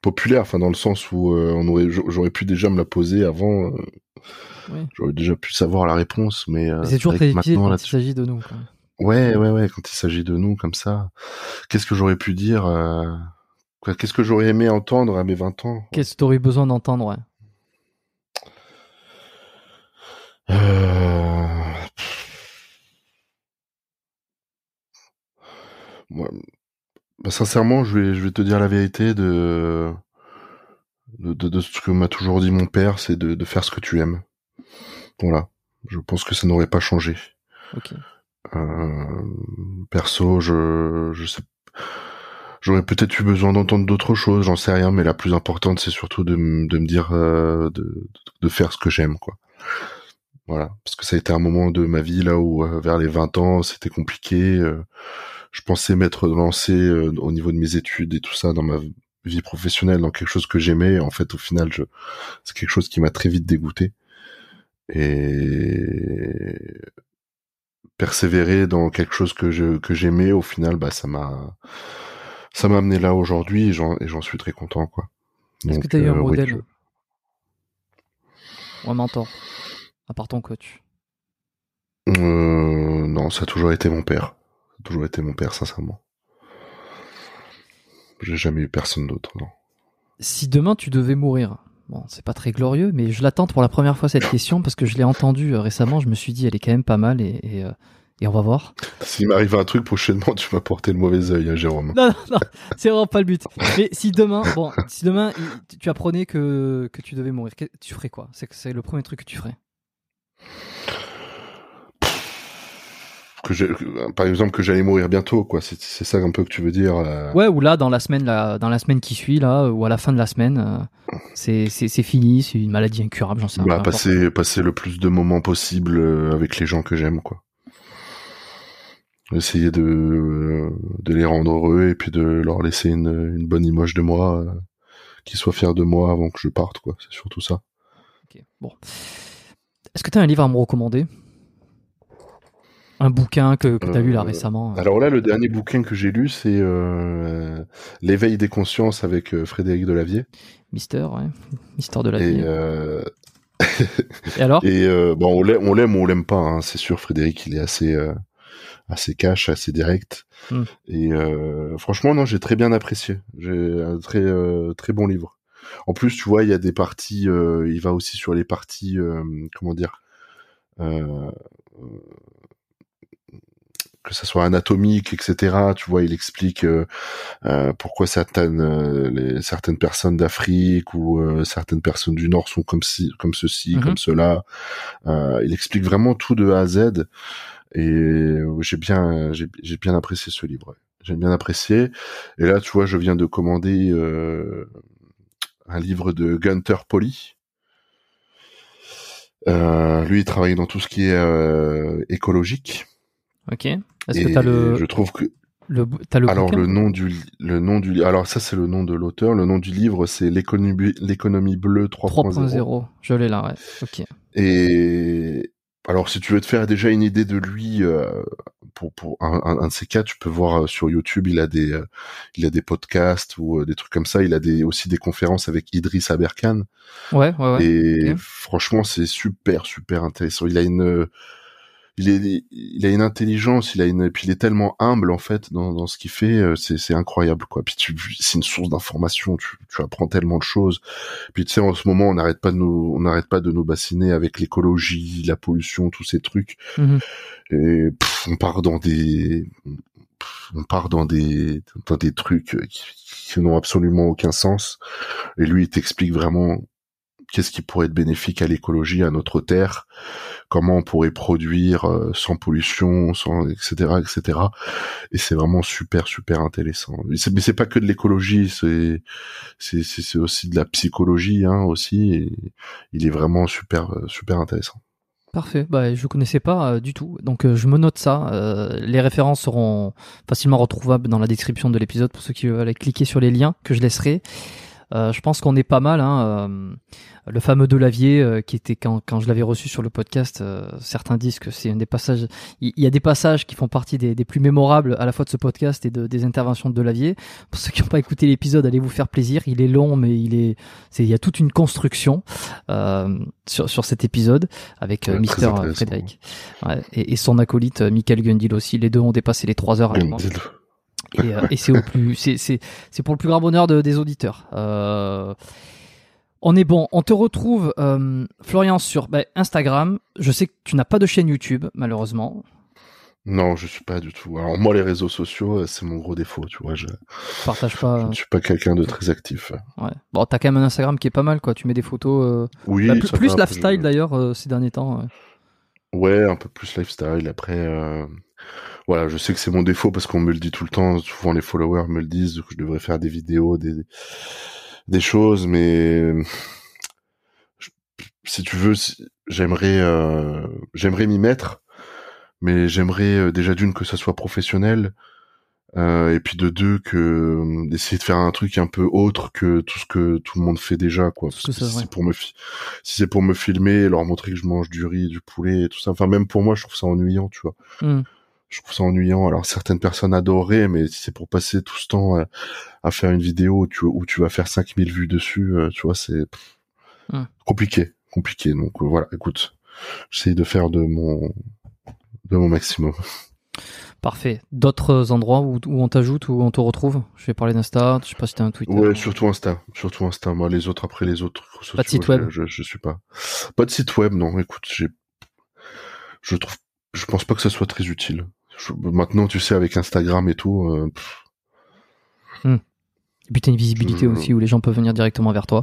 populaire, enfin dans le sens où on aurait, j'aurais pu déjà me la poser avant J'aurais déjà pu savoir la réponse, mais, euh, c'est toujours très difficile quand il s'agit de nous. Quoi. Ouais, ouais, ouais, quand il s'agit de nous comme ça, qu'est-ce que j'aurais pu dire euh... Qu'est-ce que j'aurais aimé entendre à mes 20 ans Qu'est-ce que tu aurais besoin d'entendre ouais? euh... Bah, sincèrement, je vais, je vais te dire la vérité de, de, de, de ce que m'a toujours dit mon père, c'est de, de faire ce que tu aimes. Voilà. Je pense que ça n'aurait pas changé. Euh, perso, je, je sais, j'aurais peut-être eu besoin d'entendre d'autres choses, j'en sais rien, mais la plus importante, c'est surtout de, de me dire euh, de, de, faire ce que j'aime, quoi. Voilà, parce que ça a été un moment de ma vie là où euh, vers les 20 ans, c'était compliqué. je pensais m'être lancé au niveau de mes études et tout ça dans ma vie professionnelle dans quelque chose que j'aimais. En fait, au final, je, c'est quelque chose qui m'a très vite dégoûté et persévérer dans quelque chose que je que j'aimais au final bah ça m'a ça m'a amené là aujourd'hui et j'en suis très content quoi. Est-ce que tu as eu un euh, modèle ou un mentor à part ton coach? Euh, non ça a toujours été mon père. Ça a toujours été mon père sincèrement. J'ai jamais eu personne d'autre si demain tu devais mourir Bon, c'est pas très glorieux, mais je l'attends pour la première fois cette question parce que je l'ai entendue euh, récemment. Je me suis dit, elle est quand même pas mal et, et, euh, on va voir. S'il m'arrive un truc prochainement, tu vas porter le mauvais œil, hein, Jérôme. Non, non, non, c'est vraiment pas le but. Mais si demain, bon, si demain tu apprenais que, que tu devais mourir, tu ferais quoi? C'est c'est le premier truc que tu ferais? Que par exemple que j'allais mourir bientôt quoi. C'est ça un peu que tu veux dire euh. ouais ou là dans la semaine là, dans la semaine qui suit là ou à la fin de la semaine euh, c'est c'est fini c'est une maladie incurable j'en sais bah, passer passer le plus de moments possible euh, avec les gens que j'aime quoi. Essayer de de les rendre heureux et puis de leur laisser une, une bonne image de moi qu'ils soient fiers de moi avant que je parte quoi. C'est surtout ça. Ok bon. Est-ce que tu as un livre à me recommander? Un bouquin que, que tu as lu là euh, récemment Alors là, le dernier bouquin que j'ai lu, c'est euh, L'éveil des consciences avec euh, Frédéric Delavier. Mister, ouais. Mister Delavier. Et, euh... Et alors? Et bon, on l'aime, on l'aime ou on l'aime pas. Hein. C'est sûr, Frédéric, il est assez, assez cash, assez direct. Hmm. Et franchement, non, j'ai très bien apprécié. J'ai un très, très bon livre. En plus, tu vois, il y a des parties. il va aussi sur les parties, comment dire que ça soit anatomique, etc. Tu vois, il explique euh, euh, pourquoi certaines euh, les, certaines personnes d'Afrique ou certaines personnes du Nord sont comme si comme ceci, mhm. comme cela. il explique vraiment tout de A à Z. Et j'ai bien j'ai bien apprécié ce livre. J'ai bien apprécié. Et là, tu vois, je viens de commander un livre de Gunter Polly Euh, lui, il travaille dans tout ce qui est euh, écologique. Ok. Est-ce que t'as le Je trouve que le t'as le alors le nom du le nom du alors ça c'est le nom de l'auteur. Le nom du livre c'est l'économie l'économie bleue 3.0. 3.0. Je l'ai là, ouais. Ok. Et alors, si tu veux te faire déjà une idée de lui, euh, pour, pour un, un, un, de ces cas, tu peux voir euh, sur YouTube, il a des, euh, il a des podcasts ou euh, des trucs comme ça. Il a des, aussi des conférences avec Idriss Aberkan. Ouais, ouais, ouais. Et franchement, c'est super, super intéressant. Il a une, il est, il a une intelligence, il a une, puis il est tellement humble en fait dans, dans ce qu'il fait, euh, c'est, c'est incroyable quoi. Puis tu, c'est une source d'information, tu, tu apprends tellement de choses. Puis tu sais, en ce moment, on n'arrête pas de nous, on n'arrête pas de nous bassiner avec l'écologie, la pollution, tous ces trucs. Mhm. Et pff, on part dans des, on part dans des, dans des trucs qui, qui n'ont absolument aucun sens. Et lui, il t'explique vraiment qu'est-ce qui pourrait être bénéfique à l'écologie, à notre terre, comment on pourrait produire euh, sans pollution, sans etc. etc. Et c'est vraiment super super intéressant. Mais c'est, mais c'est pas que de l'écologie, c'est c'est c'est aussi de la psychologie hein, aussi. Il est vraiment super euh, super intéressant. Parfait. Bah, je connaissais pas euh, du tout. Donc, je me note ça. Les références seront facilement retrouvables dans la description de l'épisode pour ceux qui veulent aller cliquer sur les liens que je laisserai. Euh, je pense qu'on est pas mal. Hein, euh, le fameux Delavier, euh, qui était quand, quand je l'avais reçu sur le podcast, euh, certains disent que c'est un des passages. Il y, a des passages qui font partie des, des plus mémorables à la fois de ce podcast et de, des interventions de Delavier. Pour ceux qui n'ont pas écouté l'épisode, allez vous faire plaisir. Il est long, mais il est, c'est, il y a toute une construction euh, sur, sur cet épisode avec Ouais, Mister. Frédéric Ouais, et, et son acolyte Michael Gundil aussi. Les deux ont dépassé les trois heures moi et, euh, et c'est au plus c'est c'est c'est pour le plus grand bonheur de- des auditeurs. Euh, on est bon. On te retrouve euh, Florian sur ben, Instagram. Je sais que tu n'as pas de chaîne YouTube malheureusement. Non, je suis pas du tout. Alors moi, les réseaux sociaux, c'est mon gros défaut, tu vois. Je, Tu partages pas. je ne suis pas quelqu'un de très actif. Ouais. Bon, t'as quand même un Instagram qui est pas mal quoi. Tu mets des photos. euh, Oui, bah, plus ça plus lifestyle je- d'ailleurs euh, ces derniers temps. ouais. Ouais, un peu plus lifestyle. Après, voilà, je sais que c'est mon défaut parce qu'on me le dit tout le temps. Souvent, les followers me le disent que je devrais faire des vidéos, des des choses, mais je- si tu veux, si- j'aimerais euh, j'aimerais m'y mettre, mais j'aimerais euh, déjà d'une que ça soit professionnel. euh, et puis de deux que euh, d'essayer de faire un truc un peu autre que tout ce que tout le monde fait déjà quoi parce que si c'est pour me si c'est pour me filmer leur montrer que je mange du riz du poulet et tout ça enfin même pour moi je trouve ça ennuyant tu vois Hmm. Je trouve ça ennuyant alors certaines personnes adoreraient mais si c'est pour passer tout ce temps euh, à faire une vidéo où tu, où tu vas faire 5000 vues dessus euh, tu vois c'est compliqué compliqué donc euh, voilà écoute j'essaye de faire de mon de mon maximum Parfait. D'autres endroits où, où on t'ajoute, où on te retrouve? Je vais parler d'Insta. Je sais pas si t'as un Twitter. Ouais, surtout Insta, surtout Insta. Moi, les autres après les autres Pas de site web. Je, je, je suis pas. Pas de site web, non. Écoute, j'ai, je trouve, je pense pas que ça soit très utile. Je- maintenant, tu sais, avec Instagram et tout, euh, pff, Et puis t'as une visibilité Je- aussi où les gens peuvent venir directement vers toi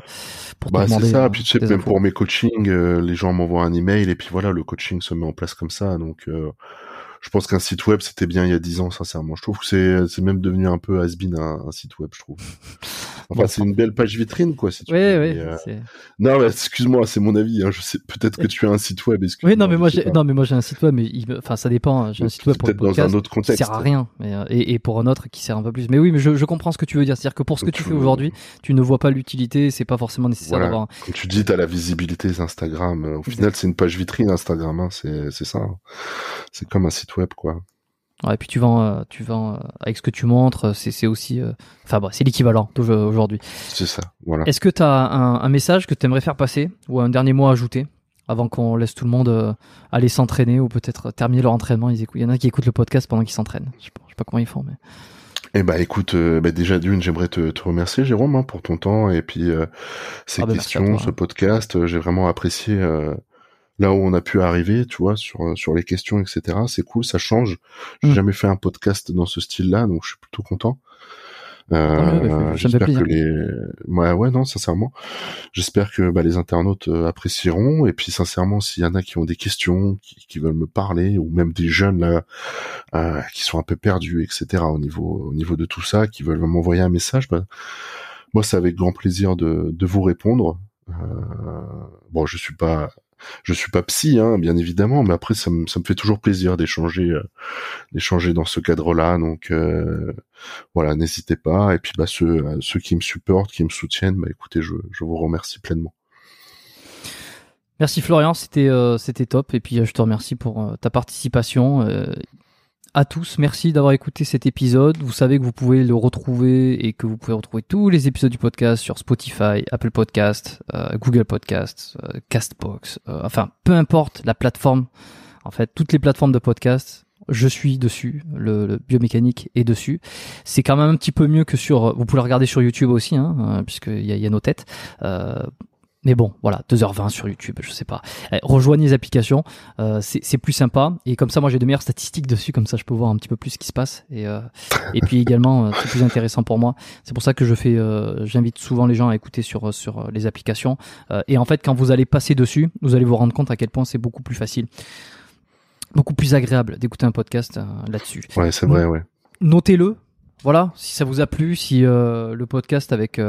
pour te bah c'est ça. euh, Puis tu sais, même infos. pour mes coachings, euh, les gens m'envoient un email et puis voilà, le coaching se met en place comme ça. Donc, euh, je pense qu'un site web c'était bien il y a 10 ans, sincèrement. Je trouve que c'est, c'est même devenu un peu has-been un, un site web, je trouve. Enfin, c'est une belle page vitrine, quoi. Si tu Oui, veux, oui. mais, euh, Non, mais excuse-moi, c'est mon avis. Hein. Je sais peut-être que tu as un site web. Oui, non, mais moi, j'ai, pas. non, mais moi, j'ai un site web, mais il enfin, ça dépend. hein. J'ai un site web pour le dans un autre qui contexte. sert à rien, mais, euh, et, et pour un autre qui sert un peu plus. Mais oui, mais je, je comprends ce que tu veux dire. C'est-à-dire que pour ce que tu tu fais veux- aujourd'hui, tu ne vois pas l'utilité. C'est pas forcément nécessaire Voilà. d'avoir. Comme tu dis, t'as la visibilité Instagram. Euh, Au final, c'est une page vitrine Instagram. Hein. C'est c'est ça. hein. C'est comme un site web, quoi. Ouais, et puis tu vends, euh, tu vends euh, avec ce que tu montres. euh, C'est, c'est aussi, enfin, bon, c'est l'équivalent aujourd'hui. C'est ça. Voilà. Est-ce que tu as un, un message que tu aimerais faire passer ou un dernier mot à ajouter avant qu'on laisse tout le monde aller s'entraîner ou peut-être terminer leur entraînement? Ils écoutent- Il y en a qui écoutent le podcast pendant qu'ils s'entraînent. Je sais pas, je sais pas comment ils font, mais. Eh ben, écoute, euh, bah, déjà d'une, j'aimerais te, te remercier, Jérôme, hein, pour ton temps et puis euh, ces Ah ben, questions, ce podcast. Euh, J'ai vraiment apprécié euh, là où on a pu arriver, tu vois, sur euh, sur les questions, etc. C'est cool, ça change. J'ai Mm. jamais fait un podcast dans ce style-là, donc je suis plutôt content. Euh, fait J'espère que les, ouais, ouais, non, sincèrement, j'espère que bah, les internautes euh, apprécieront. Et puis, sincèrement, s'il y en a qui ont des questions, qui, qui veulent me parler, ou même des jeunes là, euh, qui sont un peu perdus, etc. Au niveau, au niveau de tout ça, qui veulent m'envoyer un message, bah, moi, c'est avec grand plaisir de, de vous répondre. Euh, bon, je suis pas je suis pas psy, hein, bien évidemment, mais après ça me, ça me fait toujours plaisir d'échanger, euh, d'échanger dans ce cadre-là. Donc euh, voilà, n'hésitez pas. Et puis bah ceux, ceux qui me supportent, qui me soutiennent, bah écoutez, je, je vous remercie pleinement. Merci Florian, c'était c'était top. Et puis je te remercie pour ta participation à tous. Merci d'avoir écouté cet épisode. Vous savez que vous pouvez le retrouver et que vous pouvez retrouver tous les épisodes du podcast sur Spotify, Apple Podcast, euh, Google Podcast, euh, Castbox, euh, enfin peu importe la plateforme. En fait, toutes les plateformes de podcast, je suis dessus, le, biomécanique est dessus. C'est quand même un petit peu mieux que sur. Vous pouvez le regarder sur YouTube aussi, hein, puisqu'il y a, y a nos têtes. Mais bon, voilà, 2h20 sur YouTube, je sais pas. Eh, rejoignez les applications, euh, c'est plus sympa. Et comme ça, moi j'ai de meilleures statistiques dessus, comme ça je peux voir un petit peu plus ce qui se passe. Et, euh, et puis également, euh, c'est plus intéressant pour moi. C'est pour ça que je fais, j'invite souvent les gens à écouter sur, sur les applications. et en fait, quand vous allez passer dessus, vous allez vous rendre compte à quel point c'est beaucoup plus facile, beaucoup plus agréable d'écouter un podcast là-dessus. Ouais, c'est vrai, ouais. Notez-le. Voilà, si ça vous a plu, si le podcast avec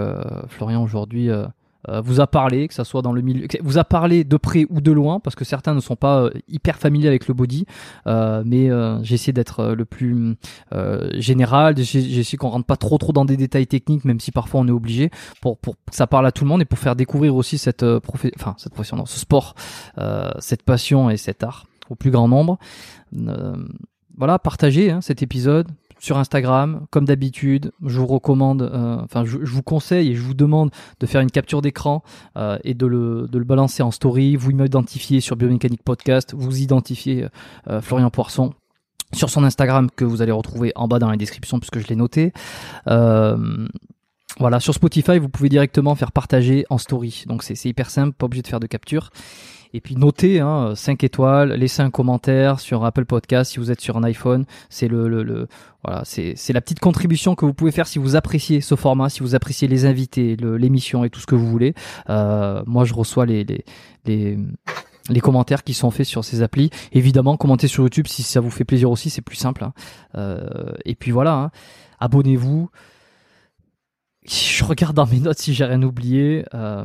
Florian aujourd'hui euh, vous a parlé, que ça soit dans le milieu, vous a parlé de près ou de loin, parce que certains ne sont pas euh, hyper familiers avec le body, euh, mais j'ai essayé d'être le plus général, j'ai essayé qu'on rentre pas trop trop dans des détails techniques, même si parfois on est obligé, pour, pour que ça parle à tout le monde et pour faire découvrir aussi cette profession, enfin cette profession, non, ce sport, cette passion et cet art au plus grand nombre. voilà, partagez hein, cet épisode, sur Instagram, comme d'habitude. Je vous recommande, euh, enfin, je, vous conseille et je vous demande de faire une capture d'écran euh, et de le, balancer en story. Vous m'identifiez sur Biomécanique Podcast, vous identifiez euh, Florian Poisson sur son Instagram que vous allez retrouver en bas dans la description puisque je l'ai noté. voilà, sur Spotify, vous pouvez directement faire partager en story. Donc c'est hyper simple, pas obligé de faire de capture. Et puis notez hein, 5 étoiles, laissez un commentaire sur Apple Podcast si vous êtes sur un iPhone. C'est le, le, le, voilà, c'est la petite contribution que vous pouvez faire si vous appréciez ce format, si vous appréciez les invités, l'émission et tout ce que vous voulez. Euh, moi, je reçois les, les, les les commentaires qui sont faits sur ces applis. Évidemment, commentez sur YouTube si ça vous fait plaisir aussi, c'est plus simple. Hein. Euh, et puis voilà, hein. abonnez-vous. Je regarde dans mes notes si j'ai rien oublié. Euh,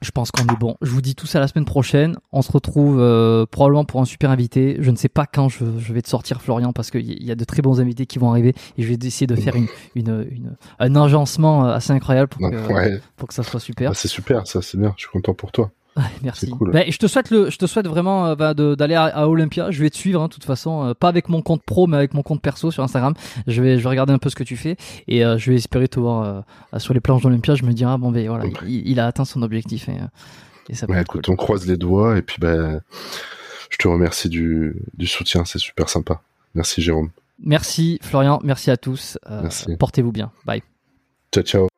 je pense qu'on est bon. Je vous dis tout ça la semaine prochaine. On se retrouve euh, probablement pour un super invité. Je ne sais pas quand je, vais te sortir Florian parce qu'il y a de très bons invités qui vont arriver et je vais essayer de faire une, une, une un agencement euh, assez incroyable pour que, pour que ça soit super. Ah, c'est super, ça c'est bien. Je suis content pour toi. Merci. Ben, je te souhaite le, je te souhaite vraiment euh, bah, d'aller à, Olympia. Je vais te suivre, hein, de toute façon, euh, pas avec mon compte pro, mais avec mon compte perso sur Instagram. Je vais, je vais regarder un peu ce que tu fais et euh, je vais espérer te voir sur les planches d'Olympia. Je me dirai, ah, bon, ben voilà, il, a atteint son objectif et, et ça. Ouais, écoute, on croise les doigts et puis ben, je te remercie du, du soutien, c'est super sympa. Merci Jérôme. Merci Florian, merci à tous. Portez-vous bien. Bye. Ciao ciao.